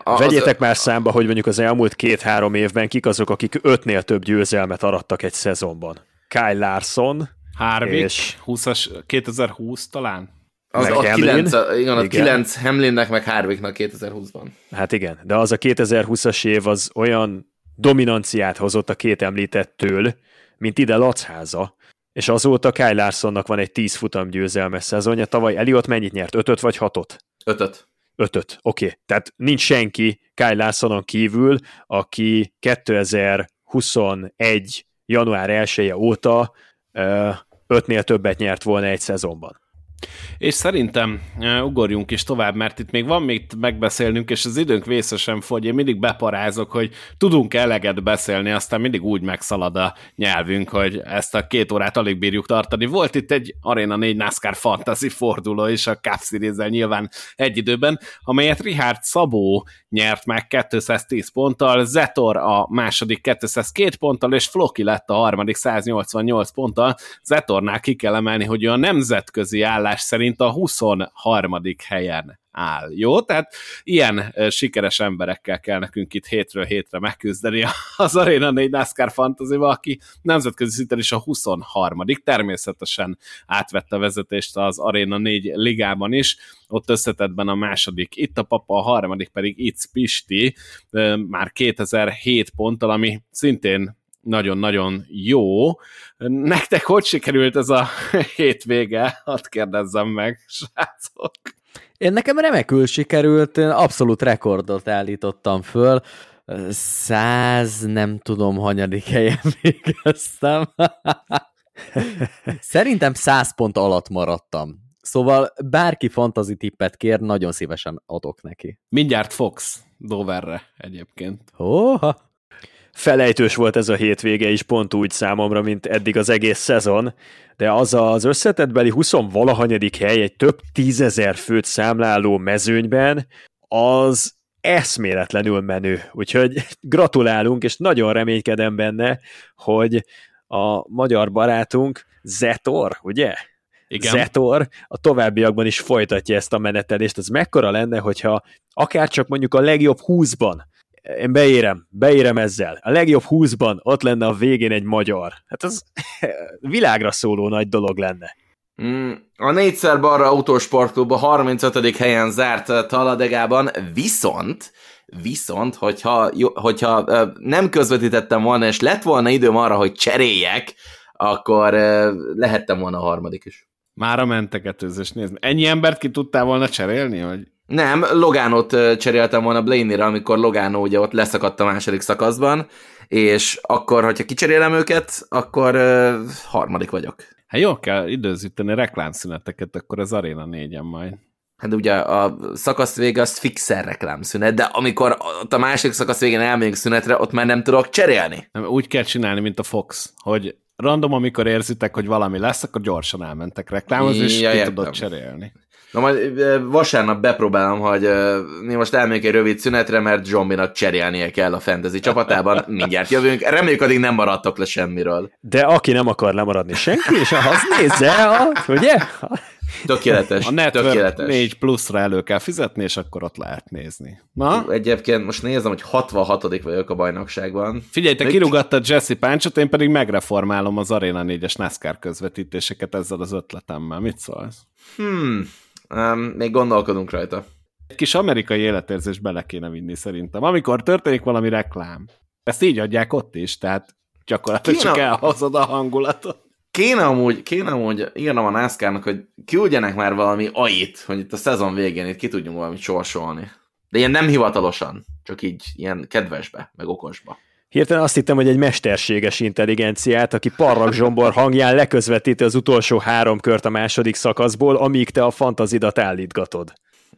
A, Vegyétek az, már számba, hogy mondjuk az elmúlt két-három évben kik azok, akik ötnél több győzelmet arattak egy szezonban. Kyle Larson, Harvick, és 20 2020 talán? Az meg a Hamlin. 9, igen, a 9 Hamlinnek, meg Harvicknak 2020-ban. Hát igen, de az a 2020-as év az olyan dominanciát hozott a két említettől, mint ide Lacháza, és azóta Kyle Larsonnak van egy 10 futam győzelmes szezonja. Tavaly Eliott mennyit nyert? Ötöt vagy hatot? Ötöt. Ötöt, oké. Okay. Tehát nincs senki Kyle Larsonon kívül, aki 2021. január 1 -e óta ötnél többet nyert volna egy szezonban. És szerintem ugorjunk is tovább, mert itt még van még megbeszélnünk, és az időnk vészesen fogy. Én mindig beparázok, hogy tudunk eleget beszélni, aztán mindig úgy megszalad a nyelvünk, hogy ezt a két órát alig bírjuk tartani. Volt itt egy Arena 4 NASCAR Fantasy forduló is a Cup series nyilván egy időben, amelyet Richard Szabó nyert meg 210 ponttal, Zetor a második 202 ponttal, és Floki lett a harmadik 188 ponttal. Zetornál ki kell emelni, hogy a nemzetközi állás szerint a 23. helyen áll. Jó? Tehát ilyen sikeres emberekkel kell nekünk itt hétről hétre megküzdeni az Arena 4 NASCAR fantasy aki nemzetközi szinten is a 23 természetesen átvette vezetést az Arena 4 ligában is, ott összetettben a második itt a papa, a harmadik pedig itt Pisti, már 2007 ponttal, ami szintén nagyon-nagyon jó. Nektek hogy sikerült ez a hétvége? Hadd kérdezzem meg, srácok. Én nekem remekül sikerült, én abszolút rekordot állítottam föl. Száz, nem tudom, hanyadik helyen végeztem. Szerintem száz pont alatt maradtam. Szóval bárki fantazi tippet kér, nagyon szívesen adok neki. Mindjárt Fox Doverre egyébként. Hóha! Felejtős volt ez a hétvége is pont úgy számomra, mint eddig az egész szezon, de az az összetettbeli 20 valahanyadik hely egy több tízezer főt számláló mezőnyben, az eszméletlenül menő. Úgyhogy gratulálunk, és nagyon reménykedem benne, hogy a magyar barátunk Zetor, ugye? Igen. Zetor a továbbiakban is folytatja ezt a menetelést. Ez mekkora lenne, hogyha akár csak mondjuk a legjobb 20-ban én beérem, beérem ezzel. A legjobb 20-ban ott lenne a végén egy magyar. Hát az világra szóló nagy dolog lenne. Mm, a négyszer balra autósportklub a 35. helyen zárt Taladegában, viszont viszont, hogyha, hogyha nem közvetítettem volna, és lett volna időm arra, hogy cseréljek, akkor lehettem volna a harmadik is. Már a mentegetőzés, nézd. Ennyi embert ki tudtál volna cserélni, hogy nem, Logánot cseréltem volna Blaney-re, amikor Logano ugye ott leszakadt a második szakaszban, és akkor, hogyha kicserélem őket, akkor uh, harmadik vagyok. Hát jó kell időzíteni reklámszüneteket, akkor az Arena négyen majd. Hát ugye a szakasz vége az fixer reklámszünet, de amikor ott a második szakasz végén elmegyünk szünetre, ott már nem tudok cserélni. Nem, úgy kell csinálni, mint a Fox, hogy random, amikor érzitek, hogy valami lesz, akkor gyorsan elmentek reklámozni, és ja, ki tudod cserélni. Na majd vasárnap bepróbálom, hogy mi most elmegyünk egy rövid szünetre, mert Zsombinak cserélnie kell a fantasy csapatában. Mindjárt jövünk. Reméljük, addig nem maradtok le semmiről. De aki nem akar lemaradni senki, és az nézze, a, ugye? Tökéletes. A Network tökéletes. 4 pluszra elő kell fizetni, és akkor ott lehet nézni. Na? Egyébként most nézem, hogy 66 vagyok a bajnokságban. Figyelj, te kirúgattad Jesse Páncsot, én pedig megreformálom az Arena 4-es NASCAR közvetítéseket ezzel az ötletemmel. Mit szólsz? Hmm, Um, még gondolkodunk rajta. Egy kis amerikai életérzés bele kéne vinni szerintem. Amikor történik valami reklám, ezt így adják ott is, tehát gyakorlatilag kéne, csak elhozod a hangulatot. Kéne amúgy, kéne amúgy írnom a NASCAR-nak, hogy küldjenek már valami ait, hogy itt a szezon végén itt ki tudjunk valamit sorsolni. De ilyen nem hivatalosan, csak így ilyen kedvesbe, meg okosba. Hirtelen azt hittem, hogy egy mesterséges intelligenciát, aki Parrak Zsombor hangján leközvetíti az utolsó három kört a második szakaszból, amíg te a fantazidat állítgatod.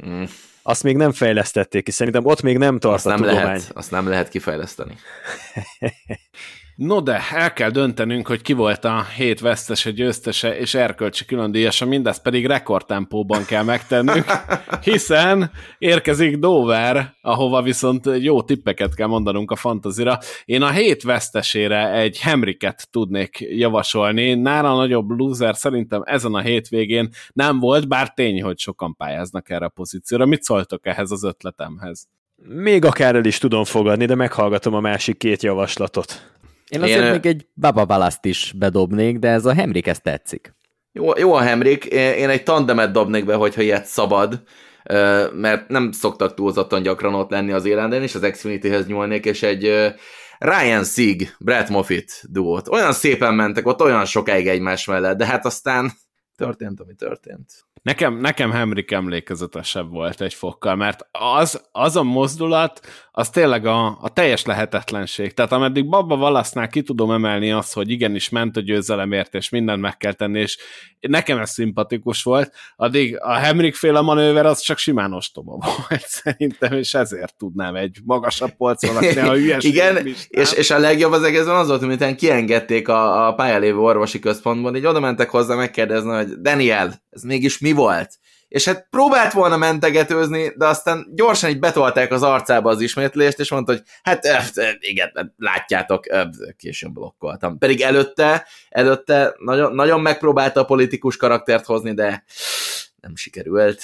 Mm. Azt még nem fejlesztették ki, szerintem ott még nem tart azt a nem tudomány. Lehet, azt nem lehet kifejleszteni. No de, el kell döntenünk, hogy ki volt a hét vesztese, győztese és erkölcsi különdíjasa, mindezt pedig rekordtempóban kell megtennünk, hiszen érkezik Dover, ahova viszont jó tippeket kell mondanunk a fantazira. Én a hét vesztesére egy Hemriket tudnék javasolni, nála nagyobb loser szerintem ezen a hétvégén nem volt, bár tény, hogy sokan pályáznak erre a pozícióra. Mit szóltok ehhez az ötletemhez? Még akár el is tudom fogadni, de meghallgatom a másik két javaslatot. Én azért Én... még egy Baba Balaszt is bedobnék, de ez a Hemrik, ez tetszik. Jó, jó a Hemrik, én egy tandemet dobnék be, hogyha ilyet szabad, mert nem szoktak túlzottan gyakran ott lenni az élenden, és az Xfinity-hez nyúlnék, és egy Ryan Sieg, Brett Moffitt duót. Olyan szépen mentek ott, olyan sokáig egymás mellett, de hát aztán történt, ami történt. Nekem, nekem Henrik emlékezetesebb volt egy fokkal, mert az, az a mozdulat, az tényleg a, a teljes lehetetlenség. Tehát ameddig Babba Valasznál ki tudom emelni azt, hogy igenis ment a győzelemért, és mindent meg kell tenni, és nekem ez szimpatikus volt, addig a Henrik féle manőver az csak simán ostoba volt szerintem, és ezért tudnám egy magasabb polcon lakni a hülyeség Igen, is, és, és a legjobb az egészben az volt, hogy kiengedték a, a pályalévő orvosi központban, így oda mentek hozzá megkérdezni, hogy Daniel, ez mégis mi volt? És hát próbált volna mentegetőzni, de aztán gyorsan így betolták az arcába az ismétlést, és mondta, hogy hát igen, látjátok, későn blokkoltam. Pedig előtte, előtte nagyon, nagyon megpróbálta a politikus karaktert hozni, de nem sikerült.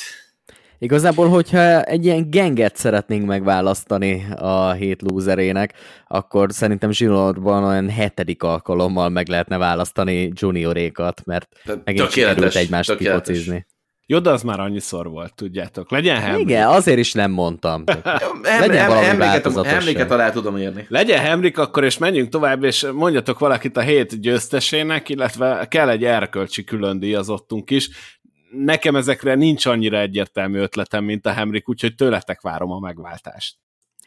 Igazából, hogyha egy ilyen genget szeretnénk megválasztani a hét lúzerének, akkor szerintem zsinórban olyan hetedik alkalommal meg lehetne választani juniorékat, mert megint sikerült egymást kifocizni. Jó, de az már annyiszor volt, tudjátok. Legyen Henrik. Igen, azért is nem mondtam. Legyen valami Emléket alá tudom érni. Legyen Henrik akkor, és menjünk tovább, és mondjatok valakit a hét győztesének, illetve kell egy erkölcsi külön díjazottunk is nekem ezekre nincs annyira egyértelmű ötletem, mint a Henrik, úgyhogy tőletek várom a megváltást.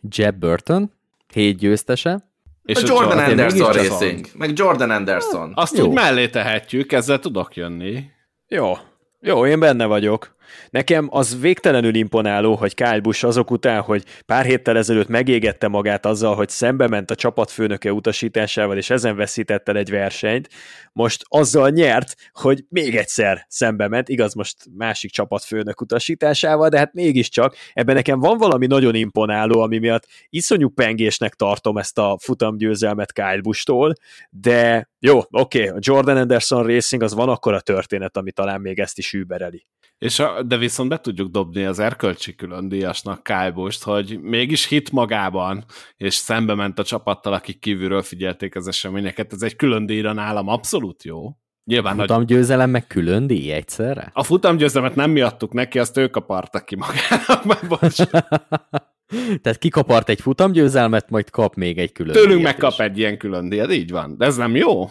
Jeb Burton, hét győztese. És a Jordan, Jordan Anderson Racing, meg Jordan Anderson. Azt Jó. úgy mellé tehetjük, ezzel tudok jönni. Jó, jó, én benne vagyok. Nekem az végtelenül imponáló, hogy Kyle Busch azok után, hogy pár héttel ezelőtt megégette magát azzal, hogy szembe ment a csapatfőnöke utasításával, és ezen veszített el egy versenyt, most azzal nyert, hogy még egyszer szembe ment, igaz most másik csapatfőnök utasításával, de hát mégiscsak ebben nekem van valami nagyon imponáló, ami miatt iszonyú pengésnek tartom ezt a futamgyőzelmet Kyle Busch-tól, de jó, oké, okay, a Jordan Anderson Racing az van akkor a történet, ami talán még ezt is übereli. És a, de viszont be tudjuk dobni az erkölcsi külön díjasnak Kájbost, hogy mégis hit magában, és szembe ment a csapattal, akik kívülről figyelték az eseményeket. Ez egy külön díjra nálam abszolút jó. Nyilván, futamgyőzelem meg külön díj egyszerre? A futamgyőzelmet nem miattuk neki, azt ők kapartak ki magának, meg bocs. Tehát kikapart egy futamgyőzelmet, majd kap még egy külön Tőlünk megkap is. egy ilyen külön díjat, így van. De ez nem jó?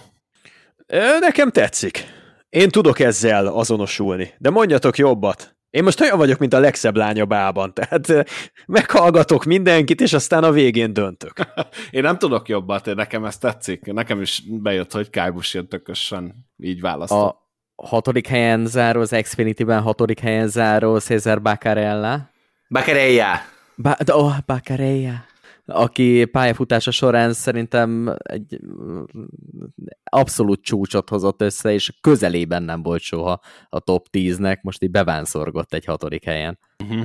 Nekem tetszik. Én tudok ezzel azonosulni, de mondjatok jobbat. Én most olyan vagyok, mint a legszebb lánya bában, tehát meghallgatok mindenkit, és aztán a végén döntök. Én nem tudok jobbat, nekem ez tetszik. Nekem is bejött, hogy Kájbus ilyen tökösen így választott. A hatodik helyen záró, az Xfinity-ben hatodik helyen záró César Baccarella. Baccarella. Ba- oh, Baccarella aki pályafutása során szerintem egy abszolút csúcsot hozott össze, és közelében nem volt soha a top 10-nek, most így bevánszorgott egy hatodik helyen. Uh-huh.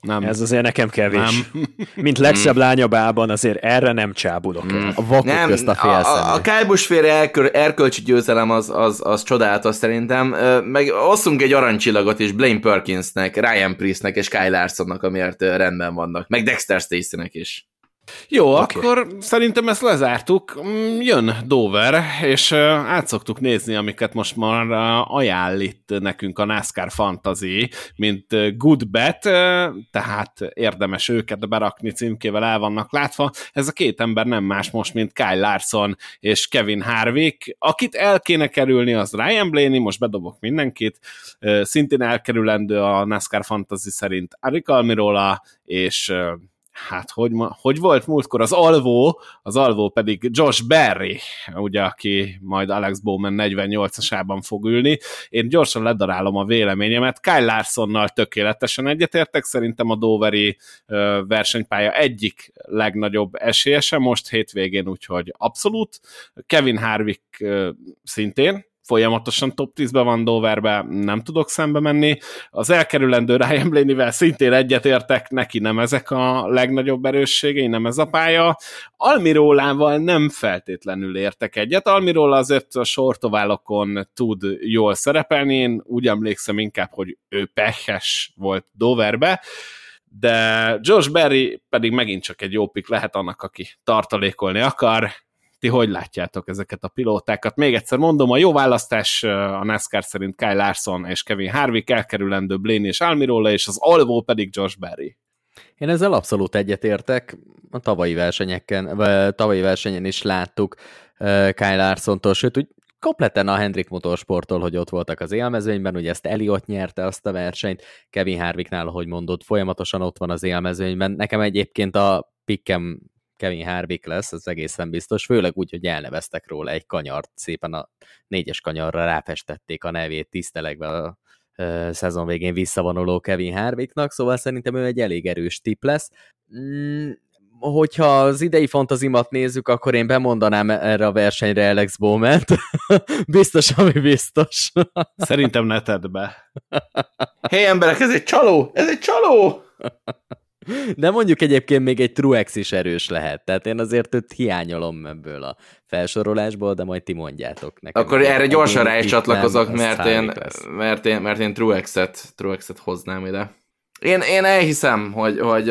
Nem. Ez azért nekem kevés. Nem. Mint legszebb bában azért erre nem csábulok el. A vakok nem, közt a félszemű. A, a Kálbusféle erköl, erkölcsi győzelem az, az, az csodálatos szerintem. Meg osszunk egy arancsillagot is Blaine Perkinsnek, Ryan Priestnek és Kyle Larsonnak, amiért rendben vannak. Meg Dexter Stacy-nek is. Jó, okay. akkor szerintem ezt lezártuk. Mm, jön Dover, és át szoktuk nézni, amiket most már ajánl itt nekünk a NASCAR Fantasy, mint good bet, tehát érdemes őket berakni címkével el vannak látva. Ez a két ember nem más most, mint Kyle Larson és Kevin Harvick. Akit el kéne kerülni, az Ryan Blaney, most bedobok mindenkit, szintén elkerülendő a NASCAR Fantasy szerint Arik Almirola és hát hogy, ma, hogy volt múltkor az alvó, az alvó pedig Josh Berry, ugye, aki majd Alex Bowman 48-asában fog ülni. Én gyorsan ledarálom a véleményemet. Kyle Larsonnal tökéletesen egyetértek, szerintem a Doveri versenypálya egyik legnagyobb esélyese most hétvégén, úgyhogy abszolút. Kevin Harvick szintén, folyamatosan top 10-be van Doverbe, nem tudok szembe menni. Az elkerülendő Ryan Blaney-vel szintén egyetértek, neki nem ezek a legnagyobb erősségei, nem ez a pálya. Almirólával nem feltétlenül értek egyet. Almiról azért a sortoválokon tud jól szerepelni, én úgy emlékszem inkább, hogy ő pehes volt Doverbe, de Josh Berry pedig megint csak egy jó pik lehet annak, aki tartalékolni akar, ti hogy látjátok ezeket a pilótákat? Még egyszer mondom, a jó választás a NASCAR szerint Kyle Larson és Kevin Harvick, elkerülendő Blaney és Almirola, és az alvó pedig Josh Berry. Én ezzel abszolút egyetértek. A tavalyi versenyeken, vagy tavalyi versenyen is láttuk Kyle Larson-tól, sőt, úgy kompletten a Hendrik Motorsporttól, hogy ott voltak az élmezőnyben, ugye ezt Eliott nyerte azt a versenyt, Kevin Harvicknál, ahogy mondott, folyamatosan ott van az élmezőnyben. Nekem egyébként a pikkem Kevin Harvick lesz, ez egészen biztos, főleg úgy, hogy elneveztek róla egy kanyart, szépen a négyes kanyarra ráfestették a nevét tisztelegve a szezon végén visszavonuló Kevin Harvicknak, szóval szerintem ő egy elég erős tip lesz. Mm, hogyha az idei fantazimat nézzük, akkor én bemondanám erre a versenyre Alex Bowman-t. biztos, ami biztos. Szerintem ne tedd be. Hé hey, emberek, ez egy csaló! Ez egy csaló! De mondjuk egyébként még egy Truex is erős lehet, tehát én azért őt hiányolom ebből a felsorolásból, de majd ti mondjátok nekem. Akkor erre gyorsan rá is csatlakozok, mert én, mert én, mert én Truexet, Truexet hoznám ide. Én, én elhiszem, hogy, hogy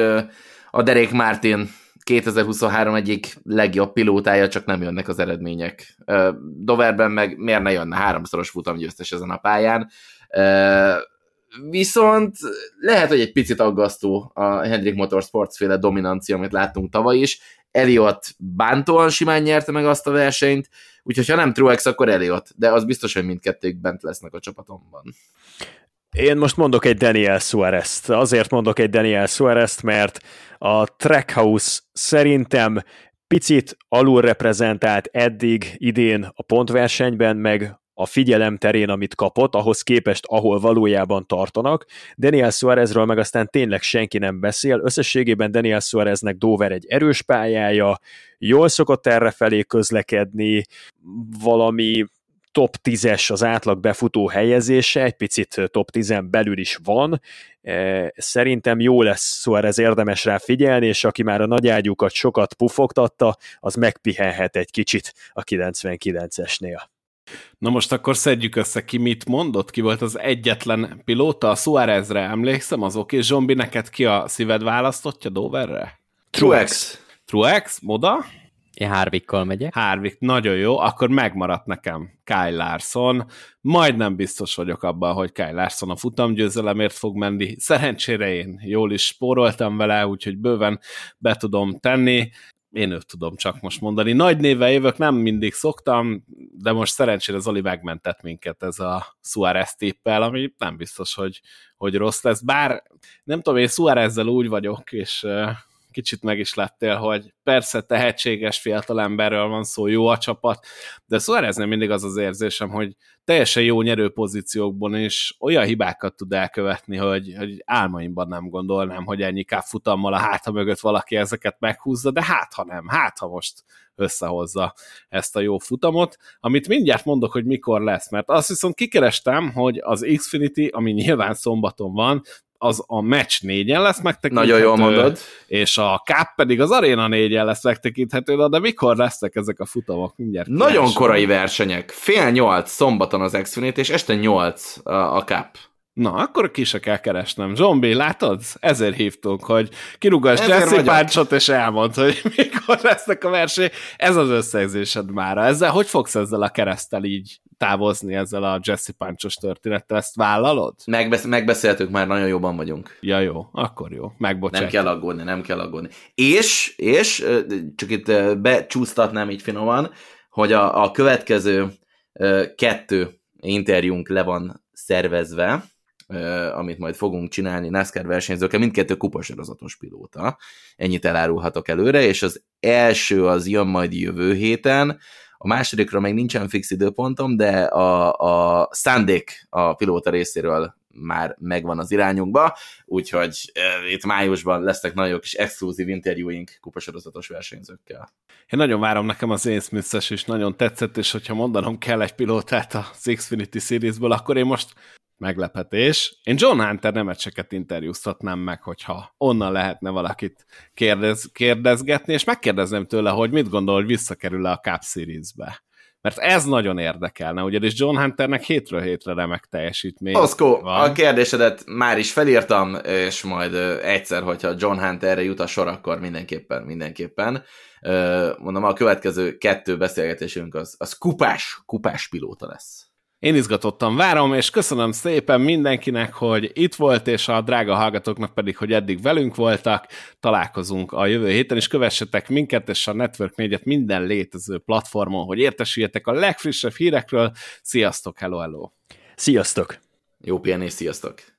a Derek Martin 2023 egyik legjobb pilótája, csak nem jönnek az eredmények. Doverben meg miért ne jönne háromszoros futamgyőztes ezen a pályán Viszont lehet, hogy egy picit aggasztó a Hendrik Motorsports féle dominancia, amit láttunk tavaly is. Eliott bántóan simán nyerte meg azt a versenyt, úgyhogy ha nem Truex, akkor Eliott, de az biztos, hogy mindkettők bent lesznek a csapatomban. Én most mondok egy Daniel Suarez-t. Azért mondok egy Daniel Suarez-t, mert a Trackhouse szerintem picit alulreprezentált eddig idén a pontversenyben, meg a figyelem terén, amit kapott, ahhoz képest, ahol valójában tartanak. Daniel Suarezről meg aztán tényleg senki nem beszél. Összességében Daniel Suareznek Dover egy erős pályája, jól szokott errefelé közlekedni, valami top 10-es az átlag befutó helyezése, egy picit top 10 belül is van. E, szerintem jó lesz Suarez érdemes rá figyelni, és aki már a nagyágyukat sokat pufogtatta, az megpihenhet egy kicsit a 99-esnél. Na most akkor szedjük össze, ki mit mondott, ki volt az egyetlen pilóta, a Suárezre emlékszem, az oké. Zsombi, neked ki a szíved választottja Doverre? Truex. Truex, Moda? Én Harvickkal megyek. Harvick, nagyon jó, akkor megmaradt nekem Kyle Larson. Majdnem biztos vagyok abban, hogy Kyle Larson a futamgyőzelemért fog menni. Szerencsére én jól is spóroltam vele, úgyhogy bőven be tudom tenni én őt tudom csak most mondani. Nagy névvel jövök, nem mindig szoktam, de most szerencsére Zoli megmentett minket ez a Suárez tippel, ami nem biztos, hogy, hogy rossz lesz. Bár nem tudom, én Suárezzel úgy vagyok, és kicsit meg is lettél, hogy persze tehetséges fiatalemberről van szó, jó a csapat, de Suárez nem mindig az az érzésem, hogy teljesen jó nyerő pozíciókban is olyan hibákat tud elkövetni, hogy, hogy álmaimban nem gondolnám, hogy ennyi futammal a háta mögött valaki ezeket meghúzza, de hát ha nem, hát ha most összehozza ezt a jó futamot, amit mindjárt mondok, hogy mikor lesz, mert azt viszont kikerestem, hogy az Xfinity, ami nyilván szombaton van, az a meccs négyen lesz megtekinthető. Nagyon jól mondod. És a Cup pedig az Arena négyen lesz megtekinthető, de mikor lesznek ezek a futamok? Mindjárt Nagyon keresem. korai versenyek. Fél nyolc szombaton az Xfinity, és este nyolc a, a Cup. Na, akkor ki se kell keresnem. Zombi, látod? Ezért hívtunk, hogy kirúgass Jesse Páncsot, és elmond, hogy mikor lesznek a verseny. Ez az összegzésed már. Ezzel, hogy fogsz ezzel a keresztel így távozni ezzel a Jesse Páncsos történettel? Ezt vállalod? Megbesz- megbeszéltük már, nagyon jóban vagyunk. Ja, jó, akkor jó. Megbocsátjuk. Nem kell aggódni, nem kell aggódni. És, és, csak itt becsúsztatnám így finoman, hogy a, a következő kettő interjúnk le van szervezve, amit majd fogunk csinálni NASCAR versenyzőkkel, mindkettő kupasorozatos pilóta. Ennyit elárulhatok előre, és az első az jön majd jövő héten, a másodikra még nincsen fix időpontom, de a, a szándék a pilóta részéről már megvan az irányunkba, úgyhogy uh, itt májusban lesznek nagyon kis exkluzív interjúink kupasorozatos versenyzőkkel. Én nagyon várom, nekem az én smith is nagyon tetszett, és hogyha mondanom kell egy pilótát a Xfinity Seriesből, akkor én most meglepetés. Én John Hunter nemetseket interjúztatnám meg, hogyha onnan lehetne valakit kérdez, kérdezgetni, és megkérdezném tőle, hogy mit gondol, hogy visszakerül-e a Cup Series-be. Mert ez nagyon érdekelne, ugyanis John Hunternek hétről hétre remek teljesítmény. Oszkó, a kérdésedet már is felírtam, és majd egyszer, hogyha John Hunterre jut a sor, akkor mindenképpen, mindenképpen. Mondom, a következő kettő beszélgetésünk az, az kupás, kupás pilóta lesz. Én izgatottan várom, és köszönöm szépen mindenkinek, hogy itt volt, és a drága hallgatóknak pedig, hogy eddig velünk voltak. Találkozunk a jövő héten, és kövessetek minket és a Network 4-et minden létező platformon, hogy értesüljetek a legfrissebb hírekről. Sziasztok, hello, hello! Sziasztok! Jó pihenés, sziasztok!